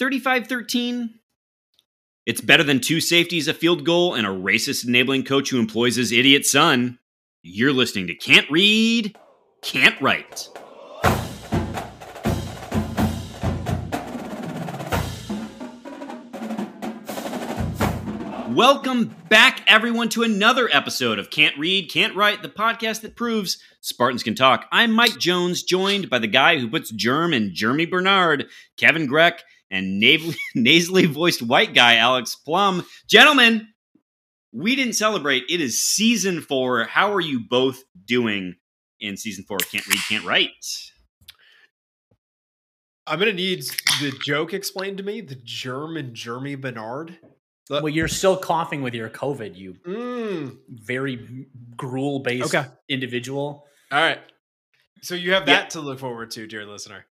35 13. It's better than two safeties, a field goal, and a racist enabling coach who employs his idiot son. You're listening to Can't Read, Can't Write. Welcome back, everyone, to another episode of Can't Read, Can't Write, the podcast that proves Spartans can talk. I'm Mike Jones, joined by the guy who puts germ in Germie Bernard, Kevin Greck, and nasally, nasally voiced white guy, Alex Plum. Gentlemen, we didn't celebrate. It is season four. How are you both doing in season four? Can't Read, Can't Write. I'm gonna need the joke explained to me. The germ and Germie Bernard. Well, you're still coughing with your COVID, you Mm. very gruel based Okay. individual. All right. So you have Yeah. that to look forward to, dear listener.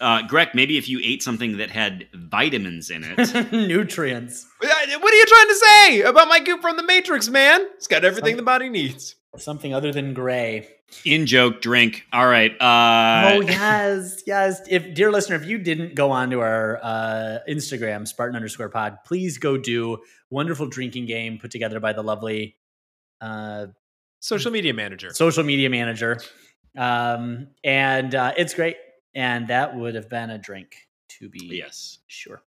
Uh, Greg, maybe if you ate something that had vitamins in it. Nutrients. What are you trying to say about my goop from the Matrix, man? It's got everything Some- the body needs. Something other than gray. In joke, drink. All right. Uh, oh yes, yes. If dear listener, if you didn't go on to our uh, Instagram, Spartan underscore pod, please go do wonderful drinking game put together by the lovely uh, Social media manager. social media manager. Um, and uh, it's great. And that would have been a drink to be Yes. sure.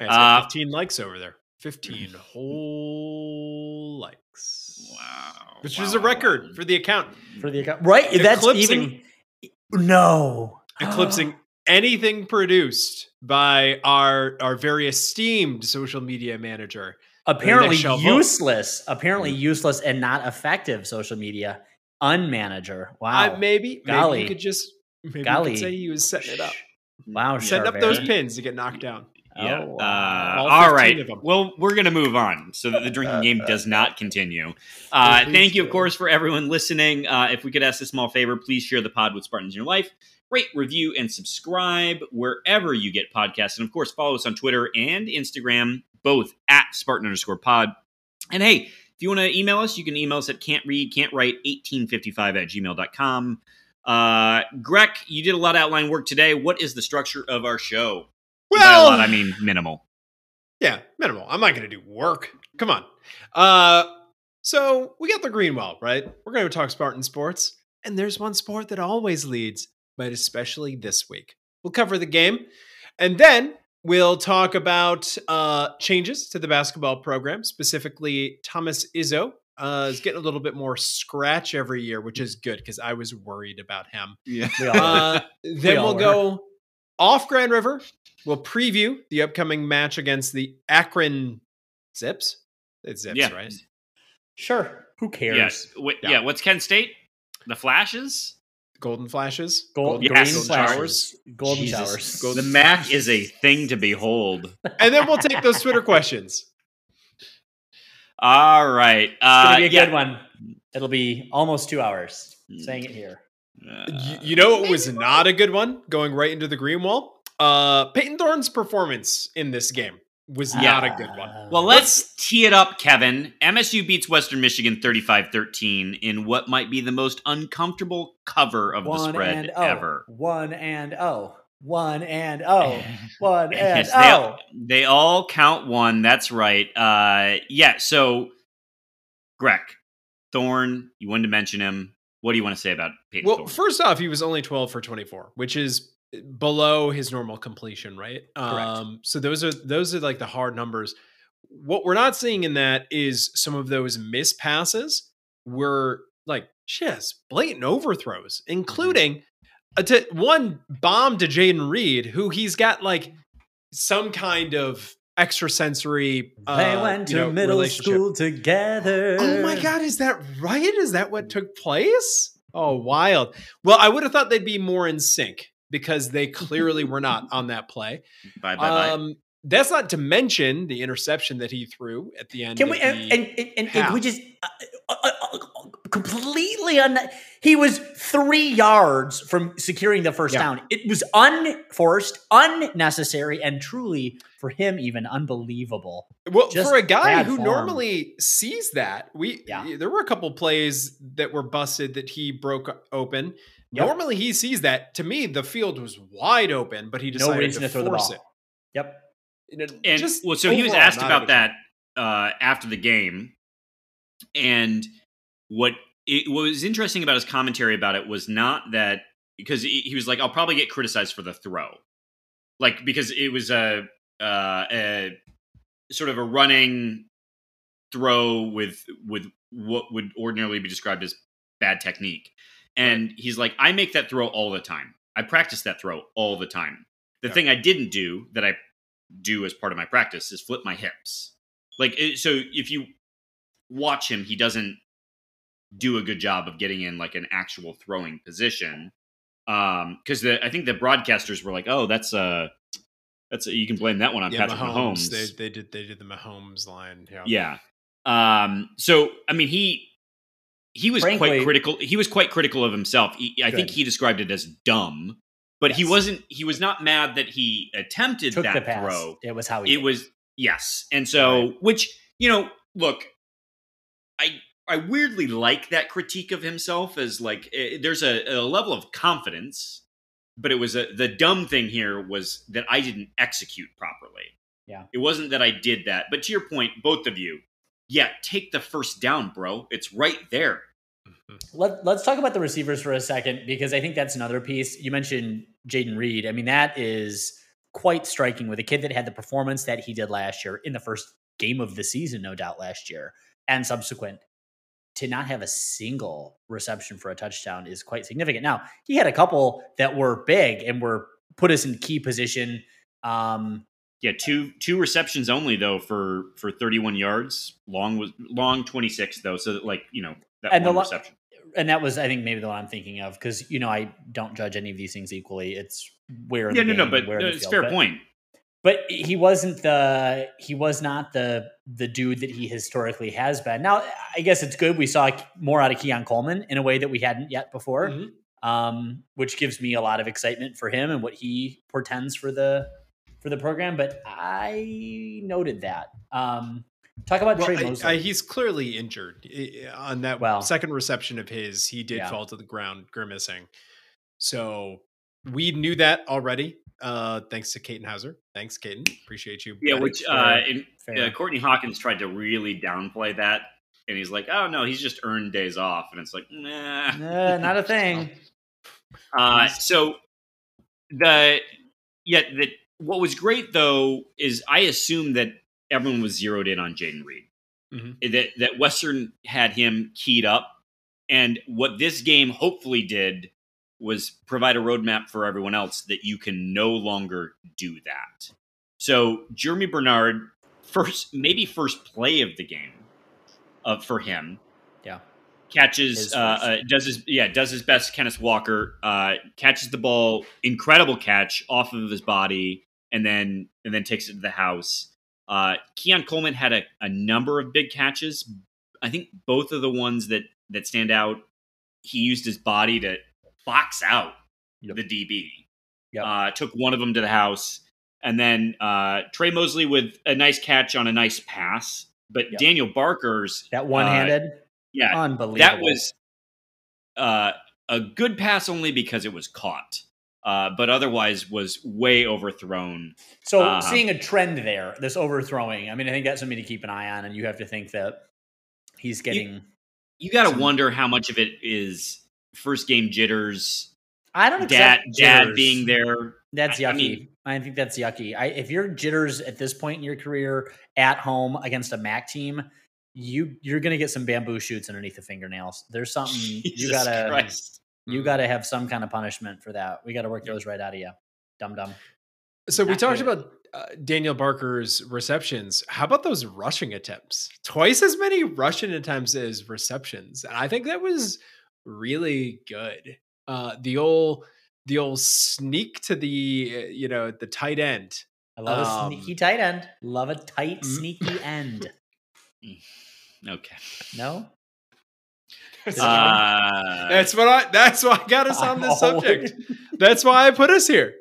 Yeah, Uh, 15 likes over there. 15 whole likes. Wow. Which Wow, is a record for the account, for the account. Right? That's Eclipsing- even no eclipsing anything produced by our our very esteemed social media manager. apparently next shelf up. useless. Apparently useless and not effective social media unmanager. Wow. Uh, maybe, maybe Golly. you could just maybe you could say he was setting it up. Wow. Setting up those pins to get knocked down. Yeah. Oh, uh, wow. All all 15 right. of 'em. Well, we're going to move on so that the drinking game does not continue. Uh, thank you, of course, for everyone listening. Uh, if we could ask a small favor, please share the pod with Spartans in your life. Rate, review, and subscribe wherever you get podcasts. And of course, follow us on Twitter and Instagram, both at Spartan underscore pod. And hey, if you want to email us, you can email us at can't read, can't write 1855 at gmail.com. Uh, Greg, you did a lot of outline work today. What is the structure of our show? And by a Well, lot, I mean minimal. yeah, minimal. I'm not going to do work. Come on. Uh, so we got the Greenwell, right? We're going to talk Spartan sports, and there's one sport that always leads, but especially this week. We'll cover the game, and then we'll talk about uh, changes to the basketball program. Specifically, Thomas Izzo uh, is getting a little bit more scratch every year, which is good because I was worried about him. Yeah. We. Uh, then all we'll go off Grand River. We'll preview the upcoming match against the Akron Zips. It's Zips, Yeah. right? sure. Who cares? Yes. Wait, Yeah. yeah. What's Kent State? The Flashes? Golden Flashes. Gold, Yes. green Golden flashes. Golden Jesus. showers. Golden- The Mac is a thing to behold. And then we'll take those Twitter questions. All right. It's Uh, gonna be a yeah. good one. It'll be almost two hours. Saying it here. Uh, Y- you know it was not a good one? Going right into the green wall. Uh, Payton Thorne's performance in this game was not a good one. Uh, well, let's tee it up, Kevin. MSU beats Western Michigan 35 13 in what might be the most uncomfortable cover of the spread and oh. ever. One and oh. One and oh. One and Yes, they, oh. all, they all count one. That's right. Uh, yeah. So, Greg, Thorne, you wanted to mention him. What do you want to say about Payton Well, Thorne? first off, he was only 12 for 24, which is below his normal completion, right? Um, so those are those are like the hard numbers. What we're not seeing in that is some of those miss passes were like just blatant overthrows, including a t- one bomb to Jayden Reed, who he's got like some kind of extrasensory. Uh, they went you to know, middle school together. Oh my god, is that right? Is that what took place? Oh, wild. Well, I would have thought they'd be more in sync because they clearly were not on that play. bye, bye, bye. That's not to mention the interception that he threw at the end. Can we and, and, and, and we just uh, uh, uh, uh, completely un- he was three yards from securing the first Yeah. down. It was unforced, unnecessary, and truly for him even unbelievable. well, just for a guy who form. normally sees that, we Yeah. there were a couple plays that were busted that he broke open. Yep. Normally he sees that. To me, the field was wide open, but he No decided reason to, to throw the force ball. it. Yep. You know, and just well, so he was asked about that uh, after the game, and what it, what was interesting about his commentary about it was not that because he, he was like, "I'll probably get criticized for the throw," like because it was a, uh, a sort of a running throw with with what would ordinarily be described as bad technique, and he's like, "I make that throw all the time. I practice that throw all the time. The Yeah. thing I didn't do that I do as part of my practice is flip my hips. Like so, if you watch him, he doesn't do a good job of getting in like an actual throwing position. Um, because the I think the broadcasters were like, "Oh, that's a that's a, you can blame that one on yeah, Patrick Mahomes. Mahomes." They, they did they did the Mahomes line. Yeah. yeah. Um. So I mean, he he was Frankly- quite critical. He was quite critical of himself. He, I think he described it as dumb, but he wasn't. He was not mad that he attempted Took that throw. It was how he. It did. was yes, and so which you know, look, I I weirdly like that critique of himself as like eh, there's a, a level of confidence, but it was a the dumb thing here was that I didn't execute properly. Yeah. it wasn't that I did that, but to your point, both of you, yeah, take the first down, bro. It's right there. Mhm. Let, let's talk about the receivers for a second because I think that's another piece. You mentioned Jayden Reed. I mean, that is quite striking with a kid that had the performance that he did last year in the first game of the season, no doubt, last year and subsequent. To not have a single reception for a touchdown is quite significant. Now, he had a couple that were big and were put us in key position. Um, Yeah, two two receptions only though for for 31 yards. Long was long 26 though, so that, like you know that And the one lo- reception. and that was, I think, maybe the one I'm thinking of because you know I don't judge any of these things equally. It's where Yeah, the no, no, but where in no, it's field. fair But- point. but he wasn't the he was not the the dude that he historically has been. Now, I guess it's good we saw more out of Keon Coleman in a way that we hadn't yet before, Mhm. um, which gives me a lot of excitement for him and what he portends for the for the program. But I noted that. Um, talk about Well, Tre I- Mosley. I- he's clearly injured on that Well- second reception of his. He did Yeah. fall to the ground grimacing. So we knew that already. Uh, thanks to Caton Hauser. Thanks, Caton. Appreciate you. Yeah, which uh, in, fair. uh, Courtney Hawkins tried to really downplay that, and he's like, "Oh no, he's just earned days off," and it's like, nah, Uh, not a thing. Uh, so the yeah, that what was great though is I assumed that everyone was zeroed in on Jayden Reed. Mhm. That that Western had him keyed up, and what this game hopefully did was provide a roadmap for everyone else that you can no longer do that. So Germie Bernard, first maybe first play of the game, uh, for him, Yeah. catches uh, uh does his yeah does his best kenneth walker uh catches the ball incredible catch off of his body and then and then takes it to the house uh keon coleman had a, a number of big catches i think both of the ones that that stand out he used his body to box out Yep. the db Yep. uh took one of them to the house and then uh tre mosley with a nice catch on a nice pass but Yep. daniel barker's That one handed, yeah unbelievable. that was uh, a good pass only because it was caught, uh, but otherwise was way overthrown. So Um, seeing a trend there, this overthrowing. I mean, I think that's something to keep an eye on, and you have to think that he's getting. You got to wonder how much of it is first game jitters, I don't dad, accept dad being there. That's I- I yucky. I, think that's yucky. I, if you're jitters at this point in your career at home against a MAC team, you you're gonna get some bamboo shoots underneath the fingernails. There's something you gotta Christ. You gotta have some kind of punishment for that. We got to work those right out of you, dum dum. So we talked good. about uh, Daniel Barker's receptions. How about those rushing attempts? Twice as many rushing attempts as receptions. And I think that was really good. Uh, the old the old sneak to the uh, you know the tight end. I love a Um, sneaky tight end. Love a tight mm. sneaky end. Okay. No, Uh, That's what I. That's why I got us on this subject. That's why I put us here.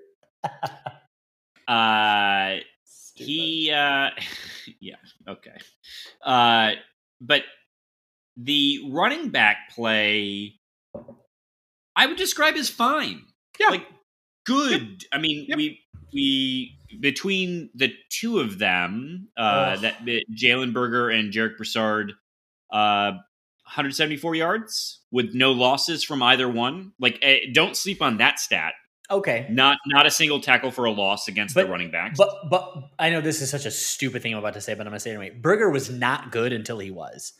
uh, he uh yeah okay uh but the running back play i would describe as fine Yeah. like good i mean Yep. we we between the two of them, uh, Oh. that Jalen Berger and Jarek Broussard, uh, 174 yards with no losses from either one. Like, eh, don't sleep on that stat. Okay. Not not a single tackle for a loss against But- the running backs. But but I know this is such a stupid thing I'm about to say, but I'm gonna say it anyway. Berger was not good until he was.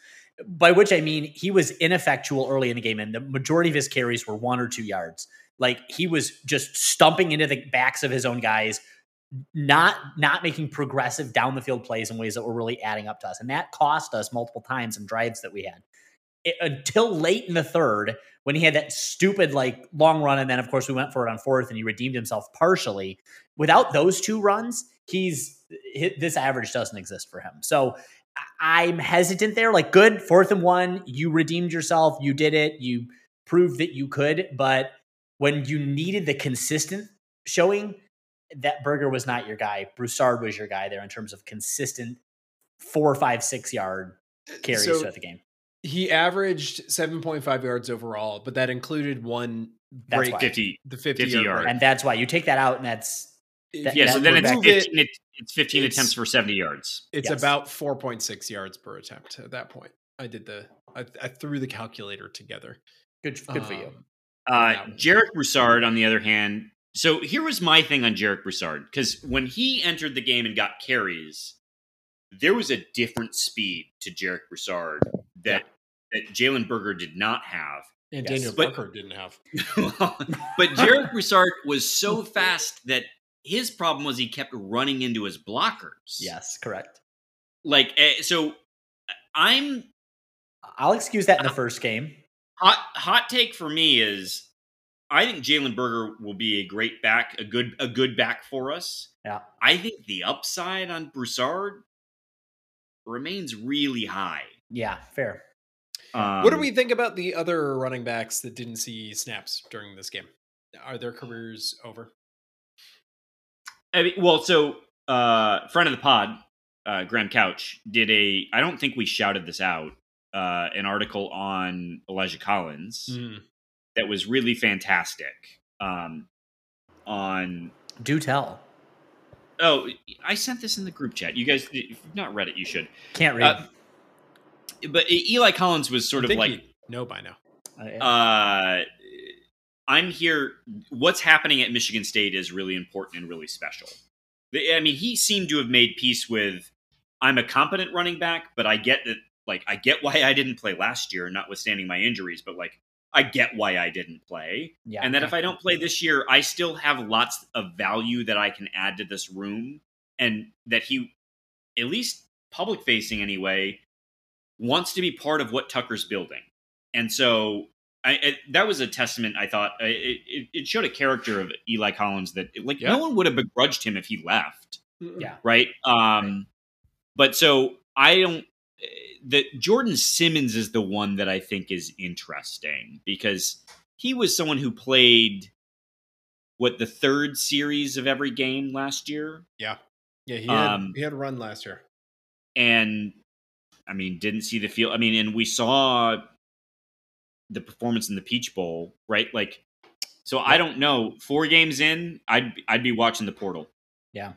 By which I mean he was ineffectual early in the game, and the majority of his carries were one or two yards. Like he was just stumping into the backs of his own guys, not not making progressive down the field plays in ways that were really adding up to us, and that cost us multiple times in drives that we had. It, until late in the third, when he had that stupid like long run, and then of course we went for it on fourth, and he redeemed himself partially. Without those two runs, he's hi- this average doesn't exist for him. So I'm hesitant there. Like, good fourth and one, you redeemed yourself, you did it, you proved that you could. But when you needed the consistent showing, that Berger was not your guy. Broussard was your guy there in terms of consistent four, five, six yard uh, carries So throughout the game. He averaged 7.5 yards overall, but that included one That's break, why. 50. the 50, 50 yard. yard. And that's why you take that out, and that's that- Yeah, you so then it's 15, it, it's 15 it's- attempts for 70 yards. it's Yes. about 4.6 yards per attempt at that point. I did the I, I threw the calculator together. good. Good for you. Um, Uh. Jarek Broussard, on the other hand, so here was my thing on Jarek Broussard because when he entered the game and got carries, there was a different speed to Jarek Broussard that that Jalen Berger did not have. And Yes. Daniel But- Barker didn't have. but Jarek Broussard was so fast that his problem was he kept running into his blockers. Yes, correct. like eh, so. I'm I'll excuse that in the first game. hot hot take for me is I think Jalen Berger will be a great back, a good a good back for us. Yeah. I think the upside on Broussard remains really high. Yeah, fair. Um, what do we think about the other running backs that didn't see snaps during this game? Are their careers over? I mean, well, so uh, friend of the pod, uh, Graham Couch did a. I don't think we shouted this out. Uh, an article on Elijah Collins Mm. that was really fantastic. Um, on Do tell. oh, I sent this in the group chat. You guys, if you've not read it, you should. Can't read. Uh, but Eli Collins was sort I of think like, no by now. Uh, I'm here. What's happening at Michigan State is really important and really special. I mean, he seemed to have made peace with. I'm a competent running back, but I get that. Like, I get why I didn't play last year, notwithstanding my injuries. But like, I get why I didn't play, yeah. and that if I don't play this year, I still have lots of value that I can add to this room, and that he, at least public facing anyway, wants to be part of what Tucker's building. And so I, it, that was a testament. I thought it, it, it showed a character of Eli Collins that like Yeah. no one would have begrudged him if he left, Yeah. right? Um, but so I don't. That Jordan Simmons is the one that I think is interesting because he was someone who played what the third series of every game last year, Yeah. Yeah, he had, Um, he had a run last year. and I mean, didn't see the field. I mean, and we saw the performance in the Peach Bowl, right? Like, so I don't know. Four games in, I'd I'd be watching the portal. Yeah.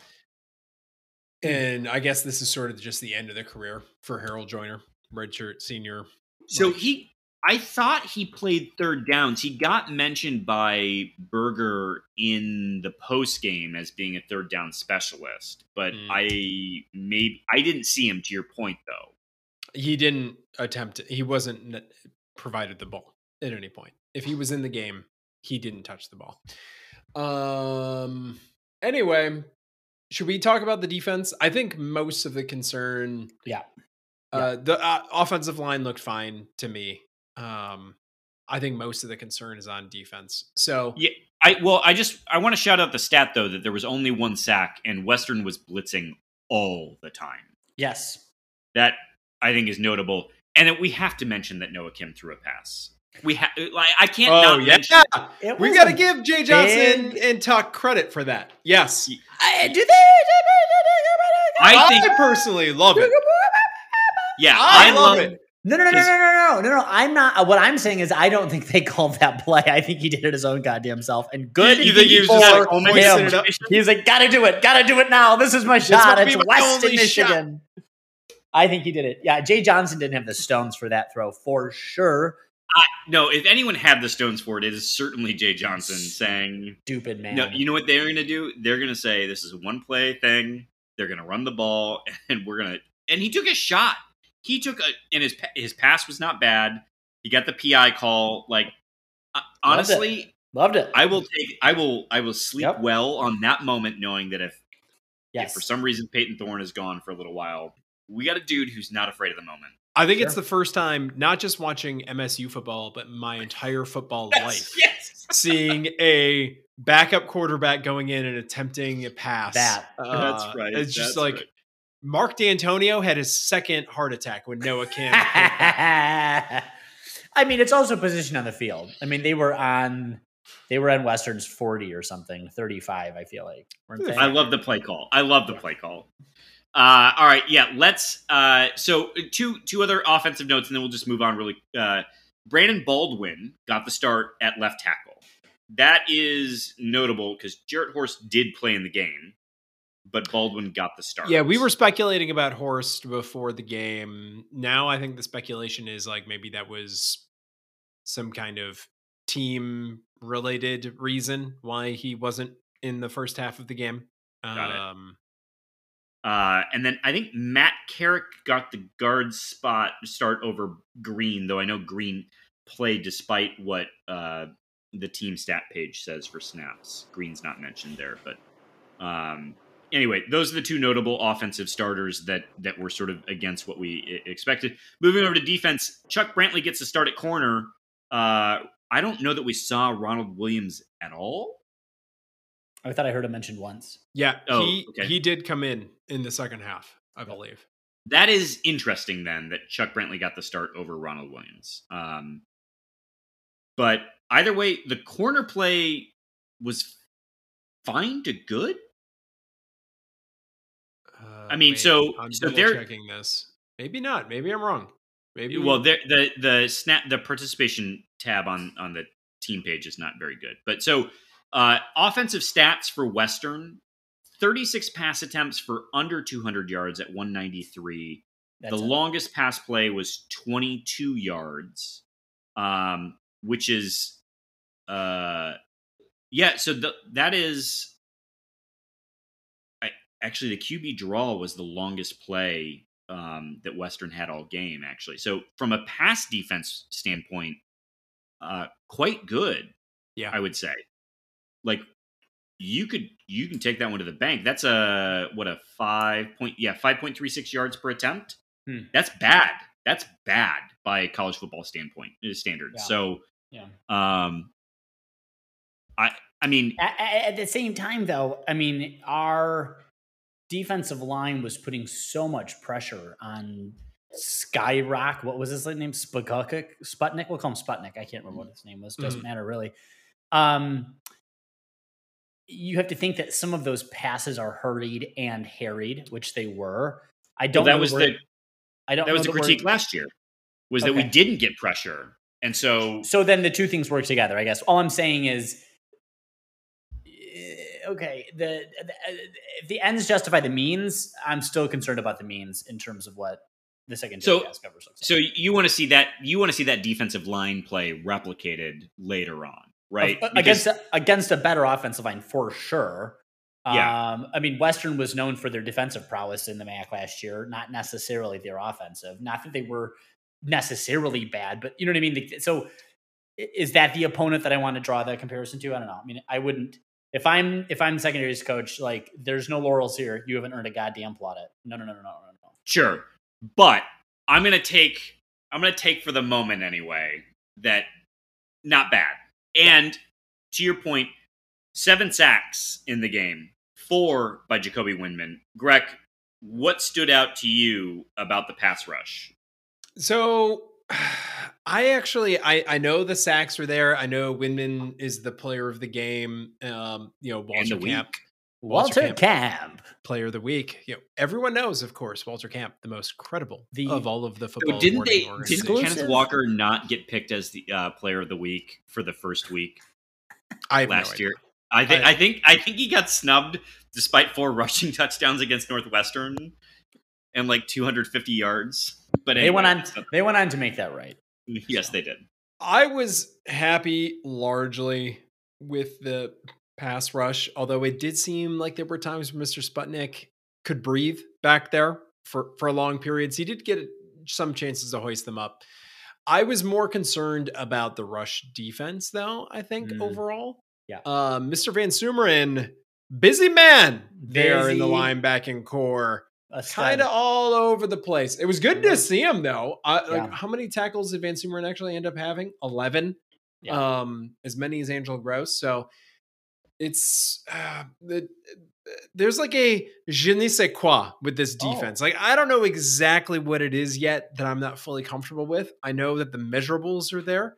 And I guess this is sort of just the end of the career for Harold Joyner, redshirt senior. So Like, he, I thought he played third downs. He got mentioned by Berger in the post game as being a third down specialist, but Mm. I maybe I didn't see him. To your point, though, he didn't attempt. He wasn't provided the ball at any point. If he was in the game, he didn't touch the ball. Um. Anyway, should we talk about the defense? I think most of the concern. Yeah. Uh, the uh, offensive line looked fine to me. Um, I think most of the concern is on defense. So Yeah. I well, I just I want to shout out the stat though that there was only one sack and Western was blitzing all the time. yes. That I think is notable, and that we have to mention that Noah Kim threw a pass. We have like I can't Oh not yeah, mention. It we got to give Jay Johnson big- and Tuck credit for that. Yes, I, do I I, think personally love it. yeah, I, I, love love it. No, no, no, no, no, 'Cause- no, no, no, no. I'm not. Uh, what I'm saying is, I don't think they called that play. I think he did it his own goddamn self. And good. You think he was just like Coleman hoisting him. it up? He was like, "Gotta do it, gotta do it now. This is my shot. It's my Western only shot." Michigan." I think he did it. Yeah, Jay Johnson didn't have the stones for that throw for sure. No, if anyone had the stones for it, it is certainly Jay Johnson saying, Stupid man. "No, you know what they're going to do? They're going to say this is a one play thing. They're going to run the ball, and we're going to." And he took a shot. He took a, and his his pass was not bad. He got the PI call. Like uh, Loved it. honestly, Loved it. I will take. I will. I will sleep Yep. well on that moment, knowing that if, if for some reason Payton Thorne is gone for a little while, we got a dude who's not afraid of the moment. I think it's the first time, not just watching MSU football, but my entire football life, yes. seeing a backup quarterback going in and attempting a pass. That. Uh, That's right. It's just That's like right. Mark Dantonio had his second heart attack when Noah Cam. I mean, it's also position on the field. I mean, they were on they were on Western's 40 or something, 35, I feel like. I love the play call. I love the play call. Uh, all right, yeah. Let's. Uh, so two two other offensive notes, and then we'll just move on. Really, uh, Brandon Baldwin got the start at left tackle. That is notable because Jarrett Horst did play in the game, but Baldwin got the start. Yeah, we were speculating about Horst before the game. Now I think the speculation is like maybe that was some kind of team related reason why he wasn't in the first half of the game. Got it. Um, Uh, and then I think Matt Carrick got the guard spot start over Green, though I know Green played despite what uh, the team stat page says for snaps. Green's not mentioned there, but um, anyway, those are the two notable offensive starters that that were sort of against what we expected. Moving over to defense, Chuck Brantley gets a start at corner. Uh, I don't know that we saw Ronald Williams at all. I thought I heard him mentioned once. yeah, Oh, he okay. he did come in in the second half, I believe. That is interesting then that Chuck Brantley got the start over Ronald Williams. Um, but either way, the corner play was fine to good. Uh, I mean, so- I'm so they're- checking this. Maybe not. Maybe I'm wrong. Maybe Well, there- the the snap the participation tab on on the team page is not very good. But so uh, offensive stats for Western: thirty six pass attempts for under two hundred yards at one ninety three. That's the it. longest pass play was 22 yards um which is uh yeah so the, that is I, actually the qb draw was the longest play um that western had all game actually so from a pass defense standpoint uh quite good Yeah. i would say like you could you can take that one to the bank that's a what a five point yeah 5.36 yards per attempt Hmm. that's bad. That's bad by college football standpoint uh, standard. Yeah. So, Yeah. um, I I mean, At, at- the same time, though, I mean, our defensive line was putting so much pressure on Skyrock. What was his name? Sputnik? Sputnik? We'll call him Sputnik. I can't remember what his name was. Doesn't matter really. Um, you have to think that some of those passes are hurried and harried, which they were. I don't. that know was the I don't. that was the critique last year was that we didn't get pressure, and so So then the two things work together, I guess. All I'm saying is, eh, okay, the, the the ends justify the means, I'm still concerned about the means in terms of what the second So- pass coverage looks so you want to see that you want to see that defensive line play replicated later on, right? Of- Because- against a, against a better offensive line for sure. Yeah. Um, I mean, Western was known for their defensive prowess in the MAC last year, not necessarily their offensive. Not that they were necessarily bad, but you know what I mean. So, is that the opponent that I want to draw that comparison to? I don't know. I mean, I wouldn't. If I'm if I'm secondaries coach, like there's no laurels here. You haven't earned a goddamn plaudit. No, no, no, no, no, no, no. Sure. But I'm gonna take I'm gonna take for the moment anyway that not bad. And to your point, seven sacks in the game, four by Jacoby Windmon. Greg, what stood out to you about the pass rush? So I actually I I know the sacks are there. I know Windman is the player of the game. Um, you know, And the Walter Camp. week. Walter Walter, Camp. Player of the week. You know, everyone knows, of course, Walter Camp, the most credible The- of all of the So football. didn't they? Didn't Kenneth Walker not get picked as the uh, player of the week for the first week I have no last year? I think. I- I think. I think he got snubbed despite four rushing touchdowns against Northwestern and like 250 yards. But They went on. that's- They went on to make that right. Yes, they did. I was happy largely with the pass rush, although it did seem like there were times where Mr. Sputnik could breathe back there for, for long periods. He did get some chances to hoist them up. I was more concerned about the rush defense, though, I think, Mm. overall. Yeah. Uh, Mr. Van Sumeren, busy man there in the Busy. linebacking core kind of all over the place. It was good to Mhm. see him though. Uh, like, how many tackles did Van Sumeren actually end up having? Eleven. Yeah. Um, as many as Angel Gross. So it's uh, the, there's like a je ne sais quoi with this Oh. defense. Like I don't know exactly what it is yet that I'm not fully comfortable with. I know that the measurables are there,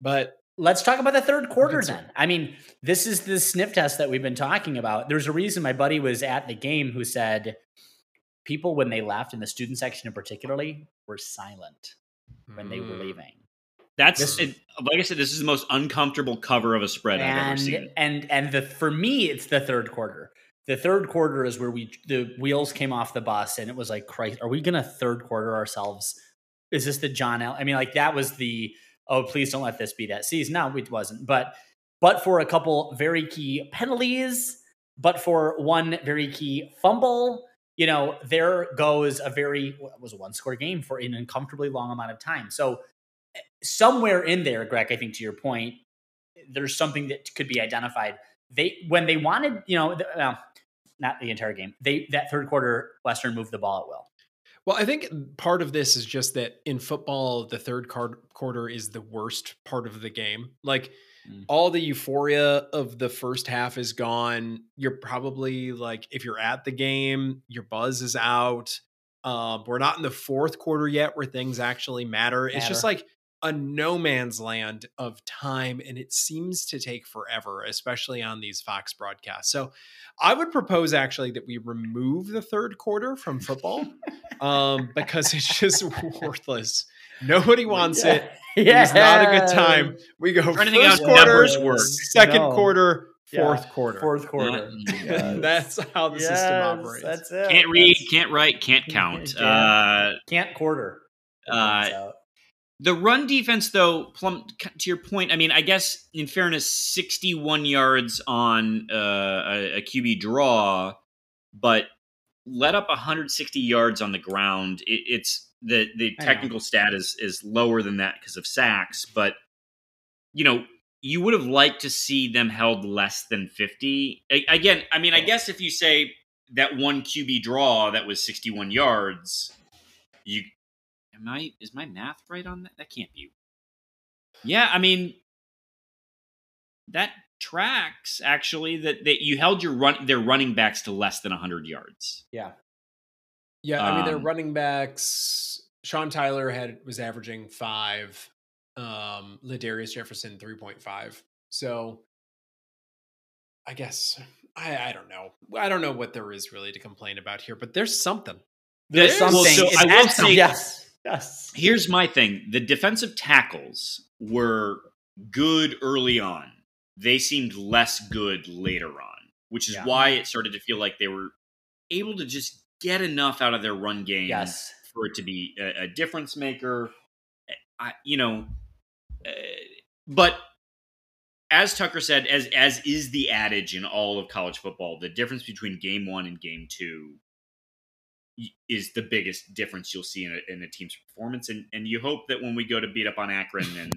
but Let's talk about the third quarter then. I mean, this is the sniff test that we've been talking about. There's a reason my buddy was at the game who said people, when they left in the student section in particularly, were silent when they were Mm. leaving. That's This- it, like I said. This is the most uncomfortable cover of a spread I've ever seen. and and the for me it's the third quarter the third quarter is where we the wheels came off the bus and it was like christ are we gonna third quarter ourselves is this the john L? i mean like that was the oh please don't let this be that season no it wasn't but but for a couple very key penalties but for one very key fumble you know there goes a very was a one score game for an uncomfortably long amount of time so somewhere in there greg i think to your point there's something that could be identified. They when they wanted, you know, the, well, not the entire game. They that third quarter, Western moved the ball at will. Well, I think part of this is just that in football, the third card- quarter is the worst part of the game. Like Mm. all the euphoria of the first half is gone. You're probably like, if you're at the game, your buzz is out. Um, we're not in the fourth quarter yet where things actually matter. It's just like a no man's land of time, and it seems to take forever, especially on these Fox broadcasts. So I would propose actually that we remove the third quarter from football um, because it's just worthless. Nobody wants it. It's not a good time. We go Trying first think quarter, work. second No. quarter, Yeah. fourth quarter. Fourth quarter. Yes. That's how the system operates. That's it. Can't read, That's- can't write, can't count. Yeah. Uh, can't quarter. Uh, So, The run defense, though, Plum, to your point, I mean, I guess in fairness, 61 yards on uh, a, a QB draw, but let up 160 yards on the ground. It, it's the the technical stat is is lower than that because of sacks, but you know, you would have liked to see them held less than 50. A- again, I mean, I guess if you say that one QB draw that was 61 yards, you am I is my math right on that? That can't be. Yeah, I mean that tracks actually that that you held your run their running backs to less than 100 yards. yeah. Yeah, I mean their Um, running backs. Sean Tyler had was averaging five. Um, Ladarius Jefferson three point five. So, I guess I I don't know. I don't know what there is really to complain about here, but there's something. There's Well, something. so I will act- say- yes. Yes. Here's my thing. The defensive tackles were good early on. They seemed less good later on, which is Yeah. why it started to feel like they were able to just get enough out of their run game Yes. for it to be a, a difference maker. I, you know, uh, but as Tucker said, as as is the adage in all of college football, the difference between game one and game two is the biggest difference you'll see in a, in a team's performance, and and you hope that when we go to beat up on Akron, and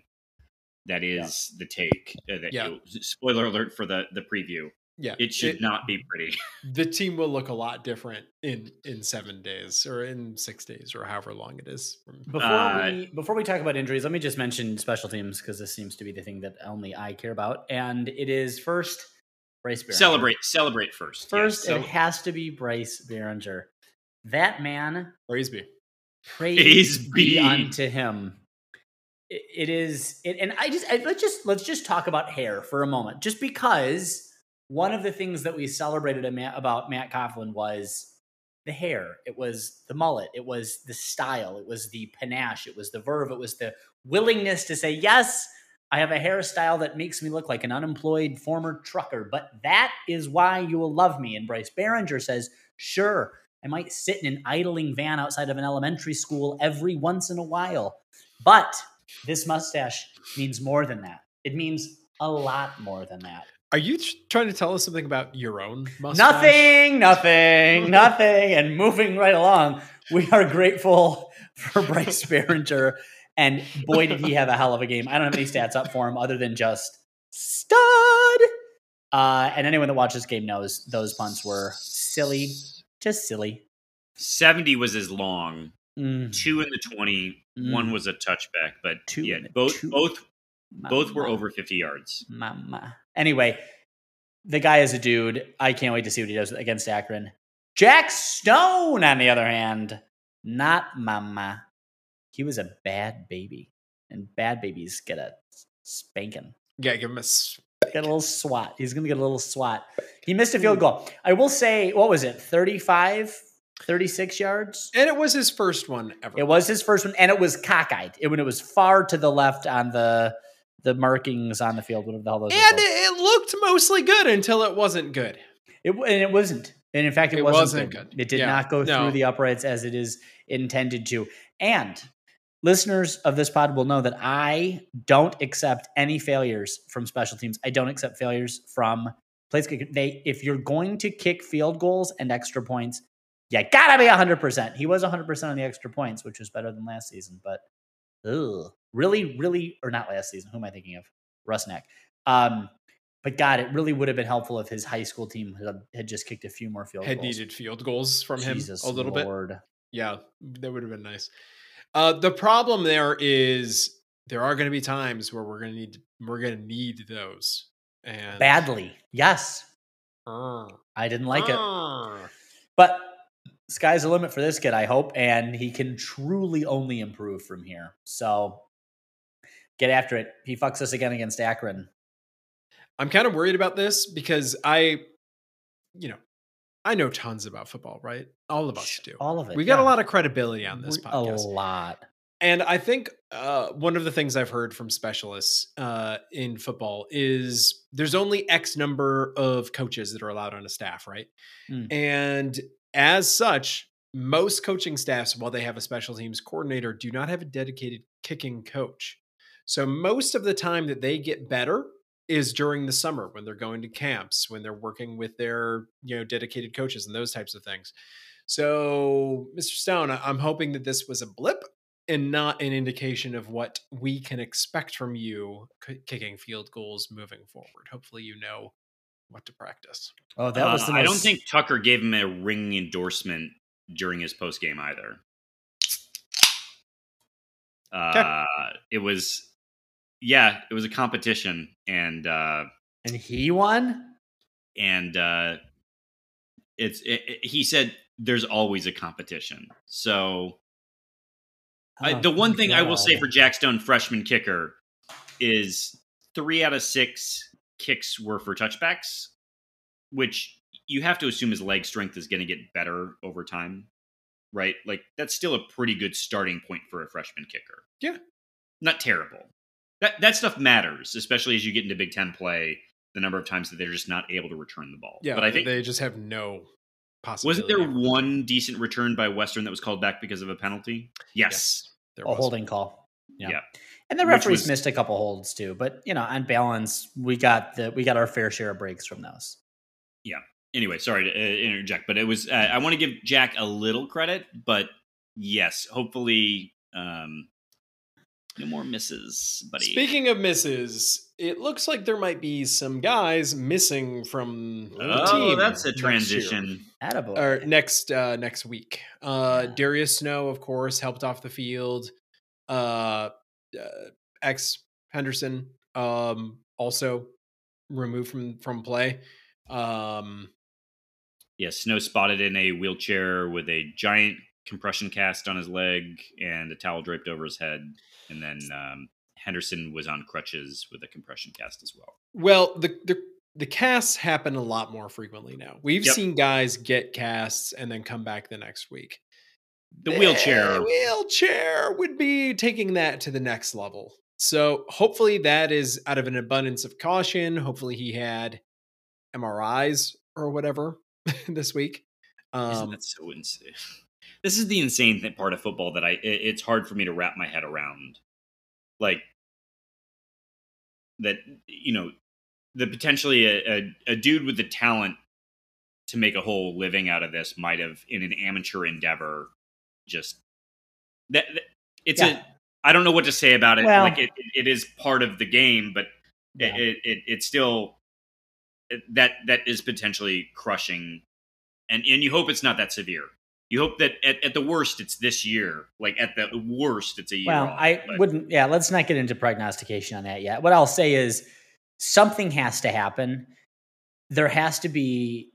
that is the take. Uh, that Yeah. you'll- spoiler alert for the the preview. Yeah, It should not be pretty. The team will look a lot different in in seven days or in six days or however long it is. Before Uh, we before we talk about injuries, let me just mention special teams because this seems to be the thing that only I care about, and it is first Bryce Baringer. celebrate celebrate first. Yes, First, so- it has to be Bryce Baringer. That man, Praise be. praise, Praise be be. unto him. It- it is, it, and I just I, let's just let's just talk about hair for a moment, just because one of the things that we celebrated about Matt Coghlin was the hair, it was the mullet, it was the style, it was the panache, it was the verve, it was the willingness to say, yes, I have a hairstyle that makes me look like an unemployed former trucker, but that is why you will love me. And Bryce Baringer says, sure, I might sit in an idling van outside of an elementary school every once in a while. But this mustache means more than that. It means a lot more than that. Are you trying to tell us something about your own mustache? Nothing, nothing, nothing. And moving right along, we are grateful for Bryce Baringer and boy, did he have a hell of a game. I don't have any stats up for him other than just stud. Uh, and anyone that watches this game knows those punts were silly, just silly. 70 was as long. Mm. Two in the 20. Mm. One was a touchback, but two yeah, both two. both Mama. both were over 50 yards. Mama. Anyway, the guy is a dude. I can't wait to see what he does against Akron. Jack Stone, on the other hand, not mama. He was a bad baby, and bad babies get a spanking. Yeah, give him a spanking. Get a little swat. He's gonna get a little swat. He missed a field goal. I will say, what was it? 35, 36 yards, and it was his first one ever. It was his first one, and it was cockeyed. It, when it was far to the left on the the markings on the field, whatever the hell those. And it looked mostly good until it wasn't good. It and it wasn't. And in fact, it, it wasn't, wasn't good. good. It did yeah. not go no. through the uprights as it is intended to. And listeners of this pod will know that I don't accept any failures from special teams. I don't accept failures from place kicker. They, if you're going to kick field goals and extra points, you gotta be 100%. He was 100% on the extra points, which was better than last season, but ugh, really, really, or not last season. Who am I thinking of? Rusnak. Um, but God, it really would have been helpful if his high school team had, had just kicked a few more field had goals. needed field goals from Jesus him a little Lord. bit. Yeah, that would have been nice. Uh, the problem there is there are going to be times where we're going to need we're going to need those and badly. Yes, uh, I didn't like uh. it, but sky's the limit for this kid. I hope, and he can truly only improve from here. So get after it. He fucks us again against Akron. I'm kind of worried about this because I, you know, I know tons about football, right? All of us do. All of it. We got yeah. a lot of credibility on this podcast. A lot. And I think uh, one of the things I've heard from specialists uh, in football is there's only X number of coaches that are allowed on a staff, right? Mm. And as such, most coaching staffs, while they have a special teams coordinator, do not have a dedicated kicking coach. So most of the time that they get better is during the summer when they're going to camps, when they're working with their, you know, dedicated coaches and those types of things. So, Mr. Stone, I'm hoping that this was a blip and not an indication of what we can expect from you c- kicking field goals moving forward. Hopefully, you know what to practice. Oh, that was. Uh, most... I don't think Tucker gave him a ringing endorsement during his post game either. Uh, it was yeah, it was a competition, and uh, and he won. And uh, it's it, it, he said there's always a competition. So oh, I, the one thing God. I will say for Jack Stone, freshman kicker, is three out of six kicks were for touchbacks, which you have to assume his leg strength is going to get better over time, right? Like that's still a pretty good starting point for a freshman kicker. Yeah, not terrible that that stuff matters, especially as you get into Big Ten play. The number of times that they're just not able to return the ball. Yeah, but I think they just have no possibility. Wasn't there one decent return by Western that was called back because of a penalty? Yes, yes a holding call. Yeah. yeah. And the referees was, missed a couple holds too, but you know, on balance, we got the we got our fair share of breaks from those. Yeah. Anyway, sorry to uh, interject, but it was uh, I want to give Jack a little credit, but yes, hopefully um, no more misses, buddy. Speaking of misses, it looks like there might be some guys missing from the oh, team. that's a transition. Attaboy. Or next uh, next week. Uh, yeah. Darius Snow, of course, helped off the field. Uh, uh X Henderson um, also removed from from play. Um, yeah, Snow spotted in a wheelchair with a giant compression cast on his leg and a towel draped over his head and then um, Henderson was on crutches with a compression cast as well. Well, the the the casts happen a lot more frequently now. We've Yep. seen guys get casts and then come back the next week. The wheelchair. Eh, wheelchair would be taking that to the next level. So hopefully that is out of an abundance of caution. Hopefully he had MRIs or whatever this week. Isn't Um, that so insane? This is the insane th- part of football that I it- it's hard for me to wrap my head around. Like that, you know, the potentially a, a, a dude with the talent to make a whole living out of this might have in an amateur endeavor just that, that- it's Yeah. a I don't know what to say about it. Well- like it, it is part of the game, but Yeah. it, it, it it's still that that is potentially crushing and and you hope it's not that severe you hope that at, at the worst it's this year like at the worst it's a year Well, off, I but- wouldn't. Yeah, let's not get into prognostication on that yet. What I'll say is something has to happen. There has to be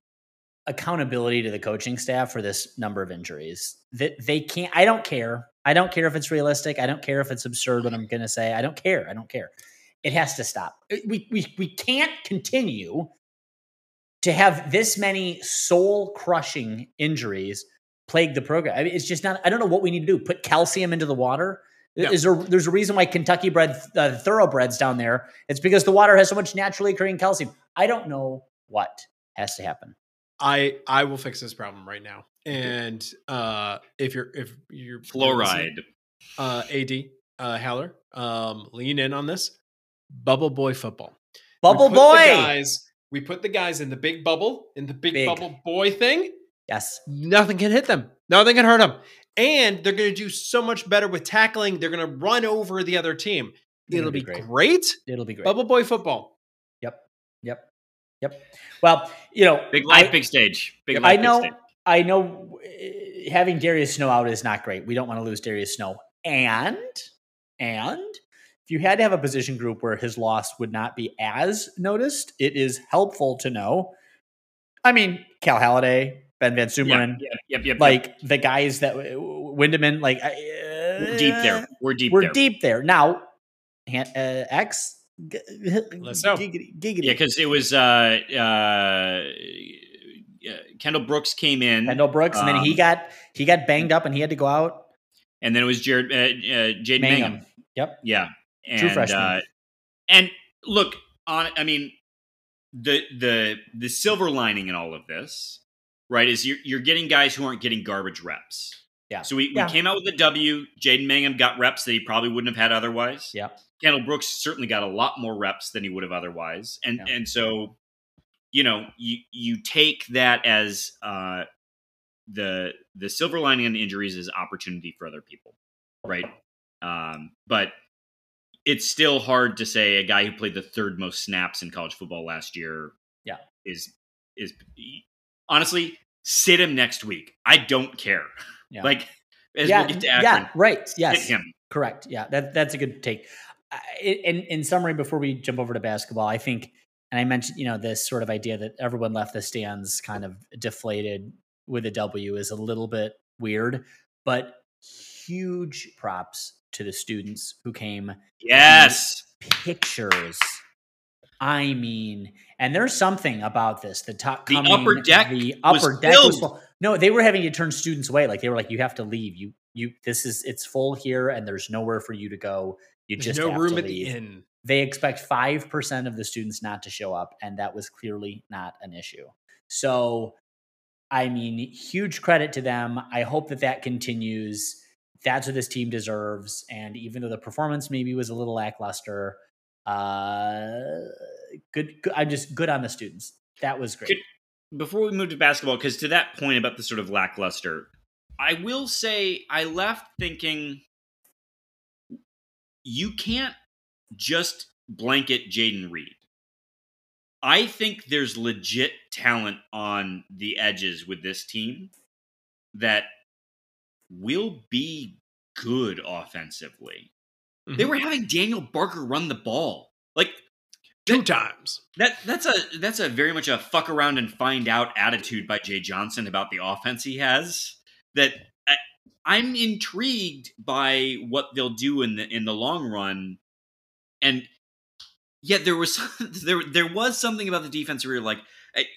accountability to the coaching staff for this number of injuries. That they can't. I don't care. I don't care if it's realistic. I don't care if it's absurd. What I'm going to say. I don't care. I don't care. It has to stop. We we we can't continue to have this many soul crushing injuries plague the program. I mean, it's just not. I don't know what we need to do. Put calcium into the water. No. Is there? There's a reason why Kentucky bred uh, thoroughbreds down there. It's because the water has so much naturally occurring calcium. I don't know what has to happen. I I will fix this problem right now. And uh if you're if you're fluoride uh AD uh Haller, um lean in on this. Bubble boy football. Bubble put boy. guys, we put the guys in the big bubble, in the big, Big. bubble boy thing. Yes. Nothing can hit them. Nothing can hurt them. And they're going to do so much better with tackling. They're going to run over the other team. It'll, be, great. great. It'll be great. Bubble boy football. Yep. Yep. Yep. Well, you know, big life I- big stage big life I big know. stage. I know uh, having Darius Snow out is not great. We don't want to lose Darius Snow. And and if you had to have a position group where his loss would not be as noticed, it is helpful to know. I mean, Cal Haladay, Ben Van Yep, Sumeren, yep, yep, yep, like the guys that Windmon, like uh, we're deep there we're deep We're there deep there now. Han- Uh, X. g- Let's go. Giggity, giggity. yeah because it was uh uh kendall brooks came in Kendall Brooks, and then he Um, got he got banged up, and he had to go out. and then it was jared uh, uh jaden Mangham. Mangham. Yep. Yeah, and True freshman. uh, and look on. I mean, the the the silver lining in all of this, right, is you're you're getting guys who aren't getting garbage reps. Yeah. So we, Yeah. we came out with a W. Jaden Mangham got reps that he probably wouldn't have had otherwise. Yeah. Kendall Brooks certainly got a lot more reps than he would have otherwise, and Yeah. and so, you know, you you take that as uh, the the silver lining on injuries is opportunity for other people, right? Um, but it's still hard to say a guy who played the third most snaps in college football last year, Yeah. is is honestly sit him next week. I don't care. Yeah. Like as yeah, we'll get to Akron, yeah, right. Yes, him. correct. Yeah, that that's a good take. In in summary, before we jump over to basketball, I think, and I mentioned, you know, this sort of idea that everyone left the stands kind of deflated with a W is a little bit weird, but huge props to the students who came Yes. pictures. I mean, and there's something about this. The top The coming, upper deck the was upper deck was full. No, they were having to turn students away. Like they were like, you have to leave. You you this is it's full here, and there's nowhere for you to go. You There's just no room at the inn. They expect five percent of the students not to show up, and that was clearly not an issue. So, I mean, huge credit to them. I hope that that continues. That's what this team deserves. And even though the performance maybe was a little lackluster, uh, good. good I'm just good on the students. That was great. Before we move to basketball, because to that point about the sort of lackluster, I will say I left thinking you can't just blanket Jayden Reed. I think there's legit talent on the edges with this team that will be good offensively. They Mhm. were having Daniel Barker run the ball. Like two times. that that's a that's a very much a fuck around and find out attitude by Jay Johnson about the offense he has. That I, I'm intrigued by what they'll do in the in the long run. And yet there was there there was something about the defense where you're like,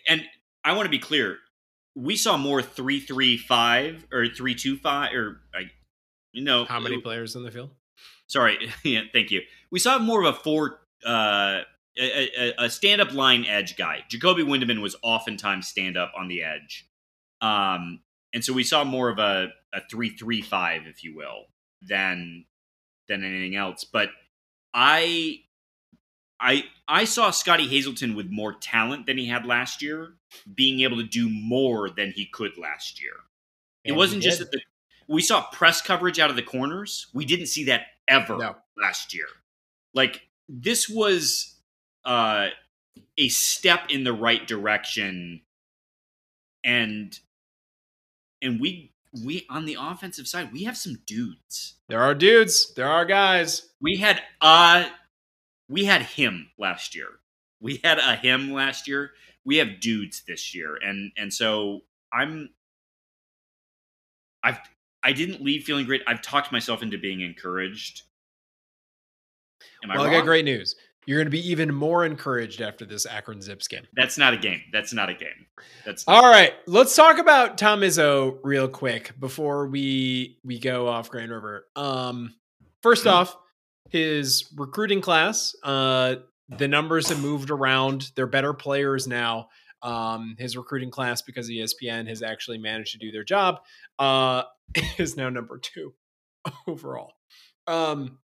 and I want to be clear, we saw more three three five or three two five or like, you know How many players in the field? Sorry, yeah, thank you. We saw more of a four uh, a, a, a stand up line edge guy. Jacoby Windmon was oftentimes stand up on the edge, um, and so we saw more of a a three three five, if you will, than than anything else. But I I I saw Scottie Hazelton with more talent than he had last year, being able to do more than he could last year. it And he wasn't just that the we saw press coverage out of the corners. We didn't see that ever No. last year. Like this was uh, a step in the right direction, and and we we on the offensive side we have some dudes. There are dudes. There are guys. We had uh we had him last year. We had a him last year. We have dudes this year, and and so I'm I've I didn't leave feeling great. I've talked myself into being encouraged. Am well, I I got great news. You're going to be even more encouraged after this Akron Zips game. That's not a game. That's not a game. That's All right, let's talk about Tom Izzo real quick before we we go off Grand River. Um, first Mhm. off, his recruiting class. Uh, the numbers have moved around. They're better players now. Um, his recruiting class, because ESPN has actually managed to do their job, uh, is now number two overall. Um,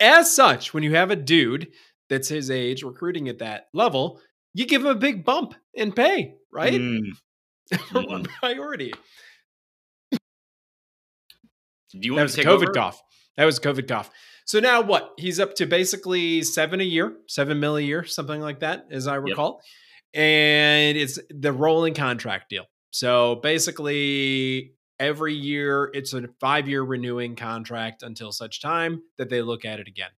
as such, when you have a dude that's his age recruiting at that level, you give him a big bump in pay, right? Mm. For one priority. Do you That want was to take COVID over? cough. That was a COVID cough. So now what? He's up to basically seven a year, seven mil a year, something like that, as I recall. And it's the rolling contract deal. So basically, every year it's a five year renewing contract until such time that they look at it again.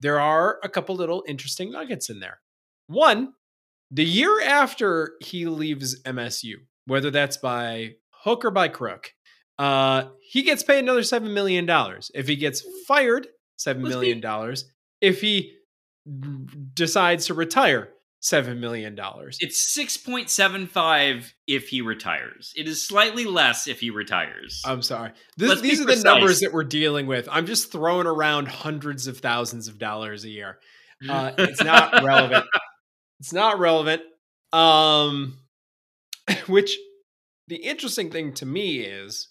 There are a couple little interesting nuggets in there. One, the year after he leaves MSU, whether that's by hook or by crook, uh, he gets paid another seven million dollars. If he gets fired, seven million dollars If he decides to retire, seven million dollars. It's six point seven five if he retires. It is slightly less if he retires. I'm sorry. This, these are the numbers that we're dealing with. I'm just throwing around hundreds of thousands of dollars a year. Uh, it's not relevant. It's not relevant. Um, which the interesting thing to me is,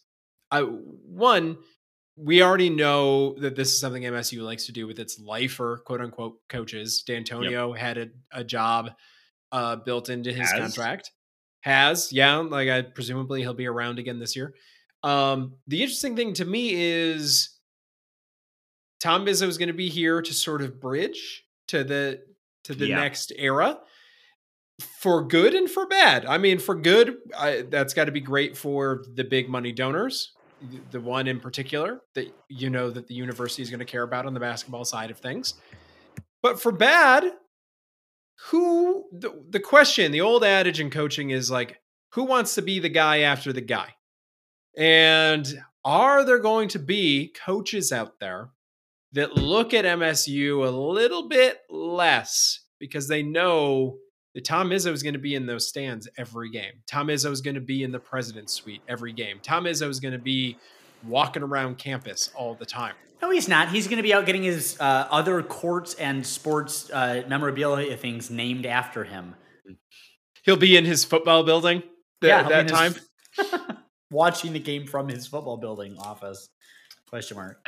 I one, we already know that this is something MSU likes to do with its lifer, quote unquote, coaches. Dantonio had a, a job uh, built into his Has? contract. Has, yeah, like I presumably he'll be around again this year. Um, the interesting thing to me is Tom Izzo is going to be here to sort of bridge to the to the Yeah. next era for good and for bad. I mean, for good, I, that's got to be great for the big money donors. The- one in particular that you know that the university is going to care about on the basketball side of things. But for bad, who the, the question, the old adage in coaching is like, who wants to be the guy after the guy? And are there going to be coaches out there that look at MSU a little bit less because they know Tom Izzo is going to be in those stands every game. Tom Izzo is going to be in the president's suite every game. Tom Izzo is going to be walking around campus all the time. No, he's not. He's going to be out getting his uh, other courts and sports uh, memorabilia things named after him. He'll be in his football building th- Yeah, that time. his- watching the game from his football building office. Question mark.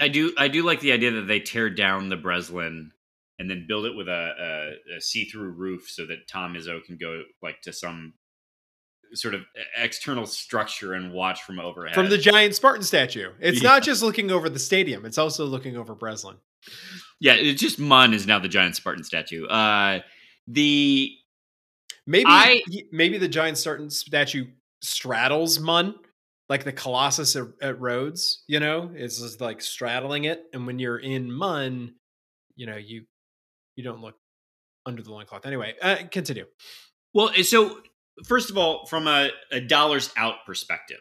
I do I do like the idea that they tear down the Breslin and then build it with a, a, a see-through roof so that Tom Izzo can go like to some sort of external structure and watch from overhead. From the giant Spartan statue. It's Yeah. not just looking over the stadium, it's also looking over Breslin. yeah, it's just Munn is now the giant Spartan statue. Uh, the Maybe I- maybe the giant Spartan statue straddles Munn, like the Colossus at, at Rhodes. You know, it's just like straddling it, and when you're in Munn, you know you you don't look under the loincloth. Anyway, uh, continue. Well, eh, so first of all, from a, a dollars out perspective,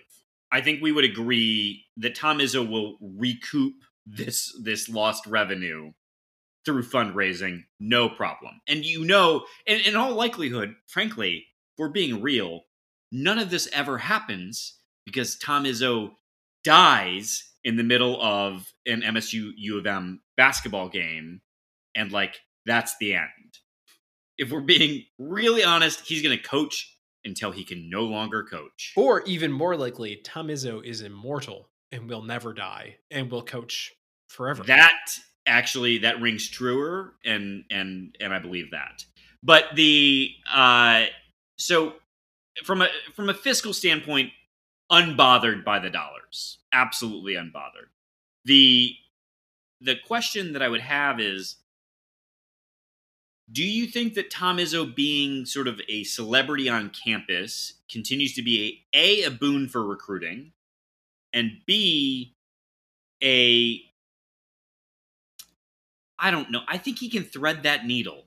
I think we would agree that Tom Izzo will recoup this this lost revenue through fundraising, no problem. And you know, and in all likelihood, frankly, we're being real, none of this ever happens because Tom Izzo dies in the middle of an MSU U of M basketball game, and like that's the end. If we're being really honest, he's going to coach until he can no longer coach. Or even more likely, Tom Izzo is immortal and will never die and will coach forever. That actually that rings truer, and and and I believe that. But the uh, so from a from a fiscal standpoint, unbothered by the dollars, absolutely unbothered. The the question that I would have is do you think that Tom Izzo being sort of a celebrity on campus continues to be a, a, a boon for recruiting and B a I don't know. I think he can thread that needle.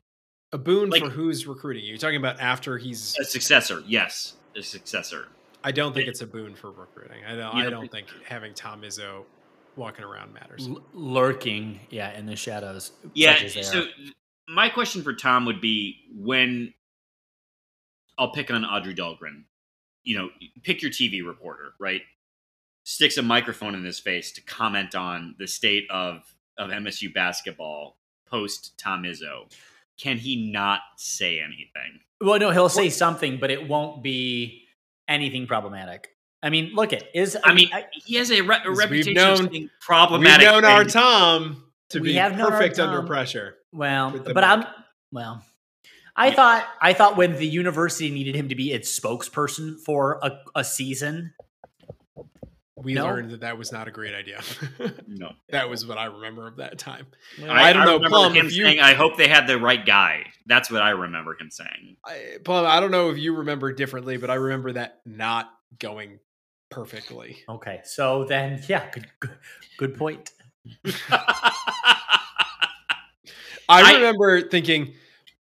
a boon like- for who's recruiting? You're talking about after he's. A successor, yes, a successor. I don't think it's a boon for recruiting. I don't. You I don't don't think having Tom Izzo walking around matters. L- lurking, yeah, in the shadows. Yeah. such as they So are. th- my question for Tom would be when I'll pick on Audrey Dahlgren. You know, pick your TV reporter, right? Sticks a microphone in his face to comment on the state of of MSU basketball post Tom Izzo. Can he not say anything? Well, no, he'll say something, but it won't be anything problematic. I mean, look at is I mean, I, he has a, re- a we've reputation known- of being We've known our. Tom to be have known our perfect under pressure. Well, with the but I'm well. I Yeah. thought I thought when the university needed him to be its spokesperson for a, a season, We No. learned that that was not a great idea. No, that was what I remember of that time. I, I don't know, remember Plum, Him if you- saying, "I hope they had the right guy." That's what I remember him saying. I, Plum, I don't know if you remember differently, but I remember that not going perfectly. Okay, so then yeah, good good, good point. I, I- remember thinking,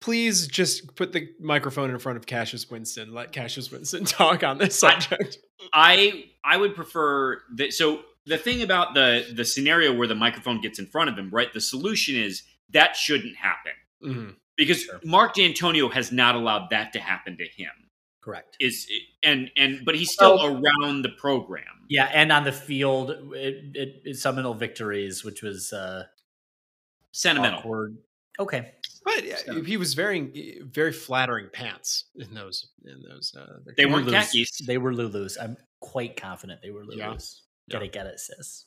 please just put the microphone in front of Cassius Winston. Let Cassius Winston talk on this subject. I I would prefer that. So the thing about the the scenario where the microphone gets in front of him, right? The solution is that shouldn't happen Mhm. because Sure. Mark Dantonio has not allowed that to happen to him. Correct. Is and and but he's still Well- around the program. Yeah, and on the field, it, it, it Seminole victories, which was uh, Sentimental. awkward. Okay, But So- he was wearing very flattering pants in those. In those, uh, They weren't Lulus. khakis. They were Lulus. I'm quite confident they were Yeah. Lulus. Yeah. Gotta get it, sis.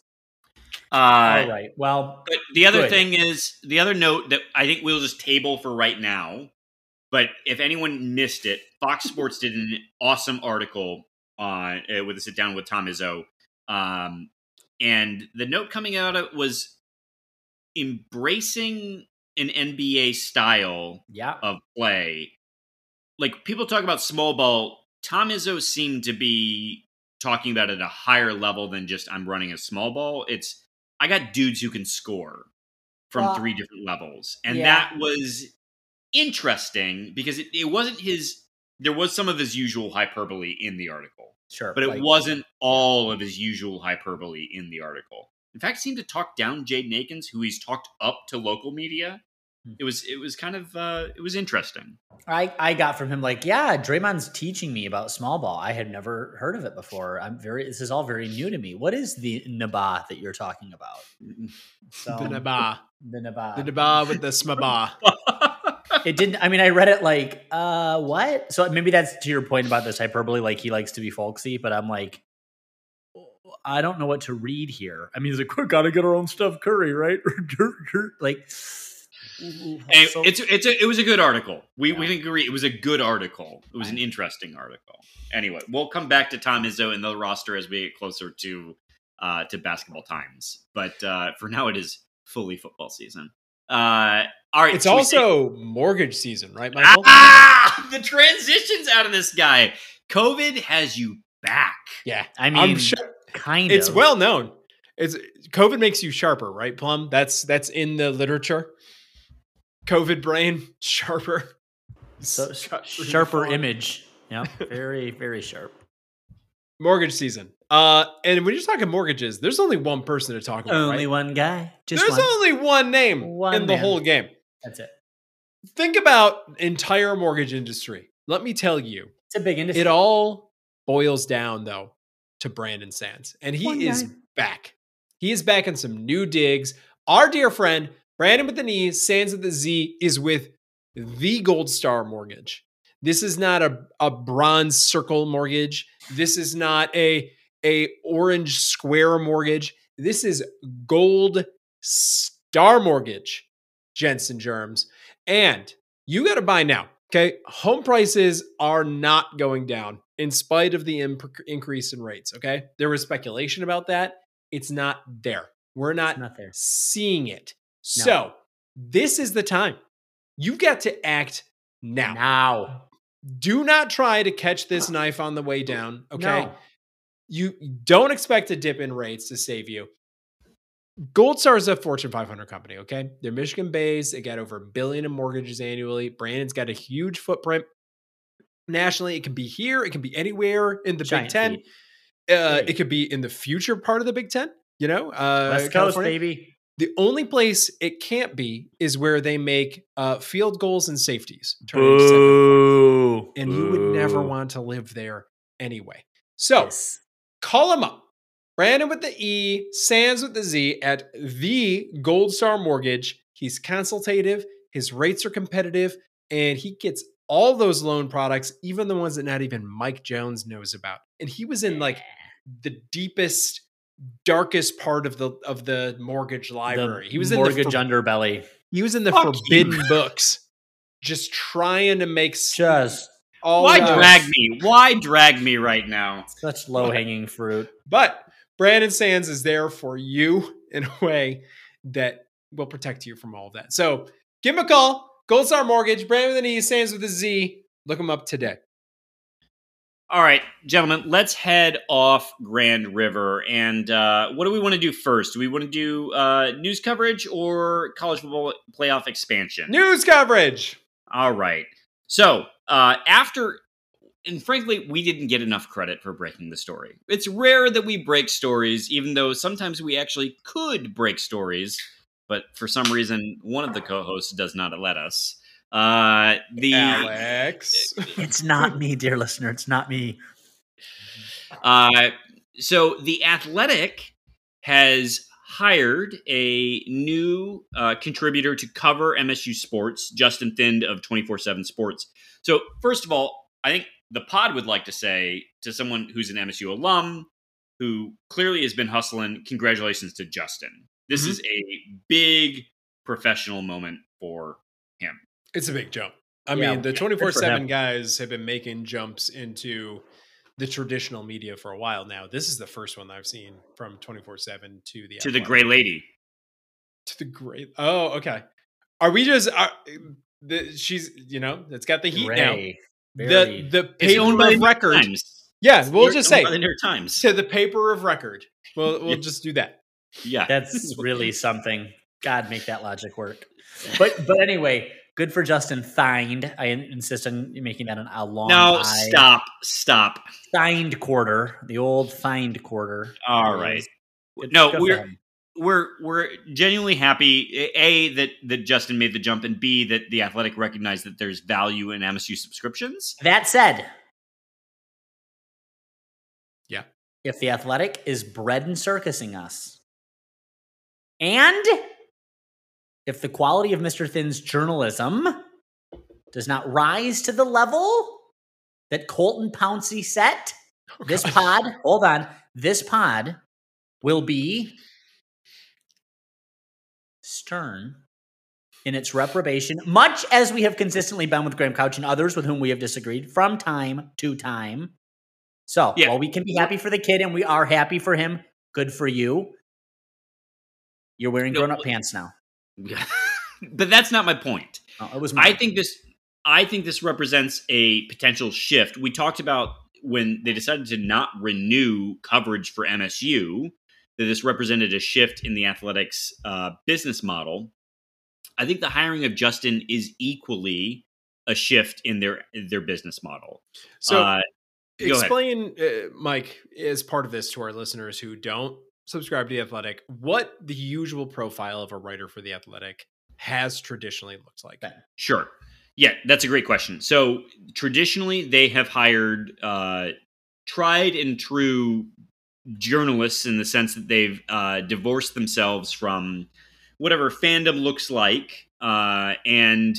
Uh, All right. Well, But the other Good. thing is the other note that I think we'll just table for right now. But if anyone missed it, Fox Sports did an awesome article on uh, with a sit down with Tom Izzo, um, and the note coming out of it was embracing an NBA style yeah. of play. Like people talk about small ball, Tom Izzo seemed to be talking about it at a higher level than just I'm running a small ball. It's I got dudes who can score from Well, three different levels, and yeah. that was interesting because it, it wasn't his. There was some of his usual hyperbole in the article, Sure. but it like- wasn't all of his usual hyperbole in the article. In fact, seemed to talk down Jaden Akins, who he's talked up to local media. Hmm. It was it was kind of uh, it was interesting. I, I got from him like, yeah, Draymond's teaching me about small ball. I had never heard of it before. I'm very this is all very new to me. What is the Naba that you're talking about? So, the Naba, The Naba. the Naba with the Smaba. it didn't I mean I read it like, uh what? So maybe that's to your point about this hyperbole, like he likes to be folksy, but I'm like I don't know what to read here. I mean, he's like, we gotta get our own stuff curry, right? like Anyway, so- it's it's a, it was a good article. We we Yeah. can agree it was a good article. It was an interesting article. Anyway, we'll come back to Tom Izzo and the roster as we get closer to uh, to basketball times. But uh, for now, it is fully football season. Uh, all right, It's should we say- also mortgage season, right, Michael? ah the transitions out of this guy. COVID has you back. Yeah, I mean I'm sure kind it's of well known. It's COVID makes you sharper, right, Plum? That's that's in the literature. COVID brain sharper. so Cut through the sharper image. Yeah, very, very sharp. mortgage season. Uh, and when you're talking mortgages, there's only one person to talk about. Only right? one guy. Just there's one. only one name One in the man. whole game. That's it. Think about entire mortgage industry. Let me tell you, It's a big industry. it all boils down though to Brandon Sands, and he One is guy. back. He is back in some new digs. Our dear friend Brandon with the knee, Sands with the Z, is with the Gold Star Mortgage. This is not a, a bronze circle mortgage. This is not a a orange square mortgage. This is gold star mortgage, Jensen Germs. And you got to buy now. Okay. Home prices are not going down in spite of the imp- increase in rates. Okay. There was speculation about that. It's not there. We're not, not there. seeing it. No. So this is the time. You've got to act now. Now. Do not try to catch this knife on the way down. Okay. No. You don't expect a dip in rates to save you. Gold Star is a Fortune 500 company. Okay. They're Michigan based. They got over a billion in mortgages annually. Brandon's got a huge footprint nationally. It can be here, it can be anywhere in the Giant Big Ten. Uh, it could be in the future part of the Big Ten, you know, uh, West Coast, California. baby. The only place it can't be is where they make uh, field goals and safeties. turn into seven points. Boo. And you would never want to live there anyway. So Yes. call him up. Brandon with the E, Sands with the Z at the Gold Star Mortgage. He's consultative, his rates are competitive, and he gets all those loan products, even the ones that not even Mike Jones knows about. And he was in like the deepest, darkest part of the of the mortgage library. The he was in mortgage the for- underbelly. he was in the Fuck you. forbidden books, just trying to make s- Just all Why those- drag me? Why drag me right now? such low hanging fruit. But Brandon Sands is there for you in a way that will protect you from all of that. So give him a call. Gold Star Mortgage, Brandon with an E, Sands with a Z. Look him up today. All right, gentlemen, let's head off Grand River. And uh, what do we want to do first? Do we want to do uh, news coverage or college football playoff expansion? News coverage. All right. So uh, after, and frankly, we didn't get enough credit for breaking the story. It's rare that we break stories, even though sometimes we actually could break stories, but for some reason, one of the co-hosts does not let us. Uh, the Alex. It's not me, dear listener. It's not me. Uh, so the Athletic has hired a new uh, contributor to cover MSU sports, Justin Thind of 24 7 Sports. So, first of all, I think the pod would like to say to someone who's an MSU alum who clearly has been hustling, congratulations to Justin. This Mhm. is a big professional moment for him. It's a big jump. I Yeah, mean, the 24 7 guys have been making jumps into the traditional media for a while now. This is the first one I've seen from 24 7 to the To the Gray Lady. to the great. Oh, okay. Are we just? Are, the, she's you know it's got the heat now. Ray. The the It's paper owned by the of record. Times. Yeah, we'll It's just say by the New York Times. to the paper of record. We'll we'll Yeah. just do that. Yeah. That's really something. God, make that logic work. But but anyway, good for Justin Thind. I insist on making that an, a long No, I. stop, stop. Thind quarter, the old Thind quarter. All It right. was- good- No, good we're we're we're genuinely happy. A that that Justin made the jump, and B that the Athletic recognized that there's value in MSU subscriptions. That said, Yeah. if the athletic is bread and circusing us, and if the quality of Mr. Thind's journalism does not rise to the level that Colton Pouncy set, oh, this God. pod, hold on, this pod will be stern in its reprobation, much as we have consistently been with Graham Couch and others with whom we have disagreed from time to time. So, Yeah. while we can be happy for the kid and we are happy for him, good for you. You're wearing No, grown up pants now. but that's not my point. Oh, it was I mine. think this I think this represents a potential shift. We talked about when they decided to not renew coverage for MSU that this represented a shift in the athletics uh, business model. I think the hiring of Justin is equally a shift in their their business model. So uh, explain, uh, Mike, as part of this to our listeners who don't subscribe to the Athletic, what the usual profile of a writer for the Athletic has traditionally looked like. Sure. Yeah, that's a great question. So traditionally, they have hired uh, tried and true journalists in the sense that they've uh, divorced themselves from whatever fandom looks like uh, and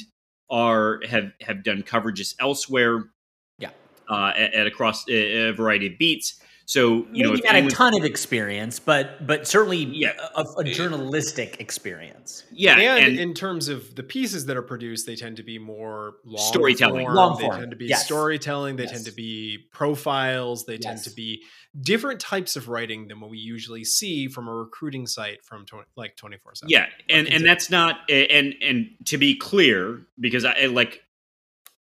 are have have done coverages elsewhere. Yeah. uh, at, at across a, a variety of beats. So you know, Maybe if not a anyone- ton of experience, but but certainly Yeah. a, a journalistic experience. yeah, and, and, in terms of the pieces that are produced, they tend to be more long Storytelling. form, Long They tend to be yes. storytelling. They Yes. tend to be profiles. They tend to be different types of writing than what we usually see from a recruiting site from 20, like twenty four seven. Yeah, and and that's not and and to be clear, because I I like,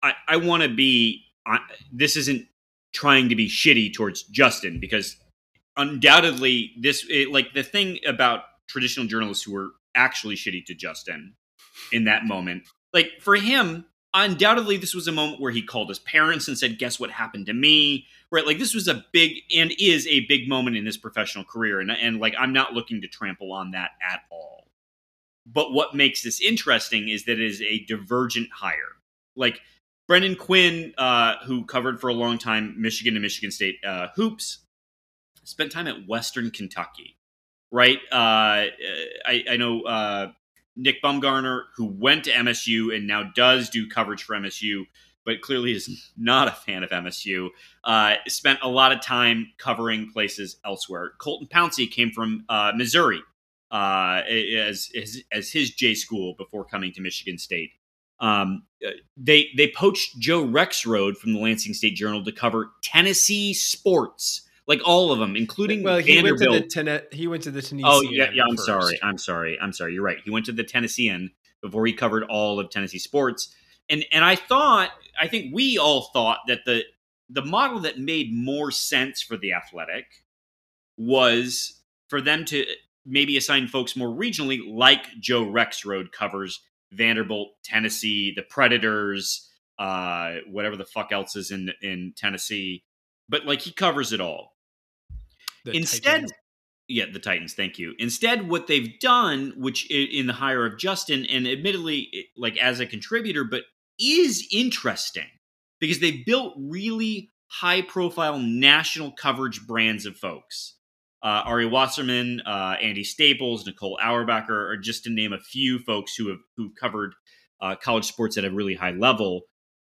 I I want to be. I, this isn't trying to be shitty towards Justin because undoubtedly this it, like the thing about traditional journalists who were actually shitty to Justin in that moment, like for him. Undoubtedly, this was a moment where he called his parents and said, "Guess what happened to me?" Right? Like this was a big and is a big moment in his professional career, and and like I'm not looking to trample on that at all. But what makes this interesting is that it is a divergent hire. Like Brendan Quinn, uh, who covered for a long time Michigan and Michigan State uh, hoops, spent time at Western Kentucky, right? Uh, I, I know uh, Nick Baumgardner, who went to MSU and now does do coverage for MSU, but clearly is not a fan of MSU, uh, spent a lot of time covering places elsewhere. Colton Pouncy came from uh, Missouri uh, as, as as his J school before coming to Michigan State. Um, uh, they they poached Joe Rexrode from the Lansing State Journal to cover Tennessee sports, like all of them, including Well, he went to Vanderbilt. the Tenne- he went to the Tennessee. oh yeah, yeah. I'm sorry. I'm sorry. I'm sorry. You're right. He went to the Tennessean before he covered all of Tennessee sports, and and I thought, I think we all thought that the the model that made more sense for the Athletic was for them to maybe assign folks more regionally, like Joe Rexrode covers Vanderbilt, Tennessee, the Predators, uh, whatever the fuck else is in in Tennessee, but like he covers it all. The Instead, Titans. yeah, the Titans. Thank you. Instead, what they've done, which in the hire of Justin, and admittedly, like as a contributor, but is interesting because they built really high-profile national coverage brands of folks. Uh, Ari Wasserman, uh, Andy Staples, Nicole Auerbacher are just to name a few folks who have who covered uh, college sports at a really high level.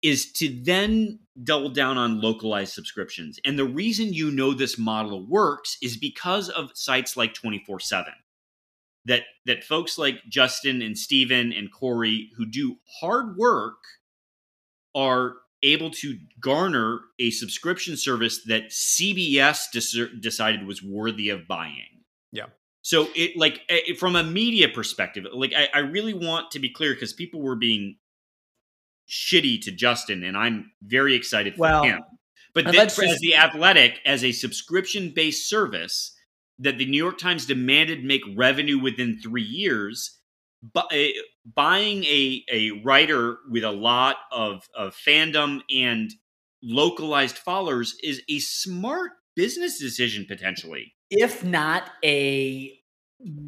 Is to then double down on localized subscriptions. And the reason you know this model works is because of sites like 24 7. That, that folks like Justin and Steven and Corey, who do hard work, are able to garner a subscription service that CBS dis- decided was worthy of buying. Yeah. So it like eh, from a media perspective, like I, I really want to be clear because people were being shitty to Justin, and I'm very excited for Well, him. But and this, let's as the Athletic, as a subscription-based service that the New York Times demanded make revenue within three years, bu- eh, buying a a writer with a lot of of fandom and localized followers is a smart business decision potentially. if not a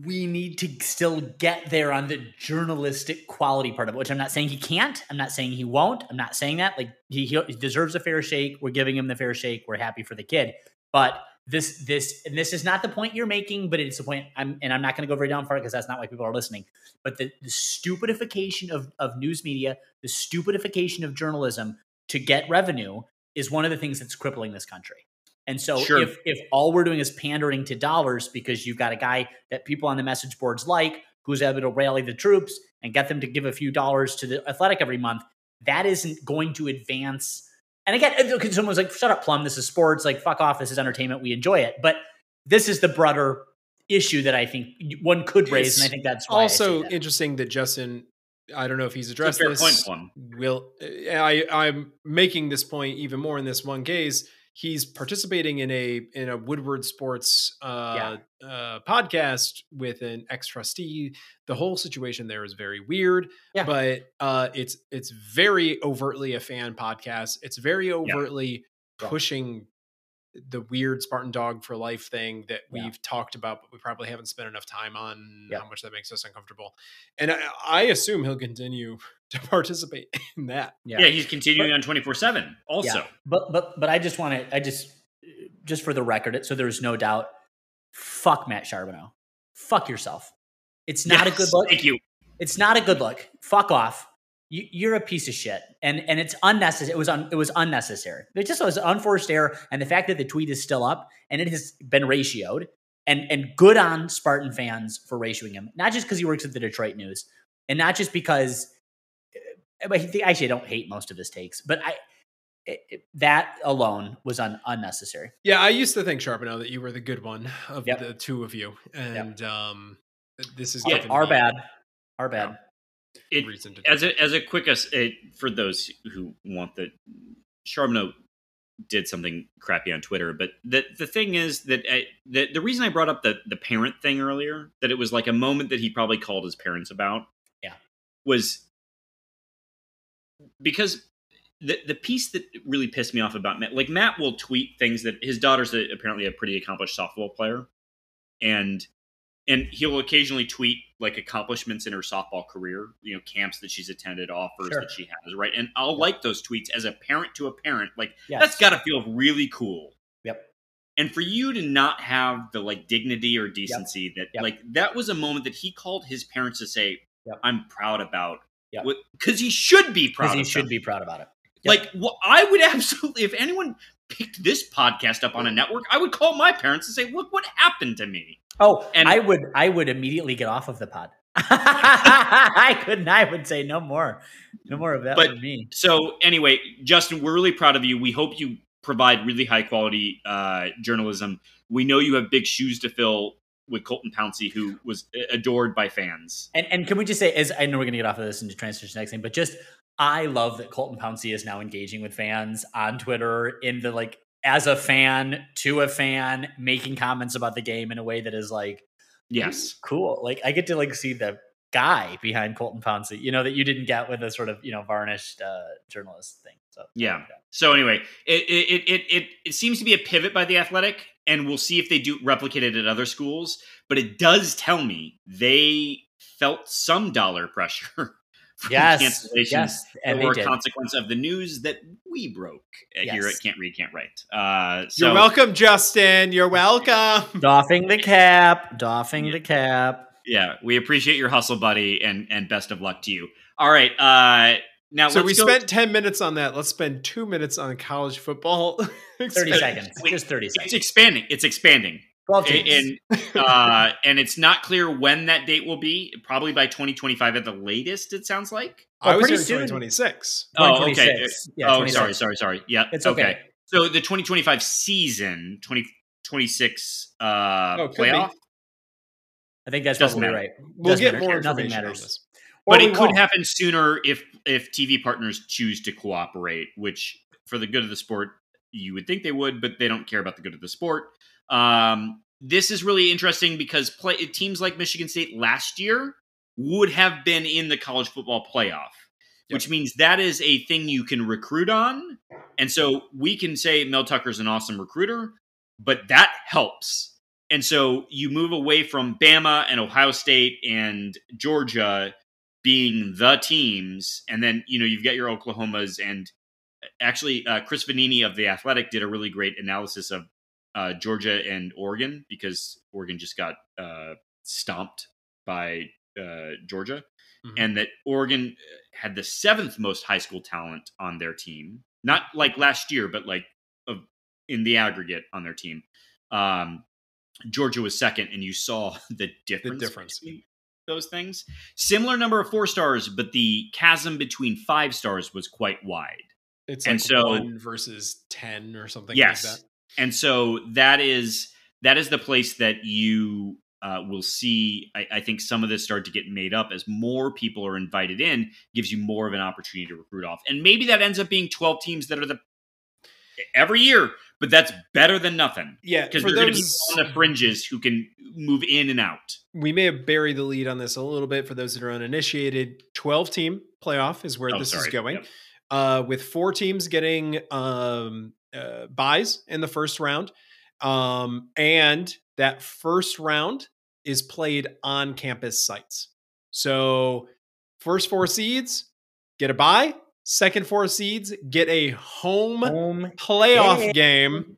we need to still get there on the journalistic quality part of it which i'm not saying he can't i'm not saying he won't i'm not saying that like he, he deserves a fair shake we're giving him the fair shake we're happy for the kid but this this and this is not the point you're making but it's the point i'm and i'm not going to go very down for it because that's not why people are listening but the, the stupidification of of news media the stupidification of journalism to get revenue is one of the things that's crippling this country and so Sure. if if all we're doing is pandering to dollars because you've got a guy that people on the message boards like who's able to rally the troops and get them to give a few dollars to the athletic every month, that isn't going to advance. And again, if was like, shut up, Plum, this is sports, like fuck off, this is entertainment, we enjoy it. But this is the broader issue that I think one could raise, and I think that's why also that. interesting that Justin. I don't know if he's It's a addressed fair this. point, Plum. Will eh, I? I'm making this point even more in this one case. He's participating in a in a Woodward Sports uh, uh, podcast with an ex trustee. The whole situation there is very weird, Yeah. but uh, it's it's very overtly a fan podcast. It's very overtly Yeah. pushing the weird Spartan dog for life thing that we've talked about, but we probably haven't spent enough time on Yeah. how much that makes us uncomfortable. And I, I assume he'll continue to participate in that. Yeah, yeah he's continuing on 24 7 also. Yeah. But but but I just want to I just just for the record, so there's no doubt. Fuck Matt Charboneau. Fuck yourself. It's not a good Yes, look. Thank you. It's not a good look. Fuck off. You, you're a piece of shit, and and it's unnecessary. It was un, it was unnecessary. It just was unforced error, and the fact that the tweet is still up and it has been ratioed, and and good on Spartan fans for ratioing him, not just because he works at the Detroit News, and not just because. But he, actually, I don't hate most of his takes, but I it, it- that alone was un, unnecessary. Yeah, I used to think Charboneau that you were the good one of Yep. the two of you, and um, this is Yeah, giving Our bad, our bad. It, reason to as a as a quick as it, for those who want the Charboneau did something crappy on Twitter, but the the thing is that I, the the reason I brought up the the parent thing earlier, that it was like a moment that he probably called his parents about, Yeah. was because the the piece that really pissed me off about Matt, like Matt will tweet things that his daughter's a, apparently a pretty accomplished softball player, and and he'll occasionally tweet like accomplishments in her softball career, you know, camps that she's attended, offers Sure. that she has, right? And I'll like those tweets as a parent to a parent, like Yes. that's got to feel really cool. Yep. And for you to not have the like dignity or decency that Yep. like that was a moment that he called his parents to say, Yep. "I'm proud about." Yep. Because he should be proud. Because he should be proud about it. Yep. Like, well, I would absolutely, if anyone picked this podcast up on a network, I would call my parents and say, "Look what happened to me." Oh, And- I would I would immediately get off of the pod. I couldn't. I would say no more, no more of that But- for me. So, anyway, Justin, we're really proud of you. We hope you provide really high quality uh, journalism. We know you have big shoes to fill with Colton Pouncy, who was adored by fans. And and can we just say, as I know we're going to get off of this into transition next thing, but just I love that Colton Pouncy is now engaging with fans on Twitter in the like as a fan to a fan, making comments about the game in a way that is like Yes. cool. Like I get to like see the guy behind Colton Pouncy, you know, that you didn't get with a sort of you know varnished uh, journalist thing. So Yeah. So anyway, it it, it it it seems to be a pivot by the Athletic, and we'll see if they do replicate it at other schools. But it does tell me they felt some dollar pressure from yes, cancellations yes, and that they were a consequence of the news that we broke uh, here at Can't Read, Can't Write. Uh, so, You're welcome, Justin. You're welcome. doffing the cap, doffing the cap. Yeah, we appreciate your hustle, buddy, and and best of luck to you. All right, uh, now So we go- spent 10 minutes on that. Let's spend two minutes on college football. 30 seconds. Wait, Just 30 seconds. It's expanding. It's expanding. 12 and uh, and it's not clear when that date will be. Probably by 2025 at the latest. It sounds like. I Oh, was pretty in soon. 2026. Oh, okay. Yeah, oh, sorry, sorry, sorry. Yeah, It's okay. So the 2025 season, 2026 uh, Oh, could be. playoff, I think that's Doesn't probably matter. right. We'll Doesn't get matter. more Nothing information on matters. this. Or but it could won't. happen sooner if if TV partners choose to cooperate, which for the good of the sport, you would think they would, but they don't care about the good of the sport. Um, this is really interesting because play, teams like Michigan State last year would have been in the college football playoff, which means that is a thing you can recruit on. And so we can say Mel Tucker's an awesome recruiter, but that helps. And so you move away from Bama and Ohio State and Georgia being the teams, and then you know you've got your Oklahomas and actually uh, Chris Vannini of the Athletic did a really great analysis of uh, Georgia and Oregon because Oregon just got uh, stomped by uh, Georgia, Mhm. and that Oregon had the seventh most high school talent on their team, not like last year, but like of in the aggregate on their team. Um, Georgia was second, and you saw the difference. difference. between those things. Similar number of four stars, but the chasm between five stars was quite wide. It's And like so- one versus 10 or something yes, like that. and so that is that is the place that you uh, will see. I, I think some of this start to get made up as more people are invited in. Gives you more of an opportunity to recruit off, and maybe that ends up being twelve teams that are the every year. But that's better than nothing Yeah, because for they're going to be those, on the fringes who can move in and out. we may have buried the lead on this a little bit for those that are uninitiated. 12 team playoff is where Oh, this sorry. is going. Yep. Uh, with four teams getting um, uh, byes in the first round, um, and that first round is played on campus sites. So first four seeds get a bye. Second four seeds get a home, Home playoff game. game,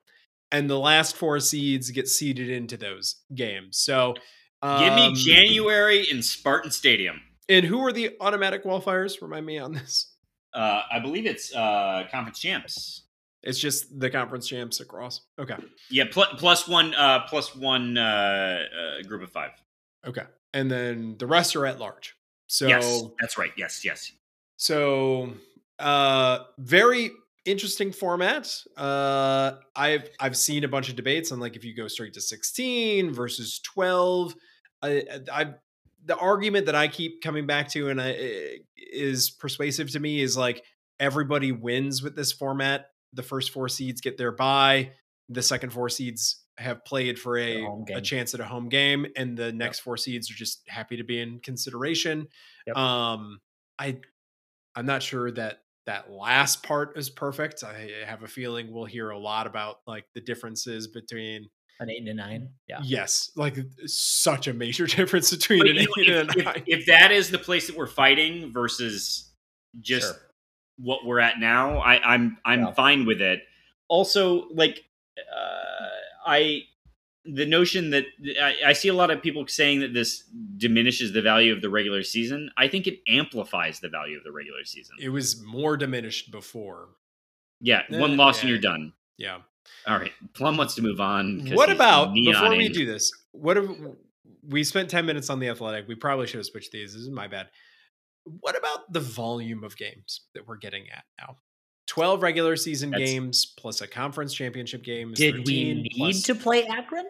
and the last four seeds get seeded into those games. So Give me um, January in Spartan Stadium. And who are the automatic qualifiers? Remind me on this. Uh, I believe it's uh, conference champs. It's just the conference champs across. Okay. Yeah, pl- plus one, uh, plus one uh, uh, group of five. Okay. And then the rest are at large. So yes, that's right. Yes, yes. so uh very interesting format. Uh I've I've seen a bunch of debates on like if you go straight to 16 versus 12. I I the argument that I keep coming back to and I is persuasive to me is like everybody wins with this format. The first four seeds get their bye. The second four seeds have played for a, a chance at a home game, and the next four seeds are just happy to be in consideration. Yep. Um, I I'm not sure that that last part is perfect. I have a feeling we'll hear a lot about like the differences between an eight and a nine. Yeah. yes, like such a major difference between But an eight and if, a nine. if that is the place that we're fighting versus just Sure. what we're at now, I, I'm I'm Yeah. fine with it. Also, like uh, I, the notion that I, I see a lot of people saying that this diminishes the value of the regular season. I think it amplifies the value of the regular season. it was more diminished before. yeah, Eh, one loss and you're done. Yeah. All right, Plum wants to move on. What about before we do this? What if we spent 10 minutes on the athletic? We probably should have switched these. This is my bad. What about the volume of games that we're getting at now? 12 regular season That's- games plus a conference championship game. Did we need plus- to play Akron?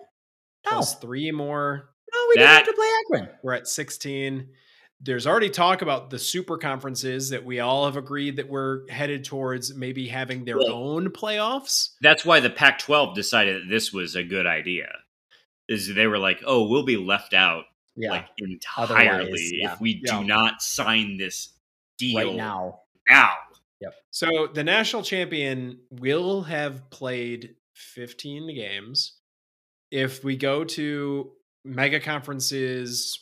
No. plus three more. No, we That- didn't have to play Akron. We're at 16. There's already talk about the super conferences that we all have agreed that we're headed towards maybe having their Well- own playoffs. That's why the Pac-12 decided that this was a good idea. Is they were like, "Oh, we'll be left out Yeah. like Otherwise, entirely yeah. if we Yeah. do not sign this deal right now. now." So the national champion will have played 15 games. If we go to mega conferences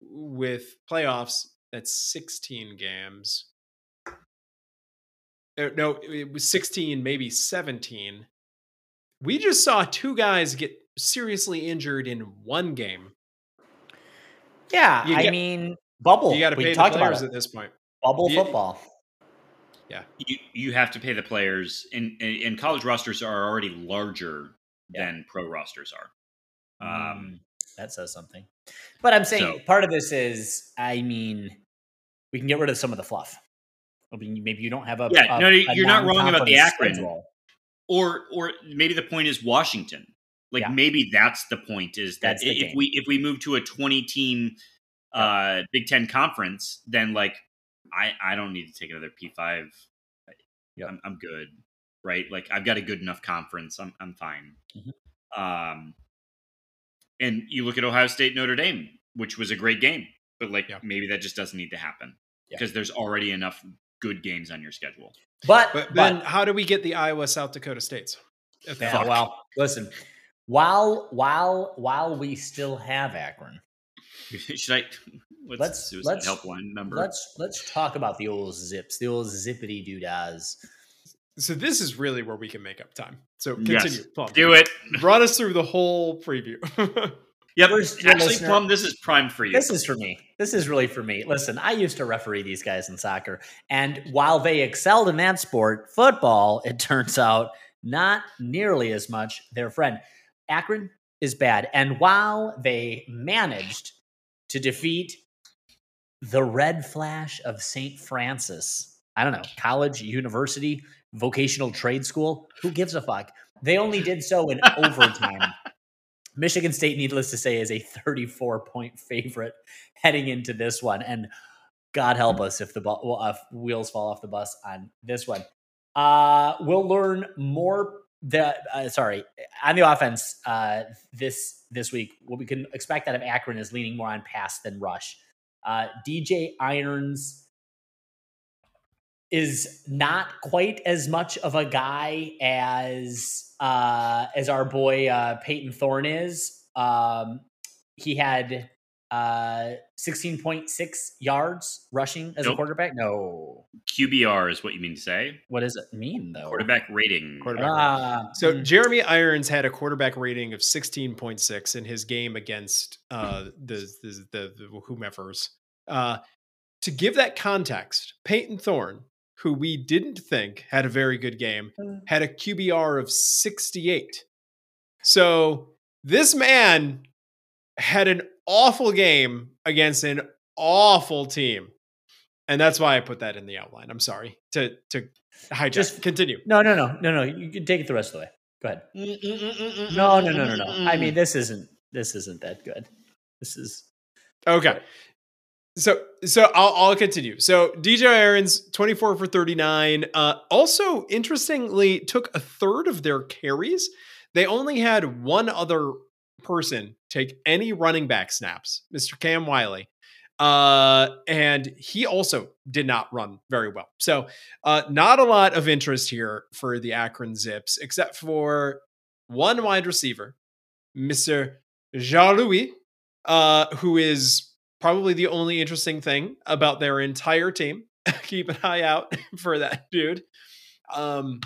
with playoffs, that's 16 games. Uh, No, it was 16, maybe 17. We just saw two guys get seriously injured in one game. Yeah, You I get- mean, bubble. You got to we pay the talked about players at this point. Bubble you- football. You you have to pay the players, and and, college rosters are already larger Yeah. than pro rosters are. Um, Mm, that says something. But I'm saying So- part of this is, I mean, we can get rid of some of the fluff. I mean, maybe you don't have a Yeah, a- no, you're not wrong about the Akron. schedule. or or maybe the point is Washington. Like Yeah. maybe that's the point is that if game. we if we move to a 20 team uh Big 10 conference then like I I don't need to take another P5. Yep. I'm I'm good. Right? Like I've got a good enough conference. I'm I'm fine. Mhm. Um and you look at Ohio State Notre Dame, which was a great game, but like Yeah. maybe that just doesn't need to happen Yeah. because there's already enough good games on your schedule. But, But but, then how do we get the Iowa South Dakota states? At the yeah, fuck? well, listen. While while while we still have Akron, Should I? What's Let's- the suicide let's- helpline number? let's let's talk about the old zips, the old zippity doodahs. So this is really where we can make up time. So Yes. continue. Plum. do it. Run us through the whole preview. Yep. First, Actually, listener- Plum, this is prime for you. This is for me. This is really for me. Listen, I used to referee these guys in soccer, and while they excelled in that sport, football, it turns out, not nearly as much their friend. Akron is bad, and while they managed to defeat the Red Flash of St. Francis, I don't know, college, university, vocational trade school, who gives a fuck? They only did so in overtime. Michigan State, needless to say, is a 34 point favorite heading into this one. And God help us if the bu- well, if wheels fall off the bus on this one. Uh, we'll learn more. The uh, sorry on the offense uh, this this week. What we can expect out of Akron is leaning more on pass than rush. Uh, DJ Irons is not quite as much of a guy as uh, as our boy uh, Payton Thorne is. Um, he had uh, 16.6 yards rushing as Nope. a quarterback. No, QBR is what you mean to say. what does it mean though? Quarterback rating. Quarterback Ah, So mm. Jeremy Irons had a quarterback rating of 16.6 in his game against uh, the, the, the, the whomever's. Uh, to give that context, Payton Thorne, who we didn't think had a very good game, had a QBR of 68. So this man had an awful game against an awful team. And that's why I put that in the outline. I'm sorry to to hijack. Just- continue. no, no, no, no, no. You can take it the rest of the way. Go ahead. No, no, no, no, no. I mean, this isn't this isn't that good. This is Okay. So so I'll I'll continue. So DJ Irons 24 for 39. Uh also interestingly took a third of their carries. They only had one other person take any running back snaps, Mr. Cam Wiley. Uh and he also did not run very well. So uh not a lot of interest here for the Akron Zips except for one wide receiver, Mr. Jacques-Louis uh, who is probably the only interesting thing about their entire team. Keep an eye out for that dude. Um,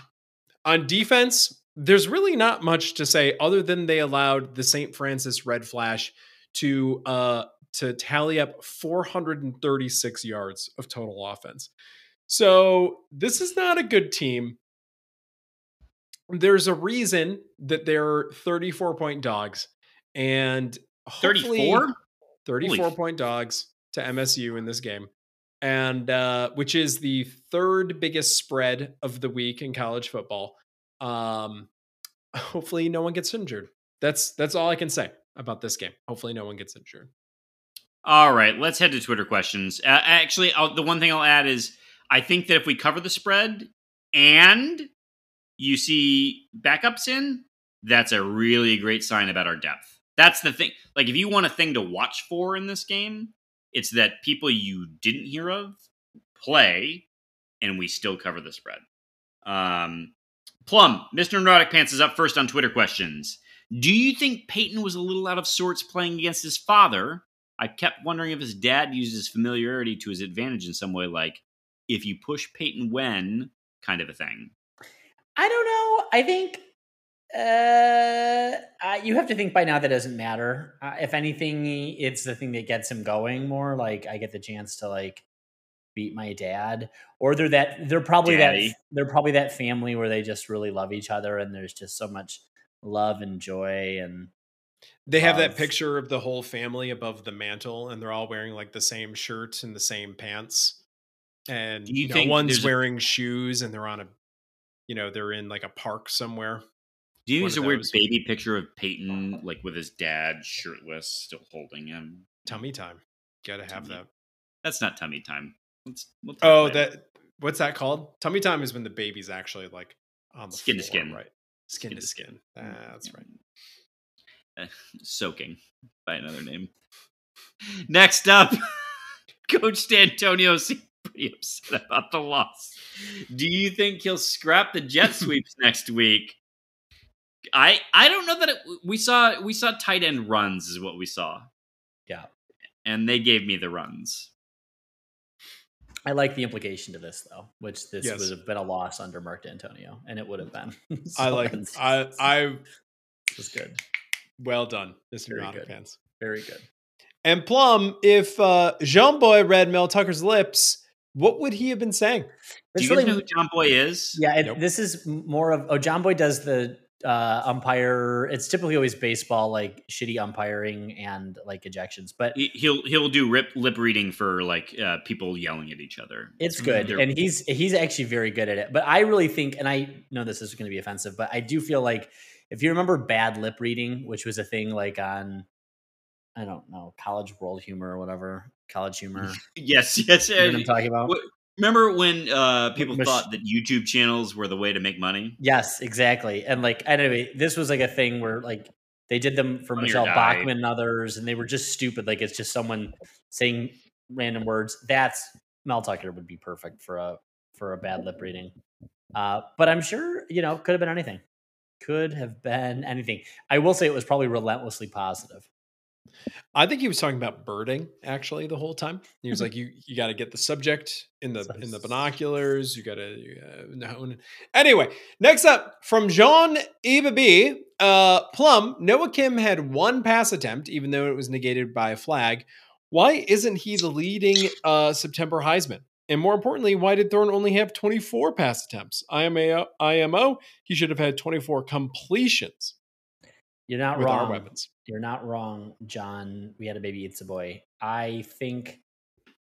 on defense, there's really not much to say other than they allowed the St. Francis Red Flash to uh, to tally up 436 yards of total offense. So this is not a good team. There's a reason that they're 34 point dogs, and hopefully- 34? 34 Holy- point dogs to MSU in this game. And uh, which is the third biggest spread of the week in college football. Um, hopefully no one gets injured. That's that's all I can say about this game. Hopefully no one gets injured. All right, let's head to Twitter questions. Uh, actually, I'll, the one thing I'll add is I think that if we cover the spread and you see backups in, that's a really great sign about our depth. That's the thing. Like, if you want a thing to watch for in this game, it's that people you didn't hear of play, and we still cover the spread. Um, Plum, Mr. Neurotic Pants is up first on Twitter questions. Do you think Payton was a little out of sorts playing against his father? I kept wondering if his dad used his familiarity to his advantage in some way, like if you push Payton when kind of a thing. I don't know. I think uh, you have to think by now that doesn't matter. Uh, if anything, it's the thing that gets him going more. Like I get the chance to like beat my dad, or they're that they're probably Daddy. that they're probably that family where they just really love each other, and there's just so much love and joy and They have that picture of the whole family above the mantle, and they're all wearing like the same shirt and the same pants. And Do you no think one's there's a- wearing shoes, and they're on a, you know, they're in like a park somewhere. Do you One think it's of a weird baby picture of Payton, like with his dad shirtless, still holding him? Tummy time. Gotta have Tummy. that. That's not tummy time. Let's, we'll Oh, later. that what's that called? Tummy time is when the baby's actually like on the Skin to skin. right? Skin, Skin to to skin. Ah, that's right. Uh, soaking by another name. Next up, Coach Dantonio seemed pretty upset about the loss. Do you think he'll scrap the jet sweeps next week? I I don't know that it, we saw we saw tight end runs is what we saw, yeah. and they gave me the runs. I like the implication to this though, which this Yes. would have been a loss under Mark Dantonio, and it would have been. I like it's- I I was good, well done, Mr. Very Nautic good. fans. very good. And Plum, if uh Jomboy read Mel Tucker's lips, what would he have been saying? Do It's you really- know who Jomboy is? Yeah, it, Nope. this is more of oh, Jomboy does the uh umpire. It's typically always baseball, like shitty umpiring and like ejections, but He- He'll he'll do rip, lip reading for like uh, people yelling at each other. it's good, They're- and he's he's actually very good at it. But I really think, and I know this is going to be offensive, but I do feel like if you remember bad lip reading, which was a thing like on. I don't know, college world humor or whatever, college humor. yes, yes. You know what I'm talking about? What- Remember when uh, people Mich- thought that YouTube channels were the way to make money? Yes, exactly. And like anyway, this was like a thing where like they did them for Funny Michele Bachmann and others, and they were just stupid. Like it's just someone saying random words. That's Mel Tucker would be perfect for a for a bad lip reading. Uh, but I'm sure you know could have been anything. Could have been anything. I will say it was probably relentlessly positive. I think he was talking about birding actually the whole time. He was like, "You you got to get the subject in the in the binoculars. You got to know." Anyway, next up from Jean Ibabi, uh, Plum. Noah Kim had one pass attempt, even though it was negated by a flag. Why isn't he the leading uh, September Heisman? And more importantly, why did Thorne only have 24 pass attempts? IMO, IMO, he should have had 24 completions. You're not with wrong. our weapons. You're not wrong, John. We had a baby It's a boy. I think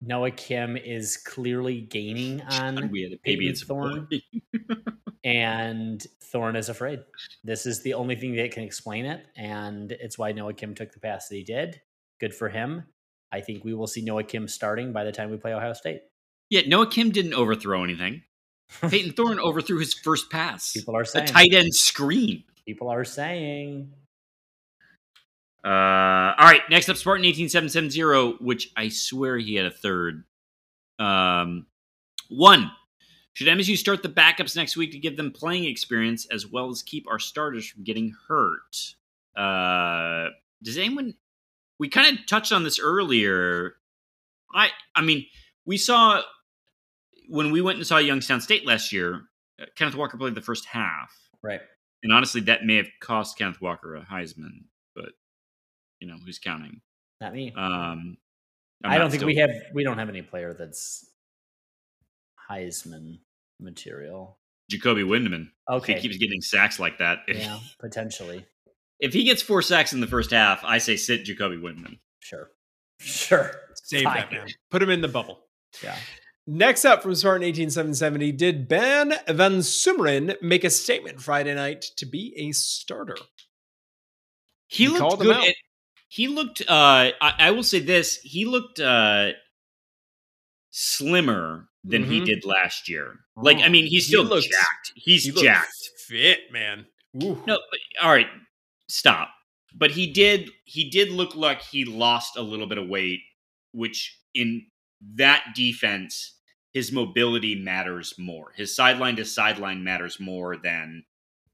Noah Kim is clearly gaining on we had a baby. It's boy. and Thorne is afraid. This is the only thing that can explain it, and it's why Noah Kim took the pass that he did. Good for him. I think we will see Noah Kim starting by the time we play Ohio State. Yeah, Noah Kim didn't overthrow anything. Payton Thorne overthrew his first pass. People are saying a tight end screen. People are saying. Uh, all right, next up, Spartan eighteen seven seven zero, which I swear he had a third. Um, one. Should MSU start the backups next week to give them playing experience as well as keep our starters from getting hurt? Uh, does anyone? We kind of touched on this earlier. I, I mean, we saw when we went and saw Youngstown State last year. uh, Kenneth Walker played the first half, Right. and honestly, that may have cost Kenneth Walker a Heisman. But you know, who's counting? Not me. Um, I'm I don't think still- we have we don't have any player that's Heisman material. Jacoby Windmon. If Okay. he keeps getting sacks like that, yeah, potentially. if he gets four sacks in the first half, I say sit Jacoby Windmon. Sure. Sure. Save Fine. that man. Put him in the bubble. Yeah. Next up from Spartan 18770, did Ben Van Sumeren make a statement Friday night to be a starter? He, He looked called him good. out. at- he looked. Uh, I, I will say this: he looked uh, slimmer than he Mhm. did last year. Like, I Oh, mean, he's he still looked- jacked. He's He jacked. Fit, man. Ooh. No, but, all right, stop. But he did. He did look like he lost a little bit of weight, which in that defense, his mobility matters more. His sideline to sideline matters more than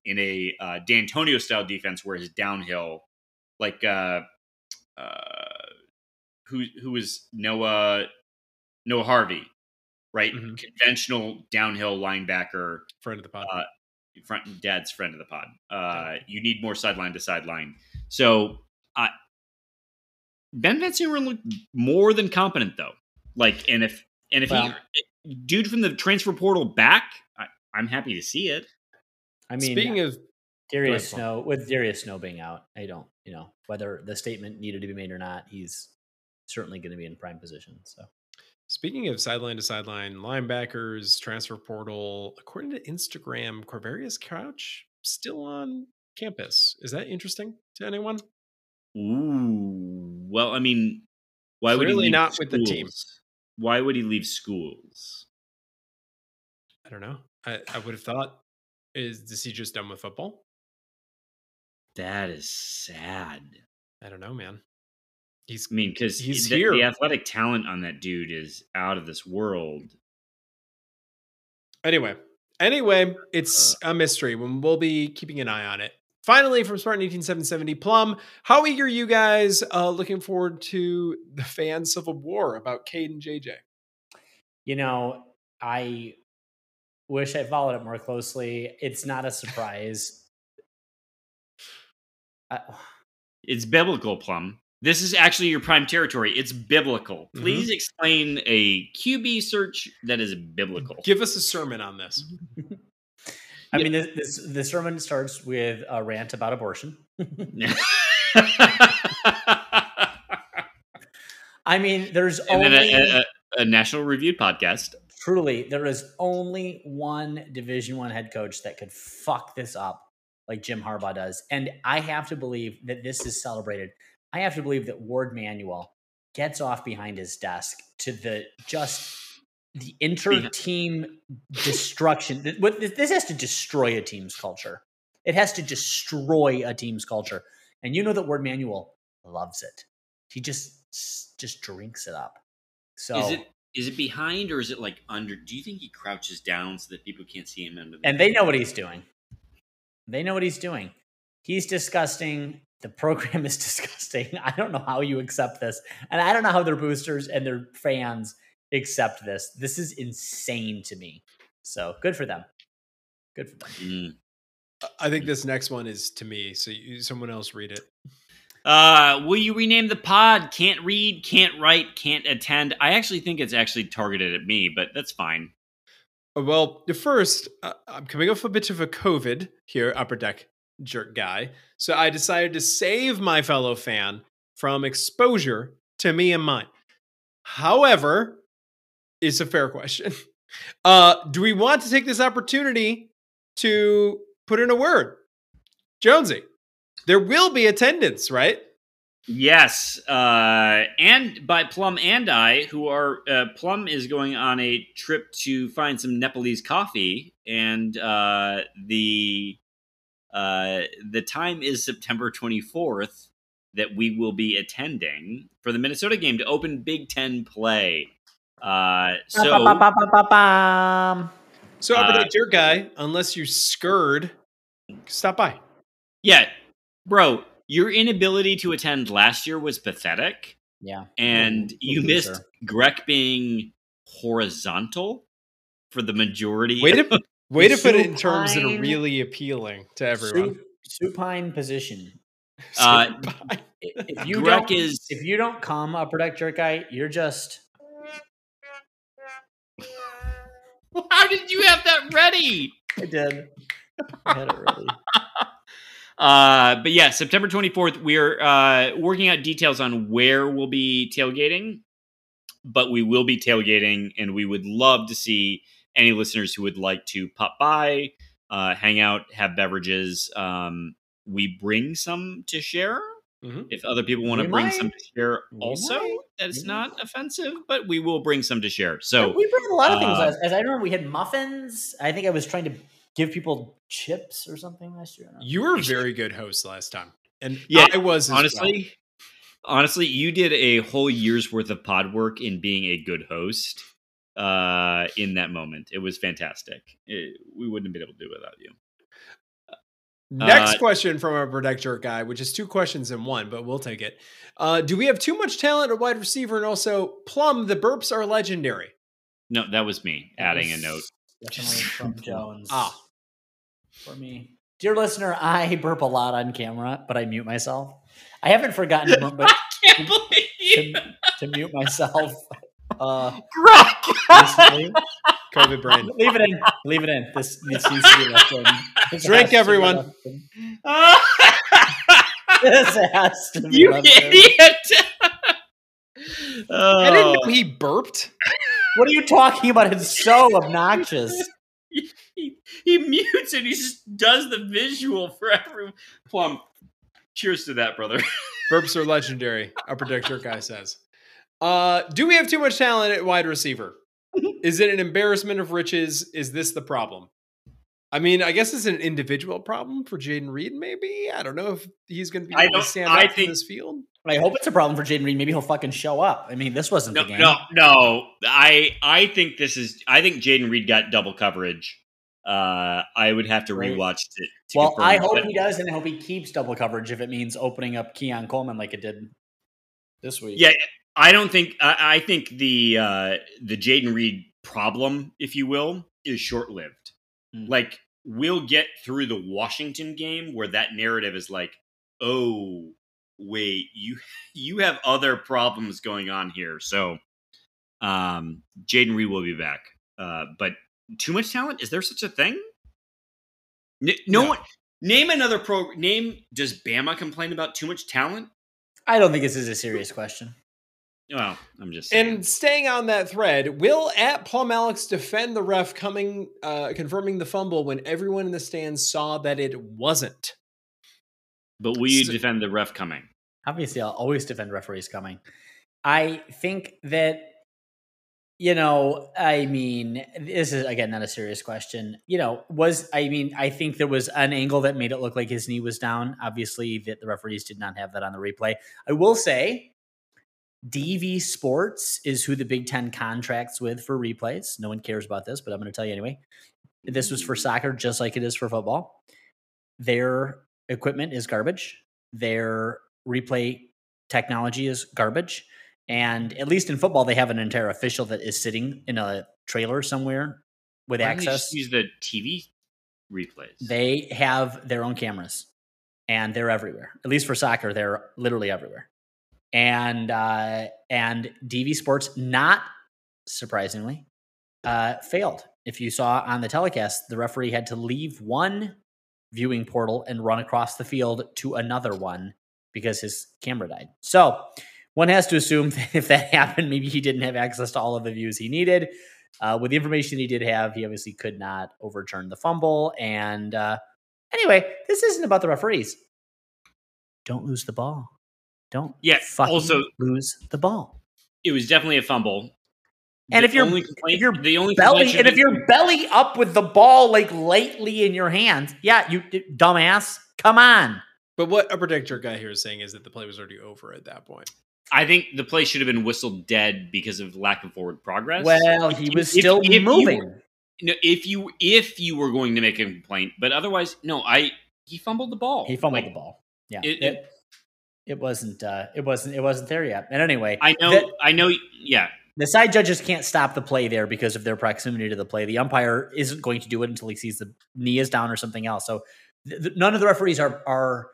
in a uh, Dantonio style defense, where his downhill, like uh, who who was Noah Noah Harvey, right? Mhm. Conventional downhill linebacker Friend of the pod. uh, front dad's friend of the pod. Uh, you need more sideline to sideline. So uh, Ben Van Sumeren looked more than competent though. Like, and if and if Well- he dude from the transfer portal back, I, I'm happy to see it. I mean, Speaking of, Darius Snow with Darius Snow being out, I don't, you know, whether the statement needed to be made or not, he's certainly going to be in prime position. So speaking of sideline to sideline linebackers, transfer portal, according to Instagram, Quavaris Crouch still on campus. Is that interesting to anyone? Ooh, well, I mean, why would he Clearly leave not with the team. Why would he leave schools? I don't know. I, I would have thought, is is he just done with football? That is sad. I don't know, man. He's I mean, because He's the, here. the athletic talent on that dude is out of this world. Anyway, anyway, it's a mystery. When we'll be keeping an eye on it. Finally, from Spartan 18770 Plum, how eager are you guys uh, looking forward to the fan civil war about Cade and JJ? you know, I wish I followed it more closely. It's not a surprise. I, It's biblical, Plum. This is actually your prime territory. It's biblical. Mhm. Please explain a QB search that is biblical. Give us a sermon on this. I mean, this, this the sermon starts with a rant about abortion. I mean, there's then only a, a, a national review podcast. truly there is only one Division One head coach that could fuck this up like Jim Harbaugh does, and I have to believe that this is celebrated. I have to believe that Warde Manuel gets off behind his desk to the just the inter-team destruction. This has to destroy a team's culture. It has to destroy a team's culture, and you know that Warde Manuel loves it. He just just drinks it up. So Is it Is it behind or is it like under? Do you think he crouches down so that people can't see him under? The And they know what he's doing. They know what he's doing. He's disgusting. The program is disgusting. I don't know how you accept this. And I don't know how their boosters and their fans accept this. This is insane to me. So good for them. Good for them. Mm. I think this next one is to me. So you, someone else read it. Uh, will you rename the pod? Can't read, can't write, can't attend. I actually think it's actually targeted at me, but that's fine. Uh, Well, first, uh, I'm coming off a bit of a COVID here, upper deck jerk guy. So I decided to save my fellow fan from exposure to me and mine. However, it's a fair question. Uh, do we want to take this opportunity to put in a word? Jonesy, there will be attendance, right? Yes, uh, and by Plum and I, who are uh, Plum is going on a trip to find some Nepalese coffee, and uh, the uh, the time is September twenty fourth that we will be attending for the Minnesota game to open Big Ten play. Uh, so. So, upper Uh, deck jerk guy, unless you're scared, stop by. yeah, bro, your inability to attend last year was pathetic. Yeah. and Mm, you for missed sure. Greg being horizontal for the majority. Way to way to put it in terms that are really appealing to everyone. Sup- supine position. Uh, Bye. I- If you Greg don't, is if you don't come up deck jerk guy, you're just How did you have that ready? I did. I had it ready. Uh, but yeah, September 24th, we're uh, working out details on where we'll be tailgating, but we will be tailgating, and we would love to see any listeners who would like to pop by, uh, hang out, have beverages. Um, we bring some to share. Mhm. If other people want to bring might. some to share, also, that's not offensive, but we will bring some to share. So, we brought a lot of things. uh, as, as I remember, we had muffins. I think I was trying to give people chips or something last year. I don't know. You were a very good host last time, and Yeah, I was as honestly honestly you did a whole year's worth of pod work in being a good host uh in that moment it was fantastic It- we wouldn't have been able to do it without you well. Next uh, question from our protect jerk guy, which is two questions in one, but we'll take it. Uh, do we have too much talent at wide receiver? And also, Plum, the burps are legendary. no that was me That adding a note Definitely from Jones. Ah. For me. Dear listener, I burp a lot on camera, but I mute myself. I haven't forgotten to, burp, but can't believe to, to mute myself. Uh, Greg! recently. COVID brain. leave it in. Leave it in. This, this needs to be left in. This Drink, has to be everyone. in. This has to be you left in. idiot I didn't know he burped. What are you talking about? It's so obnoxious. he, he mutes and he just does the visual for everyone plum cheers to that brother Burps are legendary. Upper deck jerk guy says. Uh, do we have too much talent at wide receiver? Is it an embarrassment of riches? Is this the problem? I mean, I guess it's an individual problem for Jayden Reed. Maybe I don't know if he's going to be I able to don't- stand I up in think- this field. I hope it's a problem for Jayden Reed. Maybe he'll fucking show up. I mean, this wasn't No, the game. no, no. I I think this is. I think Jayden Reed got double coverage. Uh, I would have to Right. rewatch it. To Well, I hope but- he does, and I hope he keeps double coverage if it means opening up Keon Coleman like it did this week. Yeah, I don't think. I, I think the uh, the Jayden Reed problem, if you will, is short lived. Hmm. Like we'll get through the Washington game where that narrative is like, oh wait, you you have other problems going on here. So, um, Jayden Reed will be back. Uh, but too much talent? Is there such a thing? N- no No. one. Name another pro. Name. Does Bama complain about too much talent? I don't think this is a serious question. Well, I'm just saying. And staying on that thread, will at Plum Alex defend the ref coming, uh, confirming the fumble when everyone in the stands saw that it wasn't? But will you So- defend the ref coming? Obviously, I'll always defend referees coming. I think that, you know, I mean, this is again not a serious question. You know, was I mean, I think there was an angle that made it look like his knee was down. Obviously, that the referees did not have that on the replay. I will say, DV Sports is who the Big Ten contracts with for replays. No one cares about this, but I'm going to tell you anyway. This was for soccer, just like it is for football. Their equipment is garbage. Their replay technology is garbage. And at least in football, they have an entire official that is sitting in a trailer somewhere with Why access. use the TV replays. They have their own cameras, and they're everywhere. At least for soccer, they're literally everywhere. And uh, and DV Sports, not surprisingly, uh, failed. If you saw on the telecast, the referee had to leave one viewing portal and run across the field to another one because his camera died. So one has to assume that if that happened, maybe he didn't have access to all of the views he needed. Uh, with the information he did have, he obviously could not overturn the fumble. And uh, anyway, this isn't about the referees. Don't lose the ball. Don't Yeah, fucking also- lose the ball. it was definitely a fumble. And The if you're- only complaint, if you're the only Belly, and if you're belly up with the ball like lightly in your hands, yeah, you dumbass, come on. But what a Deck Jerk guy here is saying is that the play was already over at that point. I think the play should have been whistled dead because of lack of forward progress. Well, If he you- was if- still if you moving. were- no, if you if you were going to make a complaint, but otherwise, no. I he fumbled the ball. he fumbled Like, the ball. Yeah, it- it, it, wasn't. Uh, it wasn't. It wasn't there yet. And anyway, I know. the- I know. Yeah, the side judges can't stop the play there because of their proximity to the play. The umpire isn't going to do it until he sees the knee is down or something else. So th- th- none of the referees are are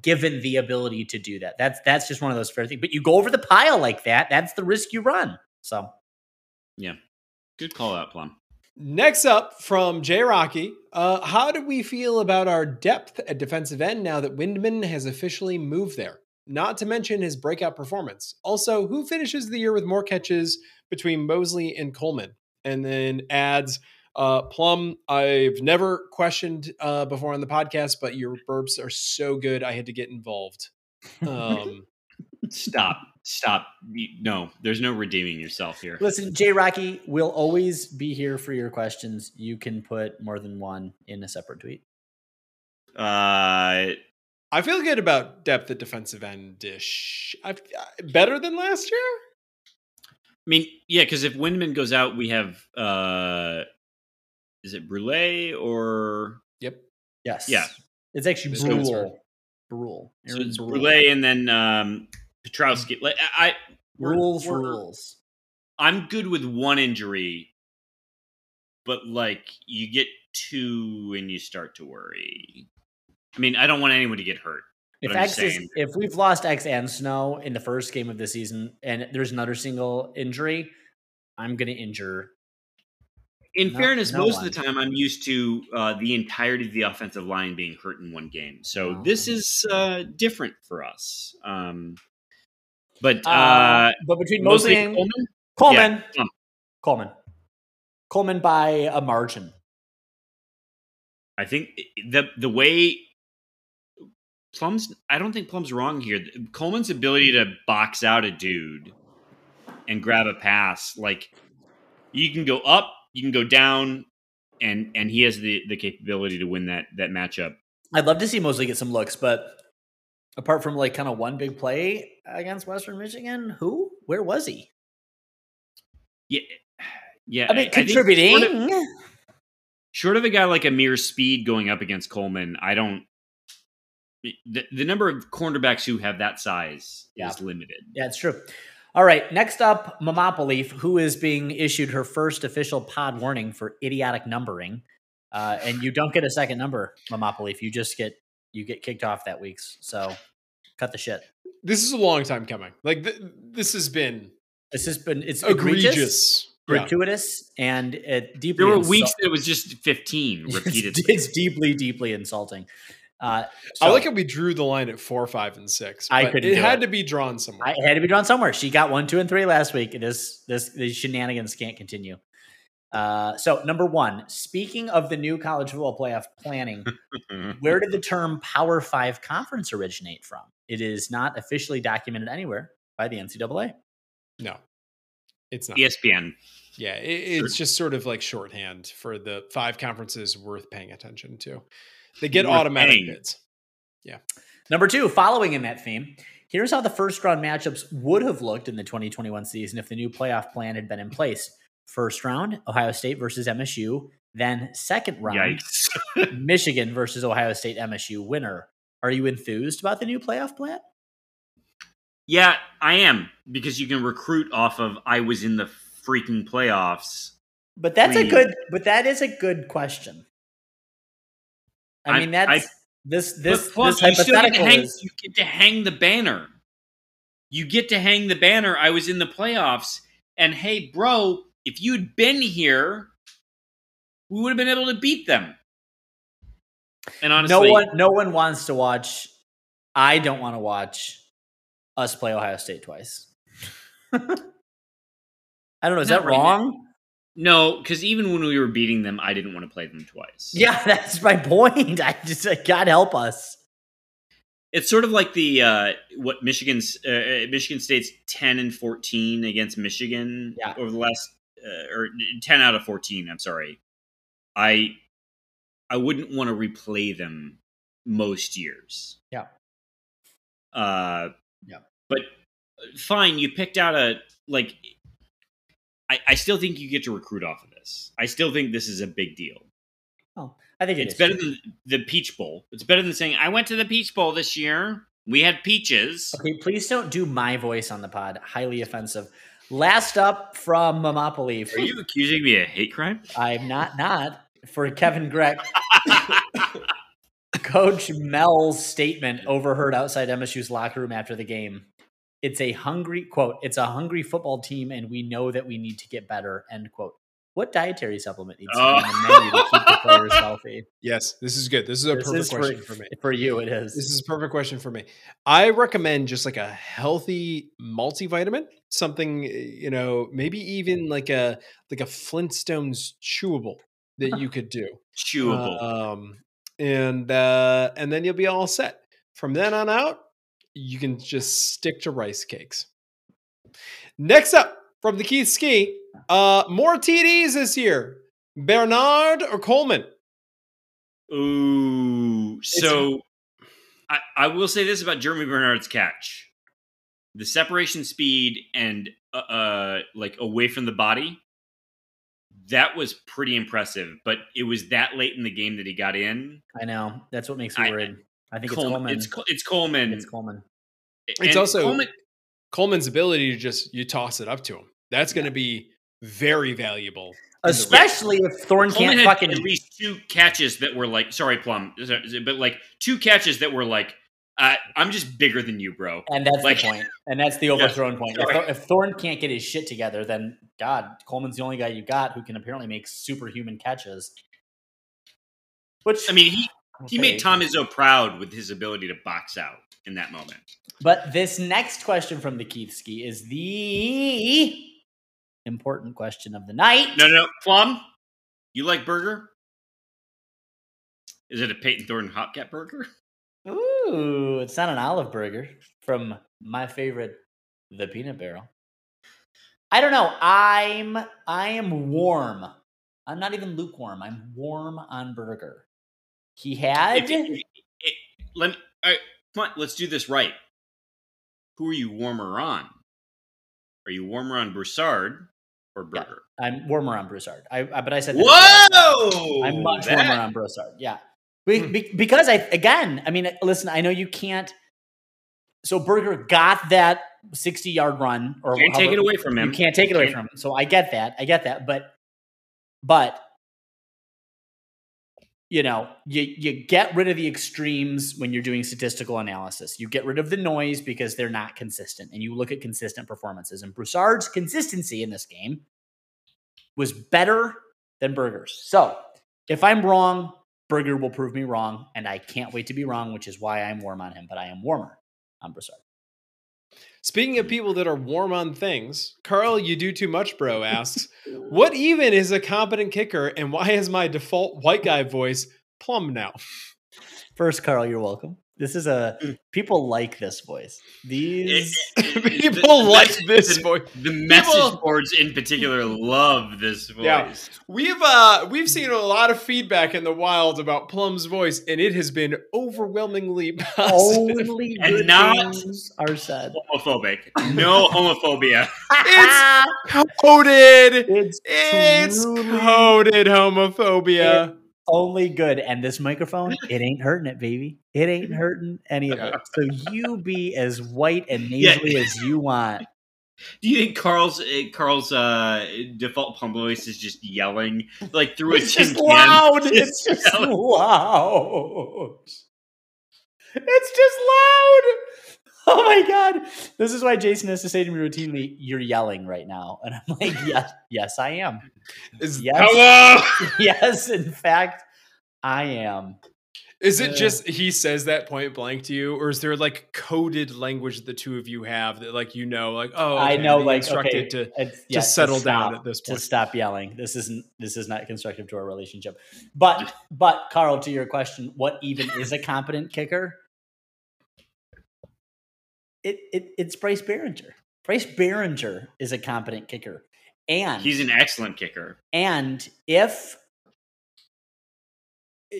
given the ability to do that. That's that's just one of those fair things. But you go over the pile like that, that's the risk you run. So Yeah. good call out, Plum. Next up from Jay Rocky, uh, how do we feel about our depth at defensive end now that Windmon has officially moved there? Not to mention his breakout performance. Also, who finishes the year with more catches between Mosley and Coleman? And then adds uh, Plum. I've never questioned uh, before on the podcast, but your burps are so good, I had to get involved. Um, Stop. Stop. No, there's no redeeming yourself here. listen, Jay Rocky we'll always be here for your questions. You can put more than one in a separate tweet. Uh, I feel good about depth at defensive end ish. Better than last year? I mean, yeah, because if Windmon goes out, we have uh, is it Brule or Yep. Yes. Yeah. It's actually So it's- Brule. Brule. so it's Brule. Brule and then um, Pietrowski. Like I, I we're- Rules, we're- rules. I'm good with one injury, but like you get two and you start to worry. I mean, I don't want anyone to get hurt. If X just is, if we've lost X and Snow in the first game of the season, and there's another single injury, I'm going to injure. In No- fairness, no most one. of the time I'm used to uh, the entirety of the offensive line being hurt in one game. So Oh. this is uh, different for us. Um, but uh, Uh, but between Mosley and Coleman? Coleman, Plum. Coleman, Coleman by a margin. I think the the way Plum's I don't think Plum's wrong here. Coleman's ability to box out a dude and grab a pass, like you can go up, you can go down, and and he has the the capability to win that that matchup. I'd love to see Mosley get some looks, but apart from like kind of one big play against Western Michigan, who? Where was he? Yeah, yeah. I mean, think contributing. Short of, short of a guy like Ameer Speed going up against Coleman, I don't. The, the number of cornerbacks who have that size Yeah. is limited. Yeah, it's true. All right, next up, Mamapa who is being issued her first official pod warning for idiotic numbering. Uh, and you don't get a second number, Mamapa You just get you get kicked off that week's. So cut the shit. This is a long time coming. Like th- this has been It's just been it's egregious, egregious. Yeah. gratuitous, and it deeply. There were insult- weeks that it was just 15 repeated. It's, it's deeply, deeply insulting. Uh, I like how we drew the line at four, five, and six. I couldn't It had it. to be drawn somewhere. I it had to be drawn somewhere. She got one, two, and three last week. This this these shenanigans can't continue. Uh, so number one, speaking of the new college football playoff planning, where did the term Power Five conference originate from? It is not officially documented anywhere by the NCAA. no, it's not. ESPN. Yeah, it, it's just sort of like shorthand for the five conferences worth paying attention to. They get Worth automatic paying. bids. Yeah. Number two, following in that theme, Here's how the first round matchups would have looked in the 2021 season if the new playoff plan had been in place. First round, Ohio State versus MSU. Then second round, Michigan versus Ohio State MSU winner. Are you enthused about the new playoff plan? Yeah, I am because you can recruit off of I was in the freaking playoffs. But that's a good. But that is a good question. I, I- mean, that's I- this this plus, this you get to hang. is. You get to hang the banner. You get to hang the banner. I was in the playoffs, and hey, bro, if you'd been here, we would have been able to beat them. And honestly, no one, no one wants to watch. I don't want to watch us play Ohio State twice. I don't know. Is Not that right now. No, because even when we were beating them, I didn't want to play them twice. Yeah, that's my point. I just, God help us. It's sort of like the uh, what Michigan's uh, uh, Michigan State's ten and fourteen against Michigan Yeah. over the last uh, or ten out of fourteen. I'm sorry, I I wouldn't want to replay them most years. Yeah. Uh, Yeah. But uh, fine, you picked out a like. I, I still think you get to recruit off of this. I still think this is a big deal. Oh, I think it It's better than the Peach Bowl. It's better than saying I went to the Peach Bowl this year. We had peaches. Okay, please don't do my voice on the pod. Highly offensive. Last up from Momopoly. Are you accusing me of hate crime? I'm not not for Kevin Gregg. Coach Mel's statement overheard outside MSU's locker room after the game. It's a hungry quote. It's a hungry football team, and we know that we need to get better. End quote. What dietary supplement needs to be on the menu to keep the players healthy? Yes, this is good. This is a This perfect is for- question for me. For you, it is. This is a perfect question for me. I recommend just like a healthy multivitamin, something you know, maybe even like a like a Flintstones chewable that you could do. Chewable. Um, and uh, and then you'll be all set. From then on out, you can just stick to rice cakes. Next up from the Keith Ski, uh, more TDs this year. Bernard or Coleman? Ooh. So I, I will say this about Germie Bernard's catch. The separation speed and uh, uh like away from the body, that was pretty impressive. But it was that late in the game that he got in. I know. That's what makes me I- worried. I think Coleman, it's it's Coleman. Col- it's Coleman. It's Coleman. It's And also Coleman, Coleman's ability to just you toss it up to him. That's going to be very valuable. in the red Especially if Thorne Coleman can't had fucking at least two catches that were like sorry plum but like two catches that were like uh, i'm just bigger than you bro And that's Like- the point. And that's the overthrown point. If, sorry. Thor- if Thorne can't get his shit together, then God, Coleman's the only guy you got who can apparently make superhuman catches. Which i mean he he made tom izzo proud with his ability to box out in that moment But this next question from the Keith Ski is the important question of the night. no no no plum you like burger is it a peyton thornton hotcat burger Ooh, it's not an olive burger from my favorite, the peanut barrel. I don't know. I'm I am warm. I'm not even lukewarm. I'm warm on Berger. He had let me right, come on let's do this right who are you warmer on are you warmer on broussard or Yeah. Berger I'm warmer on Broussard. I, I but I said that Whoa! I'm much That- warmer on Broussard. Yeah, be, Hmm. be- because I again, I mean, listen, I know you can't. So Berger got that 60 yard run, or Can't take it away from him. You can't take it away from him. So I get that. I get that. But, but, you know, you you get rid of the extremes when you're doing statistical analysis. You get rid of the noise because they're not consistent, and you look at consistent performances. And Broussard's consistency in this game was better than Berger's. So if I'm wrong, Berger will prove me wrong, and I can't wait to be wrong, which is why I'm warm on him. But I am warmer on Broussard. Speaking of people that are warm on things, Carl, you do too much, bro asks, What even is a competent kicker and why is my default white guy voice plum now? First, Carl, you're welcome. This is a Mm. people like this voice. These People The- like the- this the- voice. The message People- boards in particular love this voice. Yeah. We've uh we've seen a lot of feedback in the wild about Plum's voice, and it has been overwhelmingly positive. only And not- things are said. Homophobic. No homophobia. It's coded. it's It's coded homophobia. Only good. And this microphone, it ain't hurting it, baby. It ain't hurting any of it. So you be as white and Yeah. nasally as you want. Do you think Carl's uh, Carl's uh, default Plum voice is just yelling like through a It's tin just can? loud. Just It's just yelling. loud. It's just loud. Oh my god. This is why Jason has to say to me routinely, You're yelling right now. And I'm like, Yes, yes, I am. Is, Yes. Hello. Yes, in fact, I am. is it Uh, just he says that point blank to you, or is there like coded language that the two of you have that like you know, like oh, I know, like, instructed okay, to yeah, to settle down stop, at this to stop yelling. This isn't. This is not constructive to our relationship. But, but Carl, to your question, what even is a competent kicker? It, it it's Bryce Baringer. Bryce Baringer is a competent kicker, and He's an excellent kicker. and if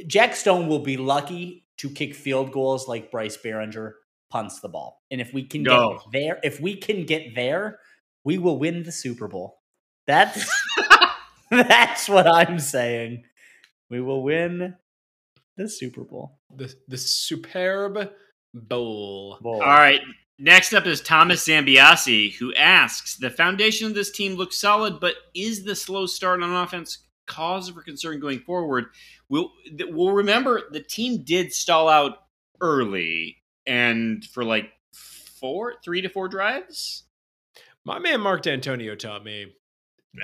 Jack Stone will be lucky to kick field goals like Bryce Baringer punts the ball. And if we can Go. get there, if we can get there, we will win the Super Bowl. That's that's what I'm saying. We will win the Super Bowl. the the superb bowl. Bowl. All right. Next up is Thomas Zambiasi, who asks The foundation of this team looks solid, but is the slow start on offense cause for concern going forward? We'll, we'll remember the team did stall out early and for like four, three to four drives. My man Mark Dantonio taught me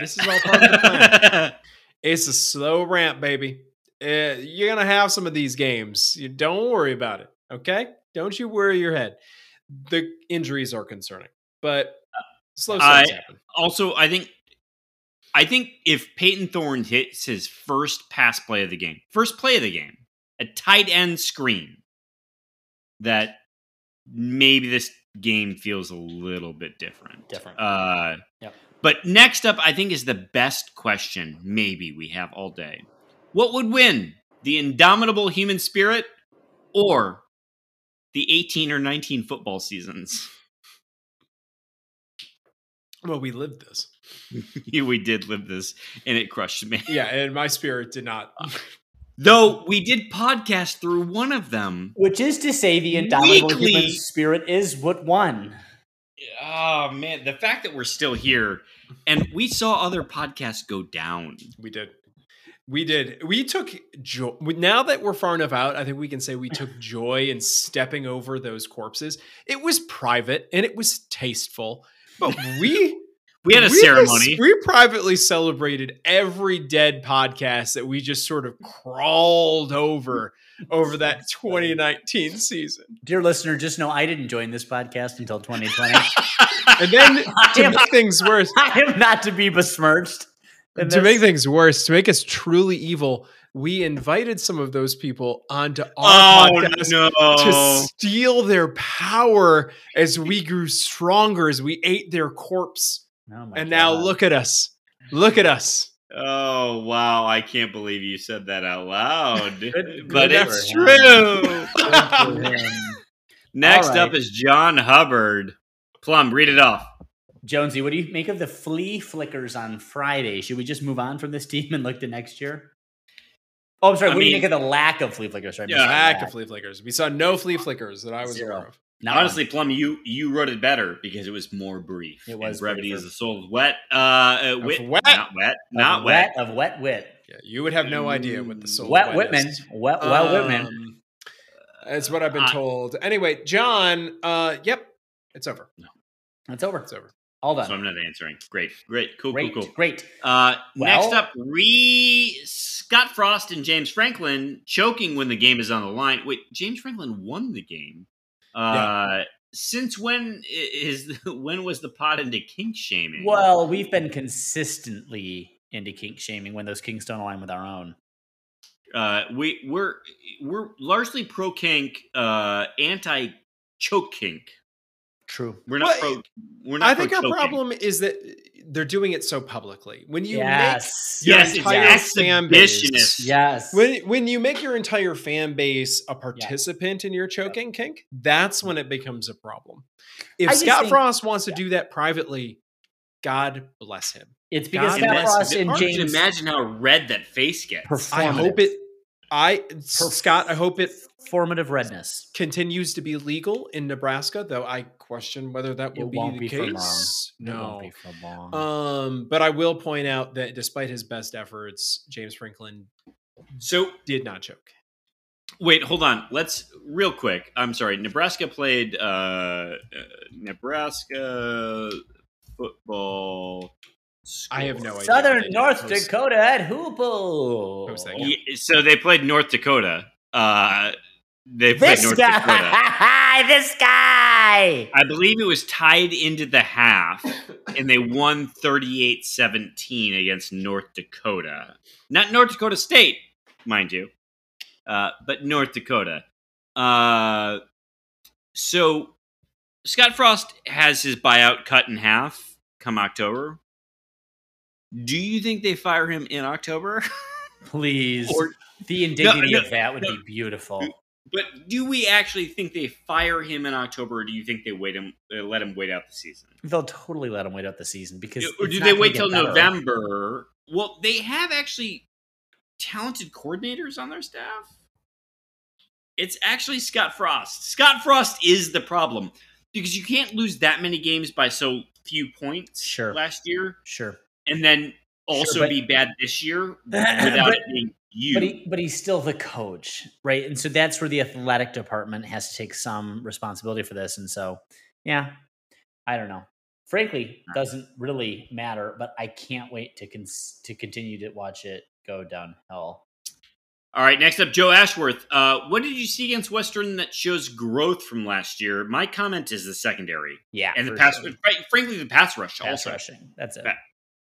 this is all part of the plan. It's a slow ramp, baby. Uh, you're gonna have some of these games. You don't worry about it, okay? Don't you worry your head. The injuries are concerning, but slow starts I- happen. also, I think I think if Payton Thorne hits his first pass play of the game, first play of the game, a tight end screen, that maybe this game feels a little bit different. Different. Uh, Yep. But next up, I think is the best question maybe we have all day. What would win, the indomitable human spirit or the 18 or 19 football seasons? Well, we lived this. we did live this, and it crushed me. Yeah, and my spirit did not. Though we did podcast through one of them. Which is to say, the indomitable Weekly. human spirit is what won. Oh man, the fact that we're still here and we saw other podcasts go down. We did. We did. We took joy. Now that we're far enough out, I think we can say we took joy in stepping over those corpses. It was private and it was tasteful, but we We had a we ceremony. we privately celebrated every dead podcast that we just sort of crawled over over that 2019 season. Dear listener, just know I didn't join this podcast until 2020. And then to make things worse, I am not to be besmirched. In to make things worse, to make us truly evil, we invited some of those people onto our Oh podcast no. to steal their power as we grew stronger, as we ate their corpse. Oh my and now look at us. Look at us. Oh wow, I can't believe you said that out loud. Good- but good it's true. Good for him. Next All up is John Hubbard. Plum, read it off. Jonesy, what do you make of the flea flickers on Friday? Should we just move on from this team and look to next year? Oh, I'm sorry. I what do you mean- make of the lack of flea flickers? Sorry, I Yeah, Lack of flea flickers. We saw no flea flickers that I was Zero. aware of. Not Honestly, Plum, you you wrote it better because it was more brief. It was brevity is the soul of wet. Uh, uh wit, wet. not wet, not of wet. of wet wit. Yeah, you would have no idea what the soul. Wet of Whitman. is. Wet, well, Whitman. Um, That's what I've been told. Anyway, John. Uh, yep, it's over. No, It's over. It's over. All So. I'm not answering. Great, great, cool, Great, cool, cool. great. Uh, Well- next up, re Scott Frost and James Franklin choking when the game is on the line. Wait, James Franklin won the game. Uh, Since when is when was the pot into kink shaming? Well, we've been consistently into kink shaming when those kinks don't align with our own. Uh, we we're we're largely pro kink, uh, anti choke kink. True. We're not Well, pro. We're not. I think our choking. problem is that uh, they're doing it so publicly. When you yes. your Yes, it's entire fan base- Yes. when when you make your entire fan base a participant in your choking kink, that's when it becomes a problem. If I Scott think- Frost wants to do that privately, God bless him. it's because God Scott bless Frost him. and James imagine how red that face gets. I hope it. I Scott. I hope it formative redness. continues to be legal in Nebraska, though I question whether that will It be won't the be for long. case. It won't No. be for long. Um, but I will point out that despite his best efforts, James Franklin So did not choke. wait, hold on. Let's real quick. I'm sorry. Nebraska played uh, uh Nebraska football. I have score. no idea. Southern what they did. North Post- Dakota at Hoople. Yeah, so they played North Dakota. Uh, they played This North Dakota. guy. this guy. I believe it was tied into the half, and they won 38 17 against North Dakota. Not North Dakota State, mind you, uh, but North Dakota. Uh, so Scott Frost has his buyout cut in half come October. Do you think they fire him in October? Please. or the indignity no, of that would no. be beautiful. But do we actually think they fire him in October, or do you think they wait him, they let him wait out the season, They'll totally let him wait out the season because or do they wait till better. November? Well, they have actually talented coordinators on their staff. It's actually Scott Frost. Scott Frost is the problem because you can't lose that many games by so few points. Sure. last year, Sure. And then also but- be bad this year without But- it being you. But he, but he's still the coach, right? And so that's where the athletic department has to take some responsibility for this. And so, yeah, I don't know. Frankly, doesn't really matter. But I can't wait to cons- to continue to watch it go downhill. All right, next up, Joe Ashworth. Uh, what did you see against Western that shows growth from last year? My comment is the secondary Yeah, and the pass. sure. fr- Frankly, the pass rush pass also. rushing. That's it.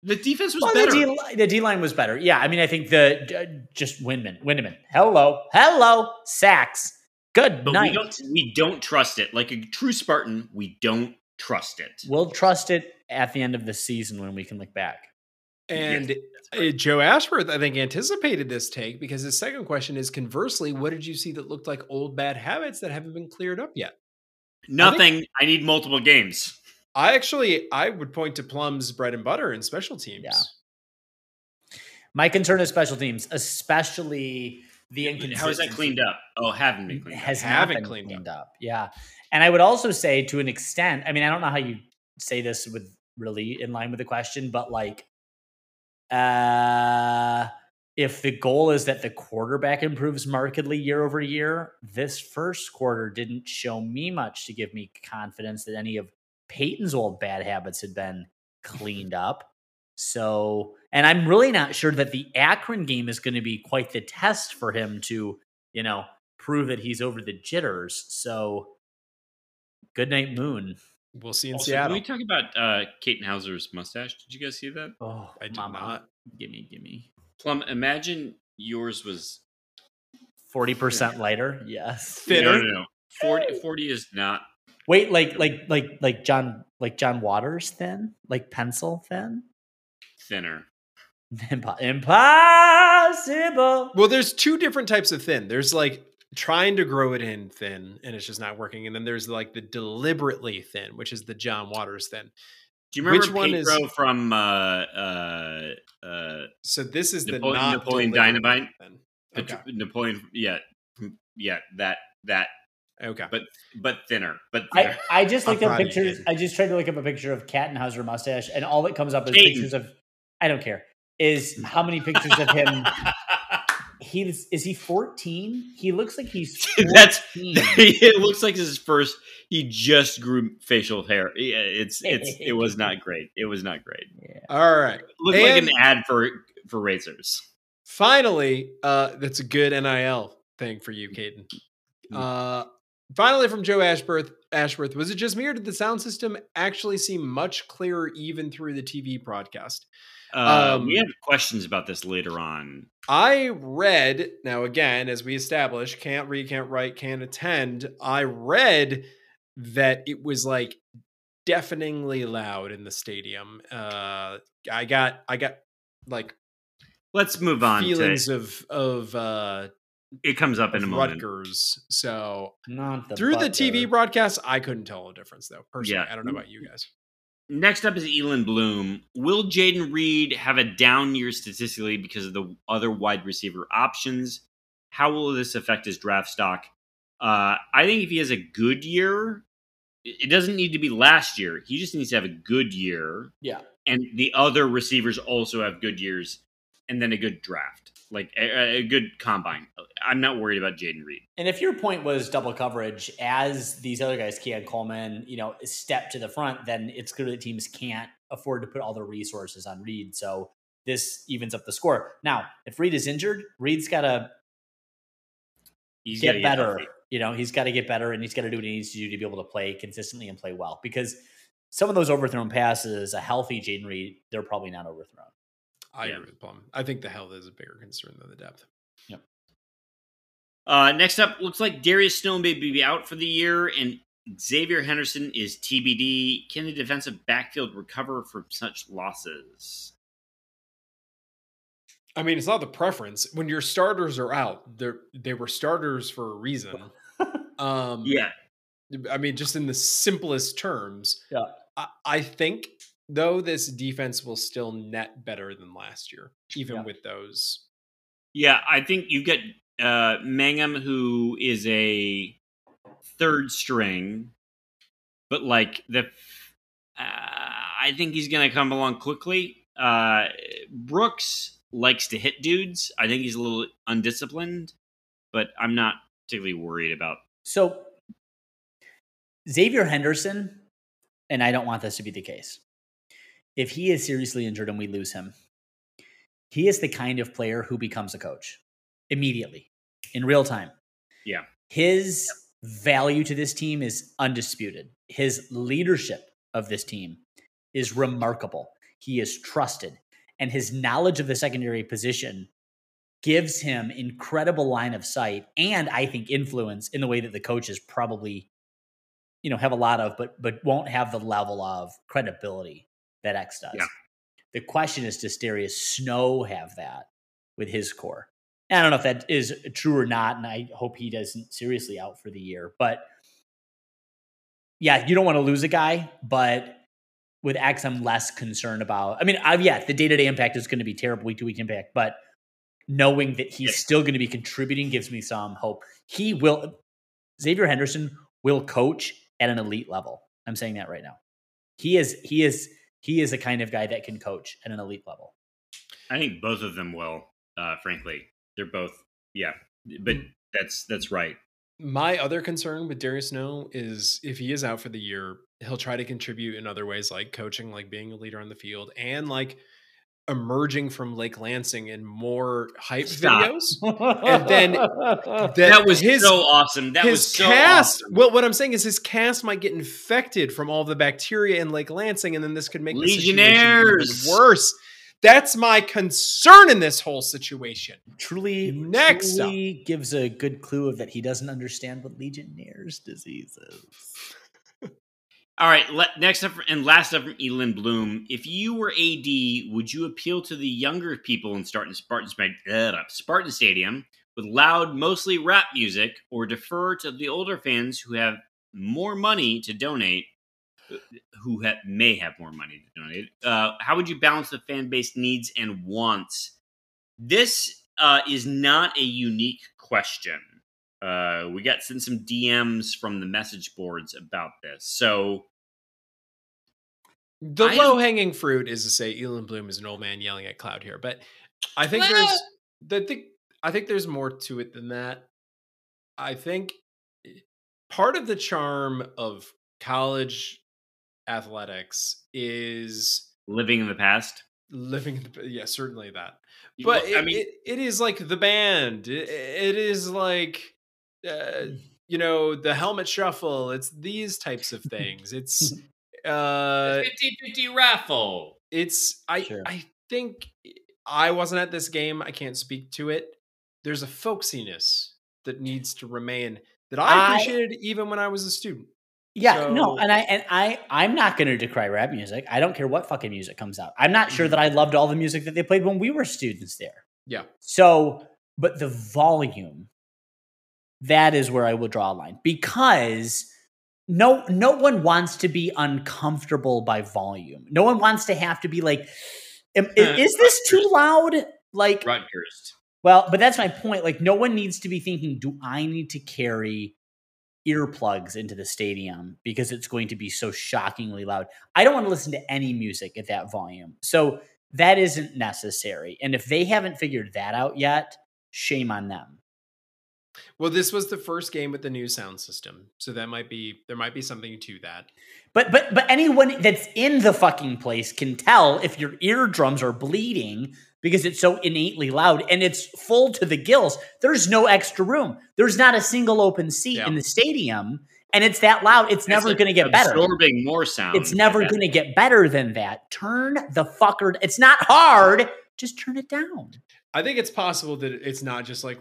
That- The defense was Well, better. the D, the D line was better. Yeah, I mean, I think the uh, just Windmon, Windmon. Hello, hello, sacks. Good but night. we don't. We don't trust it. Like a true Spartan, we don't trust it. We'll trust it at the end of the season when we can look back. And Yes, uh, Joe Ashworth, I think, anticipated this take because his second question is conversely, what did you see that looked like old bad habits that haven't been cleared up yet? Nothing. I, need multiple games. I actually I would point to Plum's bread and butter and special teams. Yeah. My concern is special teams, especially the inconsistency. How is that cleaned up? Oh, haven't been cleaned up. Has not been cleaned cleaned, up. Yeah, and I would also say to an extent. I mean, I don't know how you say this with really in line with the question, but like, uh, if the goal is that the quarterback improves markedly year over year, this first quarter didn't show me much to give me confidence that any of Payton's old bad habits had been cleaned up. So, and I'm really not sure that the Akron game is going to be quite the test for him to, you know, prove that he's over the jitters. So, good night, Moon. We'll see in Also, can Seattle. we talk about uh, Kate Hauser's mustache? Did you guys see that? Oh, I did mama. not. Gimme, gimme. Plum, imagine yours was 40% lighter? Yes. Thinner? No, no, no. 40, 40 is not. Wait, like like like like John like John Waters thin? Like pencil thin? Thinner. Impo- impossible. Well, there's two different types of thin. There's like trying to grow it in thin and it's just not working. And then there's like the deliberately thin, which is the John Waters thin. Do you remember Which one is- Pedro from uh, uh, uh, So this is the Napoleon- not Napoleon Dynamite? thin. Okay. Napoleon? Yeah, yeah, that that, Okay. but but thinner, but thinner. I, I just looked up proud of you, pictures. I just tried to look up a picture of Kattenhauser mustache, and all that comes up is Jaden. pictures of. I don't care. Is how many pictures of him? He's is he fourteen? He looks like he's 14. That's it. Looks like his first. He just grew facial hair. Yeah, it's it's it was not great. It was not great. Yeah. All right. Looked like an ad for for razors. Finally, uh, that's a good NIL thing for you, Caden. Uh, finally from Joe Ashworth. Ashworth, was it just me or did the sound system actually seem much clearer even through the TV broadcast? Uh, we Um, have questions about this later on. I read now again, as we established, can't read, can't write, can't attend. I read that it was like deafeningly loud in the stadium. Uh, I got, I got like Let's move on. feelings To, of of uh, it comes up in a of moment. Rutgers. So Not the through the TV broadcast, I couldn't tell a difference though. Personally, Yeah. I don't know about you guys. Next up is Elon Bloom. Will Jayden Reed have a down year statistically because of the other wide receiver options? How will this affect his draft stock? Uh, I think if he has a good year, it it doesn't need to be last year. He just needs to have a good year, Yeah. and the other receivers also have good years, and then a good draft, like a, a good combine. I'm not worried about Jayden Reed. And if your point was double coverage, as these other guys, Keon Coleman, you know, step to the front, then it's clear that teams can't afford to put all their resources on Reed. So this evens up the score. Now, if Reed is injured, Reed's got to He's get better. healthy. you know, he's got to get better and he's got to do what he needs to do to be able to play consistently and play well. Because some of those overthrown passes, a healthy Jayden Reed, they're probably not overthrown. I Yeah. agree with Plum. I think the health is a bigger concern than the depth. Yep. Uh, next up, looks like Darius Snow may be out for the year, and Xavier Henderson is TBD. Can the defensive backfield recover from such losses? I mean, it's not the preference. When your starters are out, they they were starters for a reason. Um, Yeah, I mean, just in the simplest terms. Yeah. I, I think though this defense will still net better than last year, even Yeah. with those. yeah. I think you get uh, Mangham, who is a third string, but like the, uh, I think he's going to come along quickly. Uh, Brooks likes to hit dudes. I think he's a little undisciplined, but I'm not particularly worried about. So Xavier Henderson, and I don't want this to be the case. If he is seriously injured and we lose him, he is the kind of player who becomes a coach immediately in real time. Yeah. His value to this team is undisputed. His leadership of this team is remarkable. He is trusted, and his knowledge of the secondary position gives him incredible line of sight and I think influence in the way that the coaches probably you know have a lot of but but won't have the level of credibility that X does. Yeah. The question is does Darius Snow have that with his core? And I don't know if that is true or not and I hope he doesn't seriously out for the year, but yeah, you don't want to lose a guy, but with X, I'm less concerned about. I mean, I've, yeah, the day to day impact is going to be terrible week to week impact, but knowing that he's still going to be contributing gives me some hope. He will, Xavier Henderson will coach at an elite level. I'm saying that right now. He is, he is, he is the kind of guy that can coach at an elite level. I think both of them will. Uh, frankly, they're both. Yeah, but that's that's right. My other concern with Darius Snow is if he is out for the year, he'll try to contribute in other ways, like coaching, like being a leader on the field, and like emerging from Lake Lansing in more hype Stop. videos. And then That, was his so awesome. That his was so cast. awesome. Well, what I'm saying is his cast might get infected from all the bacteria in Lake Lansing, and then this could make the situation Legionnaires. worse. That's my concern in this whole situation. truly, Next up. truly gives a good clue of that he doesn't understand what Legionnaire's disease is. All right, next up and last up from Elin Bloom. If you were AD, would you appeal to the younger people in Spartan Spartan, Stadium with loud, mostly rap music, or defer to the older fans who have more money to donate, uh, who may have more money to donate? Uh, how would you balance the fan base needs and wants? This uh, is not a unique question. Uh, we got sent some DMs from the message boards about this. So The I low hanging fruit is to say Elon Bloom is an old man yelling at cloud here, but I think there's the thing. I think there's more to it than that. I think eh, part of the charm of college athletics is living in the past. living. in the- Yeah, certainly that. But it, I mean, it, it is like the band. It, it is like uh, you know the helmet shuffle. It's these types of things. It's uh 50-50 raffle. it's I Sure. I think I wasn't at this game. I can't speak to it. There's a folksiness that needs to remain that I I- appreciated even when I was a student. Yeah, no, and I and I I'm not going to decry rap music. I don't care what fucking music comes out. I'm not sure Mhm. that I loved all the music that they played when we were students there. Yeah. So, but the volume, that is where I would draw a line because no no one wants to be uncomfortable by volume. No one wants to have to be like, "Am- is this too loud? Like, Rutgers. well, but that's my point. Like, no one needs to be thinking, do I need to carry earplugs into the stadium because it's going to be so shockingly loud? I don't want to listen to any music at that volume. So that isn't necessary. And if they haven't figured that out yet, shame on them. Well, this was the first game with the new sound system, so that might be there might be something to that. But but but anyone that's in the fucking place can tell if your eardrums are bleeding because it's so innately loud and it's full to the gills. There's no extra room. There's not a single open seat Yeah. in the stadium, and it's that loud. It's never It's going to get better. Absorbing more sound. It's never going to get better than that. Turn the fucker. It's not hard. Just turn it down. I think it's possible that it's not just like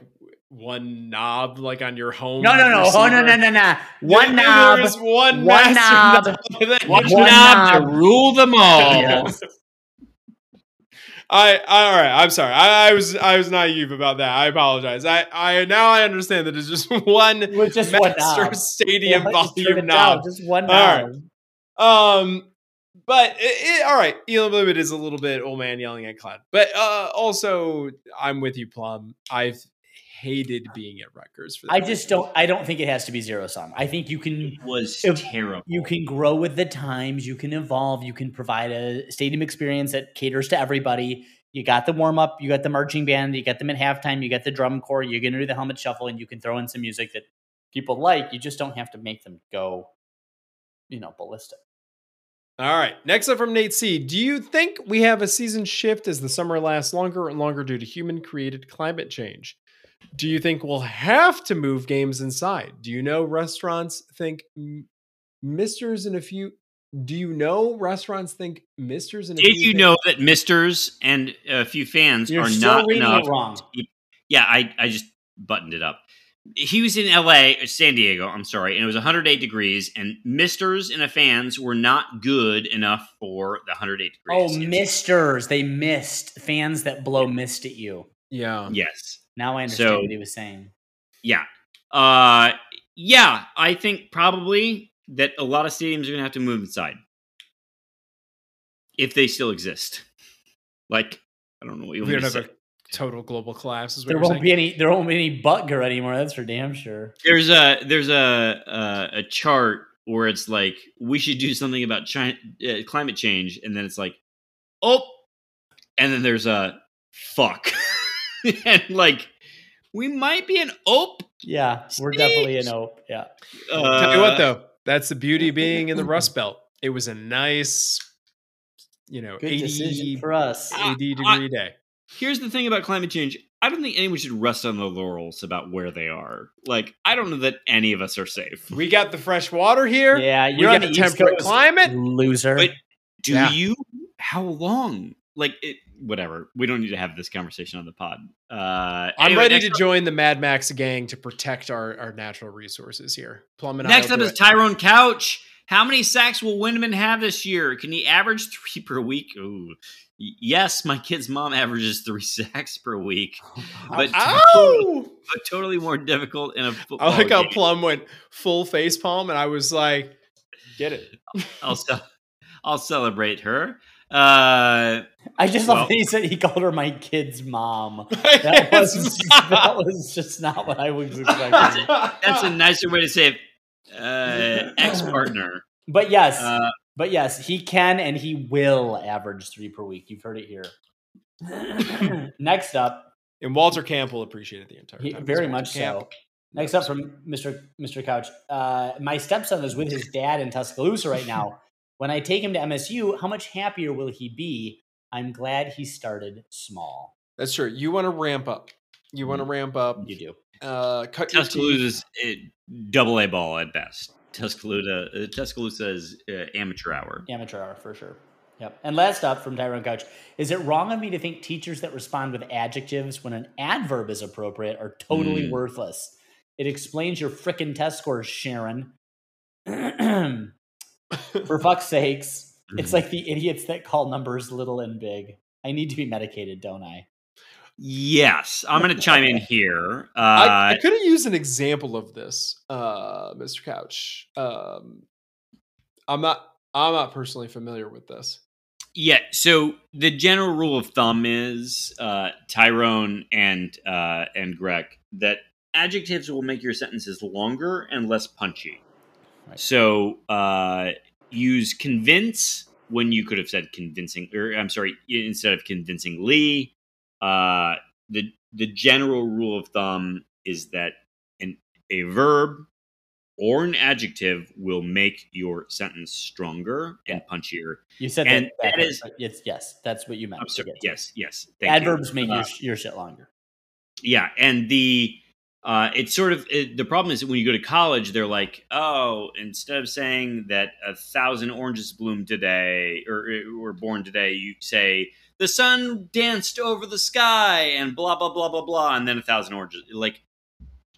one knob like on your home. No, no, no. Oh, no, no, no, no. One There- knob. There's one, one master knob, One, One knob, to rule them all. Yeah. I, I all right. I'm sorry. I, I was I was naive about that. I apologize. I I now I understand that it's just one just one master knob. stadium Yeah, volume it down. knob. Just one All right. knob. Um, but it, it, all right, Elon Limit is a little bit old man yelling at cloud. But uh, also, I'm with you, Plum. I've hated being at Rutgers for. That. I that. just don't. I don't think it has to be zero sum. I think you can It was If terrible. you can grow with the times. You can evolve. You can provide a stadium experience that caters to everybody. You got the warm up. You got the marching band. You got them at halftime. You got the drum corps. You're gonna do the helmet shuffle, and you can throw in some music that people like. You just don't have to make them go, you know, ballistic. All right. Next up from Nate C. Do you think we have a season shift as the summer lasts longer and longer due to human created climate change? Do you think we'll have to move games inside? Do you know restaurants think misters and a few? Do you know restaurants think misters and a Did few you things- know that Misters and a few fans You're are not reading enough? it wrong. Yeah, I, I just buttoned it up. He was in LA, or uh, San Diego, I'm sorry, and it was 108 degrees, and Misters and a fans were not good enough for the 108 degrees. Oh, misters! They missed fans that blow mist at you. Yeah. Yes. Now I understand So- what he was saying. Yeah. Uh yeah, I think probably that a lot of stadiums are gonna have to move inside. If they still exist. Like, I don't know what you We want don't to say. a total global collapse. Is what There won't saying? be any. There won't be any Butger anymore. That's for damn sure. There's a there's a a, a chart where it's like we should do something about China, uh, climate change, and then it's like, oh, and then there's a fuck, and like we might be an op. Yeah, we're definitely an ope. Yeah. Uh, Tell you what, though, that's the beauty being in the Rust Belt. It was a nice, you know, Good 80, decision for us. Ah, 80 degree day. Here's the thing about climate change. I don't think anyone should rest on their laurels about where they are. Like, I don't know that any of us are safe. We got the fresh water here. Yeah, you're on got the the temperate climate. loser. But do Yeah. you? How long? Like, it, whatever. We don't need to have this conversation on the pod. Uh, I'm anyway, ready to up- join the Mad Max gang to protect our, our natural resources here. Plum and Next up is it. Tyrone Couch. How many sacks will Windmon have this year? Can he average three per week? Ooh. Yes, my kid's mom averages three sacks per week, but, Ow! but totally more difficult in a football I like how. Plum went full face palm, and I was like, "Get it." I'll, I'll celebrate her. Uh, I just well- love that he said he called her my kid's mom. That was that was just not what I was expecting. that's a nicer way to say it. Uh, ex partner. But yes, Uh, but yes, he can and he will average three per week. You've heard it here. Next up, and Walter Camp will appreciate it the entire he, time. very much Camp. so. Next up from Mr. Mr. Couch. Uh, my stepson is with his dad in Tuscaloosa right now. When I take him to MSU, how much happier will he be? I'm glad he started small. That's true. You want to ramp up. You want to ramp up. You do. Uh, cut your teeth. Tuscaloosa's it, double A ball at best. Tuscaloosa, uh, Tuscaloosa is uh, amateur hour. Amateur hour for sure. Yep. And last up from Tyrone Couch, is it wrong of me to think teachers that respond with adjectives when an adverb is appropriate are totally Mm. worthless? It explains your frickin' test scores, Sharon. For fuck's sakes. It's like the idiots that call numbers little and big. I need to be medicated, don't I? Yes, I'm going to chime in here. Uh, I, I could have used an example of this, uh, Mr. Couch. Um, I'm not. I'm not personally familiar with this. Yeah. So the general rule of thumb is uh, Tyrone and uh, and Greg that adjectives will make your sentences longer and less punchy. Right. So uh, use convince when you could have said convincing, or I'm sorry, instead of convincingly. Uh, the the general rule of thumb is that an a verb or an adjective will make your sentence stronger and punchier. You said And that, that backwards, it's yes, that's what you meant. I'm sorry. Yes, yes. Thank you. Adverbs make Uh, your, your shit longer. Yeah, and the uh, it's sort of it, the problem is that when you go to college, they're like, oh, instead of saying that a thousand oranges bloomed today or uh, were born today, you say the sun danced over the sky and blah blah blah blah blah, and then a thousand oranges. Like,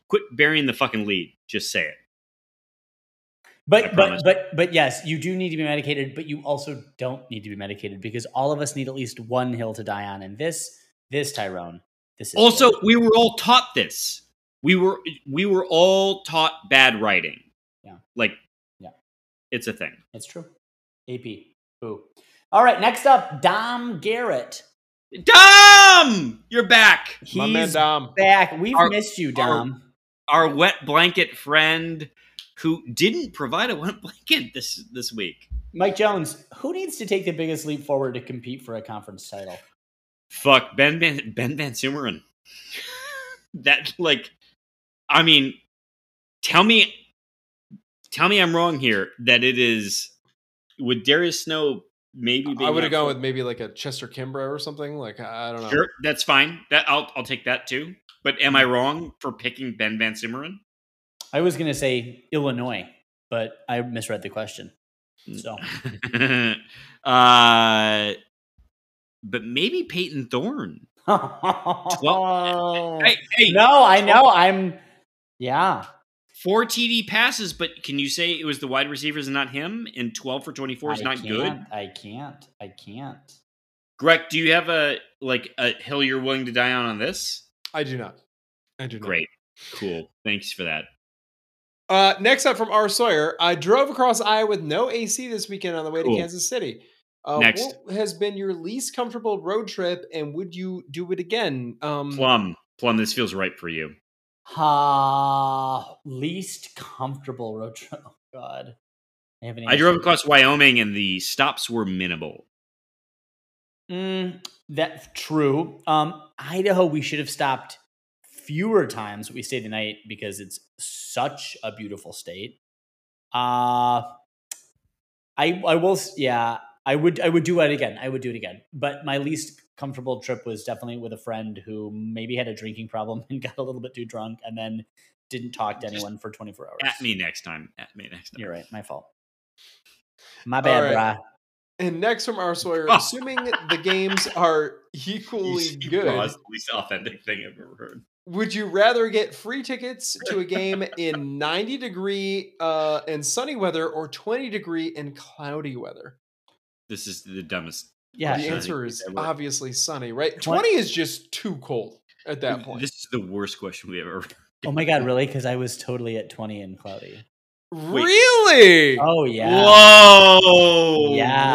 quit burying the fucking lead. Just say it. But but but but yes, you do need to be medicated, but you also don't need to be medicated because all of us need at least one hill to die on. And this this Tyrone, this is Also, we were all taught this. We were we were all taught bad writing. Yeah. Like, Yeah. it's a thing. it's true. AP. Boo. All right, next up, Dom Garrett. Dom, you're back. He's My man Dom. back. We've Our- missed you, our- Dom. our wet blanket friend who didn't provide a wet blanket this this week. Mike Jones, who needs to take the biggest leap forward to compete for a conference title? Fuck Ben Van, Ben Van Sumeren. that like, I mean, tell me, tell me I'm wrong here. That it is would Darius Snow maybe? Be I would have gone with maybe like a Chester Kimbrough or something. Like I I don't know. Sure, that's fine. That I'll I'll take that too. But am I wrong for picking Ben Van Sumeren? I was going to say Illinois, but I misread the question. So uh, but maybe Payton Thorne. well, Hey, hey, no, I know. I'm, yeah. four TD passes, but can you say it was the wide receivers and not him? And twelve for twenty four is I not good. I can't. I can't. Greg, do you have a like a hill you're willing to die on on this? I do not. I do not. Great, cool. Thanks for that. Uh, next up from R. Sawyer, I drove across Iowa with no AC this weekend on the way Cool. to Kansas City. Uh, Next. What has been your least comfortable road trip, and would you do it again? Um, Plum, Plum, this feels right for you. Uh, least comfortable road trip. Oh, God. I I drove across Wyoming, and the stops were minimal. Mm, that's true. Um, Idaho, we should have stopped fewer times. We stayed the night because it's such a beautiful state. Uh I I will yeah, I would I would do it again. I would do it again. But my least comfortable trip was definitely with a friend who maybe had a drinking problem and got a little bit too drunk and then didn't talk to Just anyone for 24 hours. At me next time. At me next time. You're right, my fault. My bad, right. brah. And next from R. Sawyer, Oh. assuming the games are equally You- you good, paused, the least authentic thing I've ever heard. would you rather get free tickets to a game in 90 degree uh, and sunny weather or 20 degree and cloudy weather? This is the dumbest. Yeah, the answer is Ever. obviously sunny, right? 20 is just too cold at that point. This is the worst question we ever. Oh my god, really? Because I was totally at 20 and cloudy. really? Oh yeah. Whoa! Yeah.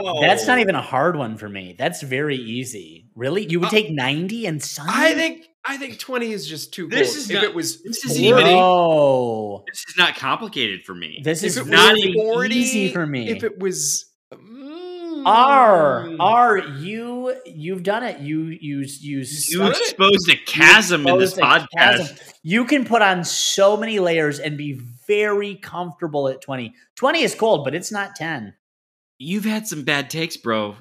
Wow. That's not even a hard one for me. That's very easy. Really? You would Uh, take 90 and sunny? I think I think 20 is just too cold. This is if not- it was this is 40, even- No. This is not complicated for me. This if is not even 40, easy for me. If it was R R you you've done it. You you you you Split it. exposed a chasm in this podcast. chasm. You can put on so many layers and be very comfortable at 20. 20 is cold, but it's not 10. You've had some bad takes, bro.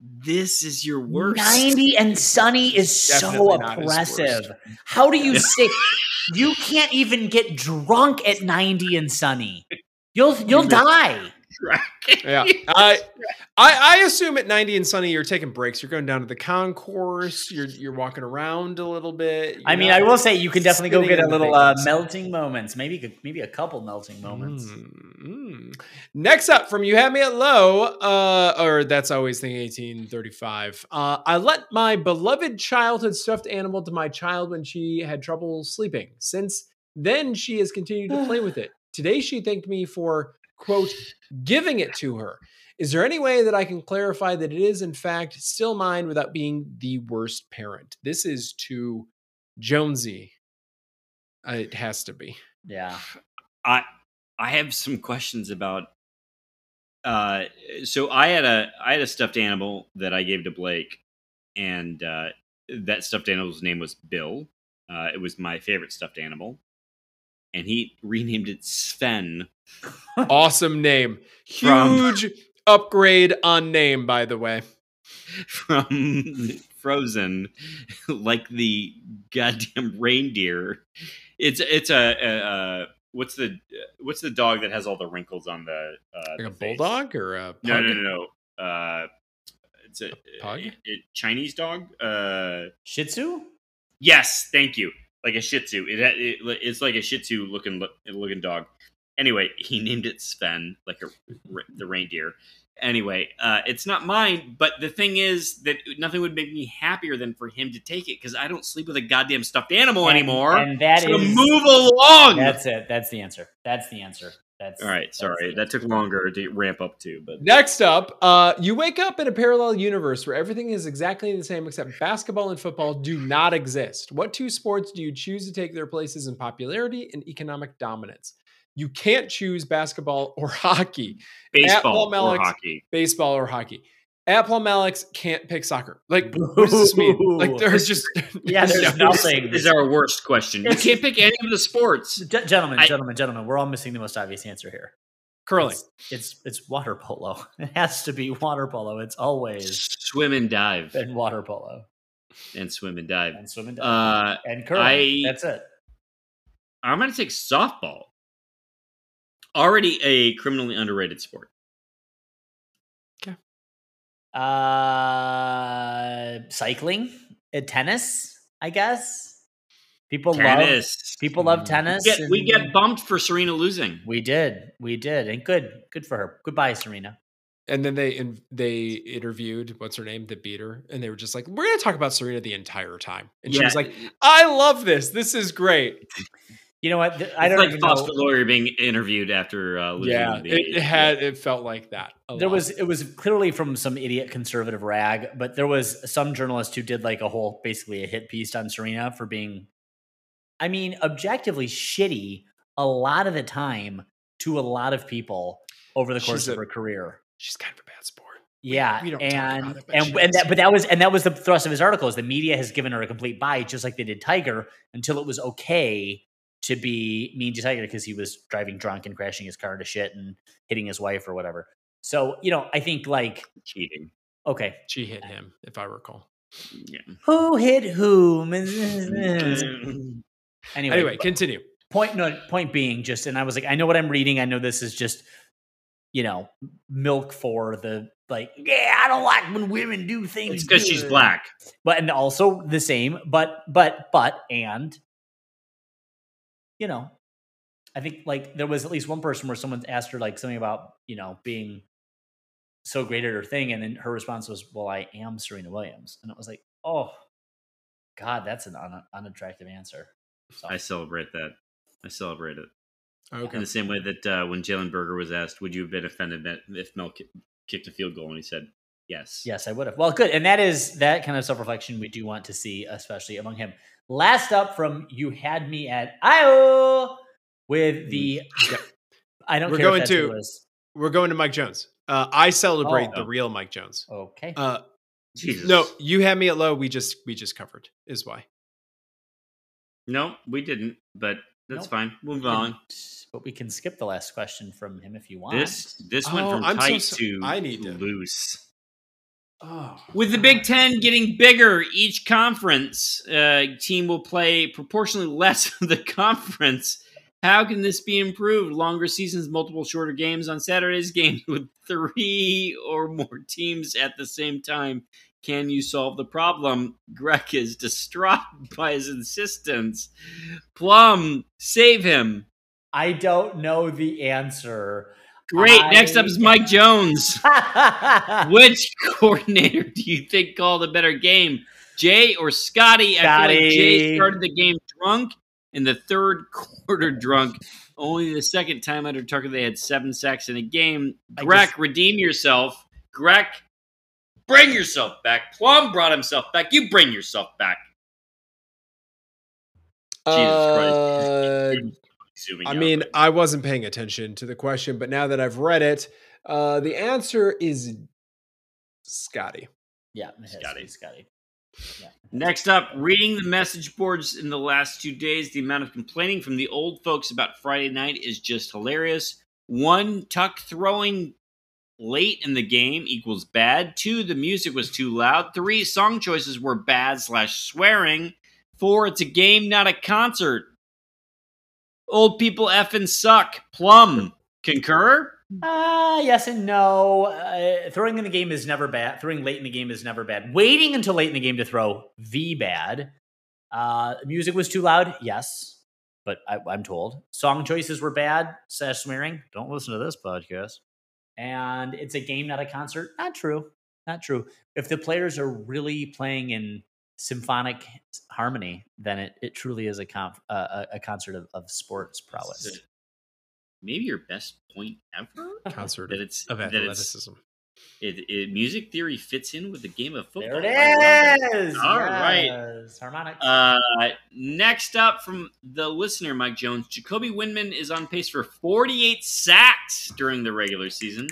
This is your worst. 90 and sunny is Definitely so oppressive. How do you say you can't even get drunk at 90 and sunny? You'll you'll die. Yeah, I, I, I assume at ninety and sunny, you're taking breaks. You're going down to the concourse. You're you're walking around a little bit. I you're mean, I will say you can definitely go get a little uh, melting moments. Maybe maybe a couple melting moments. Mm, mm. Next up from you had me at low, uh, or that's always thing eighteen thirty five. Uh, I let my beloved childhood stuffed animal to my child when she had trouble sleeping. Since then, she has continued to play with it. Today, she thanked me for quote giving it to her. Is there any way that I can clarify that it is in fact still mine without being the worst parent? This is to Jonesy. Uh, It has to be. Yeah. I I have some questions about. Uh, so I had a I had a stuffed animal that I gave to Blake, and uh, that stuffed animal's name was Bill. Uh, it was my favorite stuffed animal, and he renamed it Sven awesome name. From- Huge upgrade on name, by the way. from Frozen, like the goddamn reindeer. It's it's a, a, a what's the what's the dog that has all the wrinkles on the uh, Like a face? bulldog or a No, pug? no, no, no. Uh, it's a, pug? a- a Chinese dog. Uh, Shih Tzu? yes, thank you. Like a Shih Tzu. It, it it's like a Shih Tzu looking looking dog. Anyway, he named it Sven, like a the reindeer. Anyway, uh, it's not mine, but the thing is that nothing would make me happier than for him to take it because I don't sleep with a goddamn stuffed animal And- anymore. And that so is move along. That's it. That's the answer. That's the answer. That's All right, sorry that took longer to ramp up to, but Next up, uh, you wake up in a parallel universe where everything is exactly the same except basketball and football do not exist. What two sports do you choose to take their places in popularity and economic dominance? You can't choose basketball or hockey, baseball or Malik- hockey. baseball or hockey. At Paul Alex can't pick soccer. Like, what does this mean? Like, there's just Yeah, there's no- nothing. This is our worst question. You can't pick any of the sports. Ge- gentlemen, I- gentlemen, gentlemen, we're all missing the most obvious answer here. curling. It's, it's it's water polo. It has to be water polo. It's always Swim and dive, and water polo and swim and dive. and swim and dive Uh, and curling. I- That's it. I'm going to take softball. Already a criminally underrated sport. Uh, cycling, uh, tennis. I guess people love Tennis. people love Mm. tennis. We get, we get bumped for Serena losing. We did, we did, and good, good for her. Goodbye, Serena. And then they in, they interviewed what's her name, the beater, and they were just like, "We're going to talk about Serena the entire time." And she was like, "I love this. This is great." You know what? Th- I it's don't like even Foster know. lawyer being interviewed after uh, losing Yeah, the it, it had it felt like that. There lot. was it was clearly from some idiot conservative rag, but there was some journalist who did like a whole basically a hit piece on Serena for being, I mean, objectively shitty a lot of the time to a lot of people over the course She's of a- her career. she's kind of a bad sport. Yeah, we don't talk and about it, but and and that, but that was and that was the thrust of his article is the media has given her a complete bite, just like they did Tiger, until it was okay to be mean to Tiger because he was driving drunk and crashing his car to shit and hitting his wife or whatever. So you know, I think like cheating. okay, She hit him, if I recall. Yeah. who hit whom? anyway, Anyway, continue. point no point being just and i was like i know what i'm reading i know this is just you know milk for the like yeah i don't like when women do things It's because she's black. but and also the same but but but and you know i think like there was at least one person where someone asked her like something about you know being so great at her thing and then her response was well i am serena williams and it was like oh god that's an un- unattractive answer so, I celebrate that. I celebrate it. In the same way that uh, when Jalen Berger was asked, would you have been offended if Mel kicked a field goal? And he said, yes. Yes, I would have. Well, good. And that is that kind of self reflection we do want to see, especially among him. Last up from You Had Me at IO with the. I don't We're care going if that's to- who. We're going to Mike Jones. Uh, I celebrate Oh. the real Mike Jones. Okay. Uh, Jesus. no, you had me at low. We just we just covered is why. No, we didn't, but that's Nope. fine. Move on. But we can skip the last question from him if you want. This this went Oh, from I'm tight so- to I need to- loose. Oh. With the Big Ten getting bigger, each conference uh, team will play proportionally less of the conference. How can this be improved? Longer seasons, multiple shorter games on Saturdays, games with three or more teams at the same time. Can you solve the problem? Greg is distraught by his insistence. Plum, save him. I don't know the answer. Great. I- Next up is Mike Jones. Which coordinator do you think called a better game, Jay or Scottie? I feel like Jay started the game drunk in the third quarter drunk. Only the second time under Tucker they had seven sacks in a game. Greg, just- redeem yourself. Greg, bring yourself back. Plum brought himself back. You bring yourself back. Jesus uh, Zooming I out. mean, I wasn't paying attention to the question, but now that I've read it, uh, the answer is Scottie. yeah, it has to be Scottie. Scottie. Next up, reading the message boards in the last two days, the amount of complaining from the old folks about Friday night is just hilarious. One, Tuck throwing late in the game equals bad. Two, the music was too loud. Three, song choices were bad slash swearing. Four, it's a game, not a concert. Old people effing suck. Plum, concur? Uh, yes and no. Uh, throwing in the game is never bad. Throwing late in the game is never bad. Waiting until late in the game to throw, V bad. Uh, music was too loud, yes, but I, I'm told song choices were bad. Slash swearing. Don't listen to this podcast. And it's a game, not a concert. Not true. Not true. If the players are really playing in symphonic harmony, then it, it truly is a conf, uh, a, a concert of, of sports prowess. Maybe your best point ever? Concert That it's of that it's athleticism. It, it, music theory fits in with the game of football. There I love it is. All right. yes. Harmonics. Uh, next up from the listener, Mike Jones, Jacoby Windmon is on pace for 48 sacks during the regular season.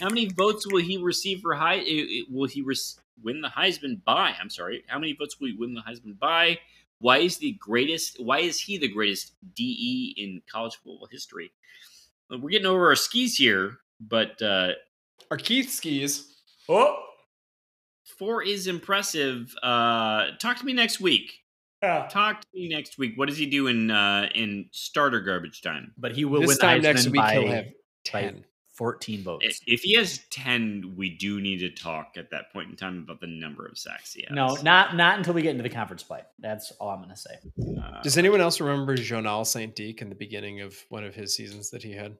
How many votes will he receive for high? eh, eh, Will he rec- win the Heisman by? I'm sorry. How many votes will he win the Heisman by? Why is the greatest? Why is he the greatest DE in college football history? We're getting over our skis here, but uh, Our Keith skis. Oh, four is impressive. Uh, talk to me next week. Yeah. Talk to me next week. What does he do in uh, in starter garbage time? But he will this win time Heisman next week by, he'll have by ten. 14 votes. If he has ten, we do need to talk at that point in time about the number of sacks he has. No, not not until we get into the conference play. That's all I'm going to say. Uh, Does anyone else remember Jonal Saint Deek in the beginning of one of his seasons that he had?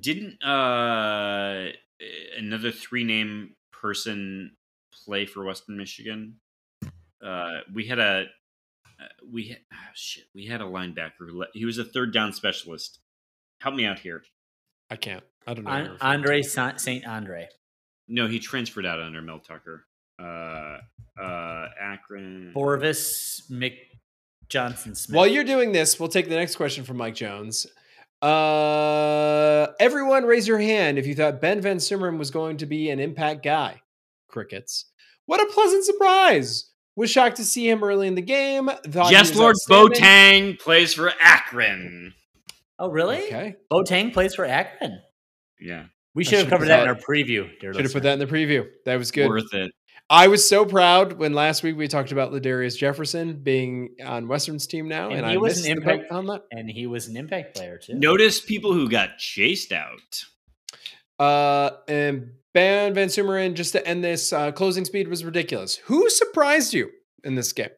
didn't uh, another three name person play for Western Michigan? Uh, we had a uh, we had, oh, shit. We had a linebacker. who le- He was a third down specialist. Help me out here. I can't. I don't know. An- Andre Sa- Saint Andre. No, he transferred out under Mel Tucker. Uh, uh, Akron. Borvis Mick Johnson Smith. While you're doing this, we'll take the next question from Mike Jones. Uh, everyone, raise your hand if you thought Ben Van Sumeren was going to be an impact guy. Crickets. What a pleasant surprise! Was shocked to see him early in the game. Thought he Yes, Lord outstanding. Boateng plays for Akron. Oh, really? Okay, Boateng plays for Akron. Yeah, We I should have covered put that in our preview. dear should have put that in the preview. That was good. worth it. I was so proud when last week we talked about Ladarius Jefferson being on Western's team now, And and, he I was an impact- on that. And he was an impact player, too. Notice people who got chased out. Uh, and Ben Van Sumeren, just to end this, uh, closing speed was ridiculous. Who surprised you in this game?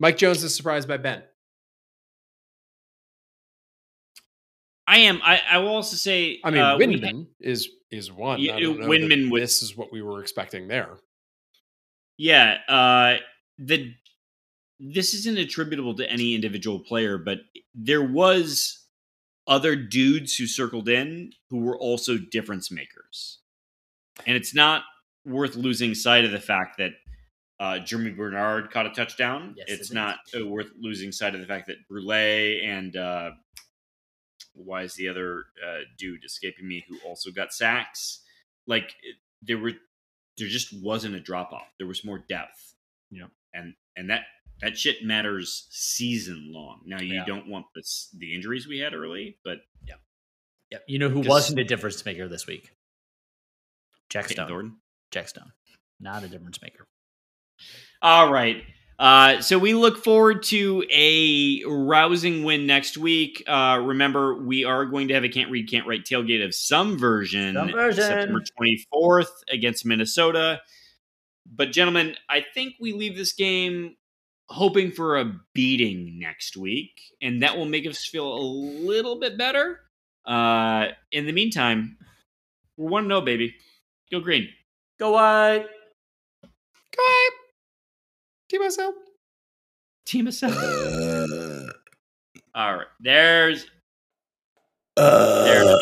Mike Jones is surprised by Ben. I am. I, I will also say. I mean, uh, we Windmon is is one. Yeah, I don't know Windmon was- This is what we were expecting there. Yeah, uh, the this isn't attributable to any individual player, but there was other dudes who circled in who were also difference makers, and it's not worth losing sight of the fact that uh, Germie Bernard caught a touchdown. Yes, it's it not uh, worth losing sight of the fact that Brule and uh, why is the other uh, dude escaping me who also got sacks? Like it- there were there just wasn't a drop off. There was more depth. Yeah. And and that that shit matters season long. Now you Yeah. don't want this the injuries we had early, but Yep. You know who wasn't a difference maker this week? Jack Stone. Jack Stone. Not a difference maker. All right. Uh, so we look forward to a rousing win next week. Uh, remember, we are going to have a can't read, can't write tailgate of some version, Some version. September 24th against Minnesota. But, gentlemen, I think we leave this game hoping for a beating next week, and that will make us feel a little bit better. Uh, in the meantime, we're 1 0, baby. Go green. Go white. Go ahead. Team myself. Team us up. All right. There's Uh,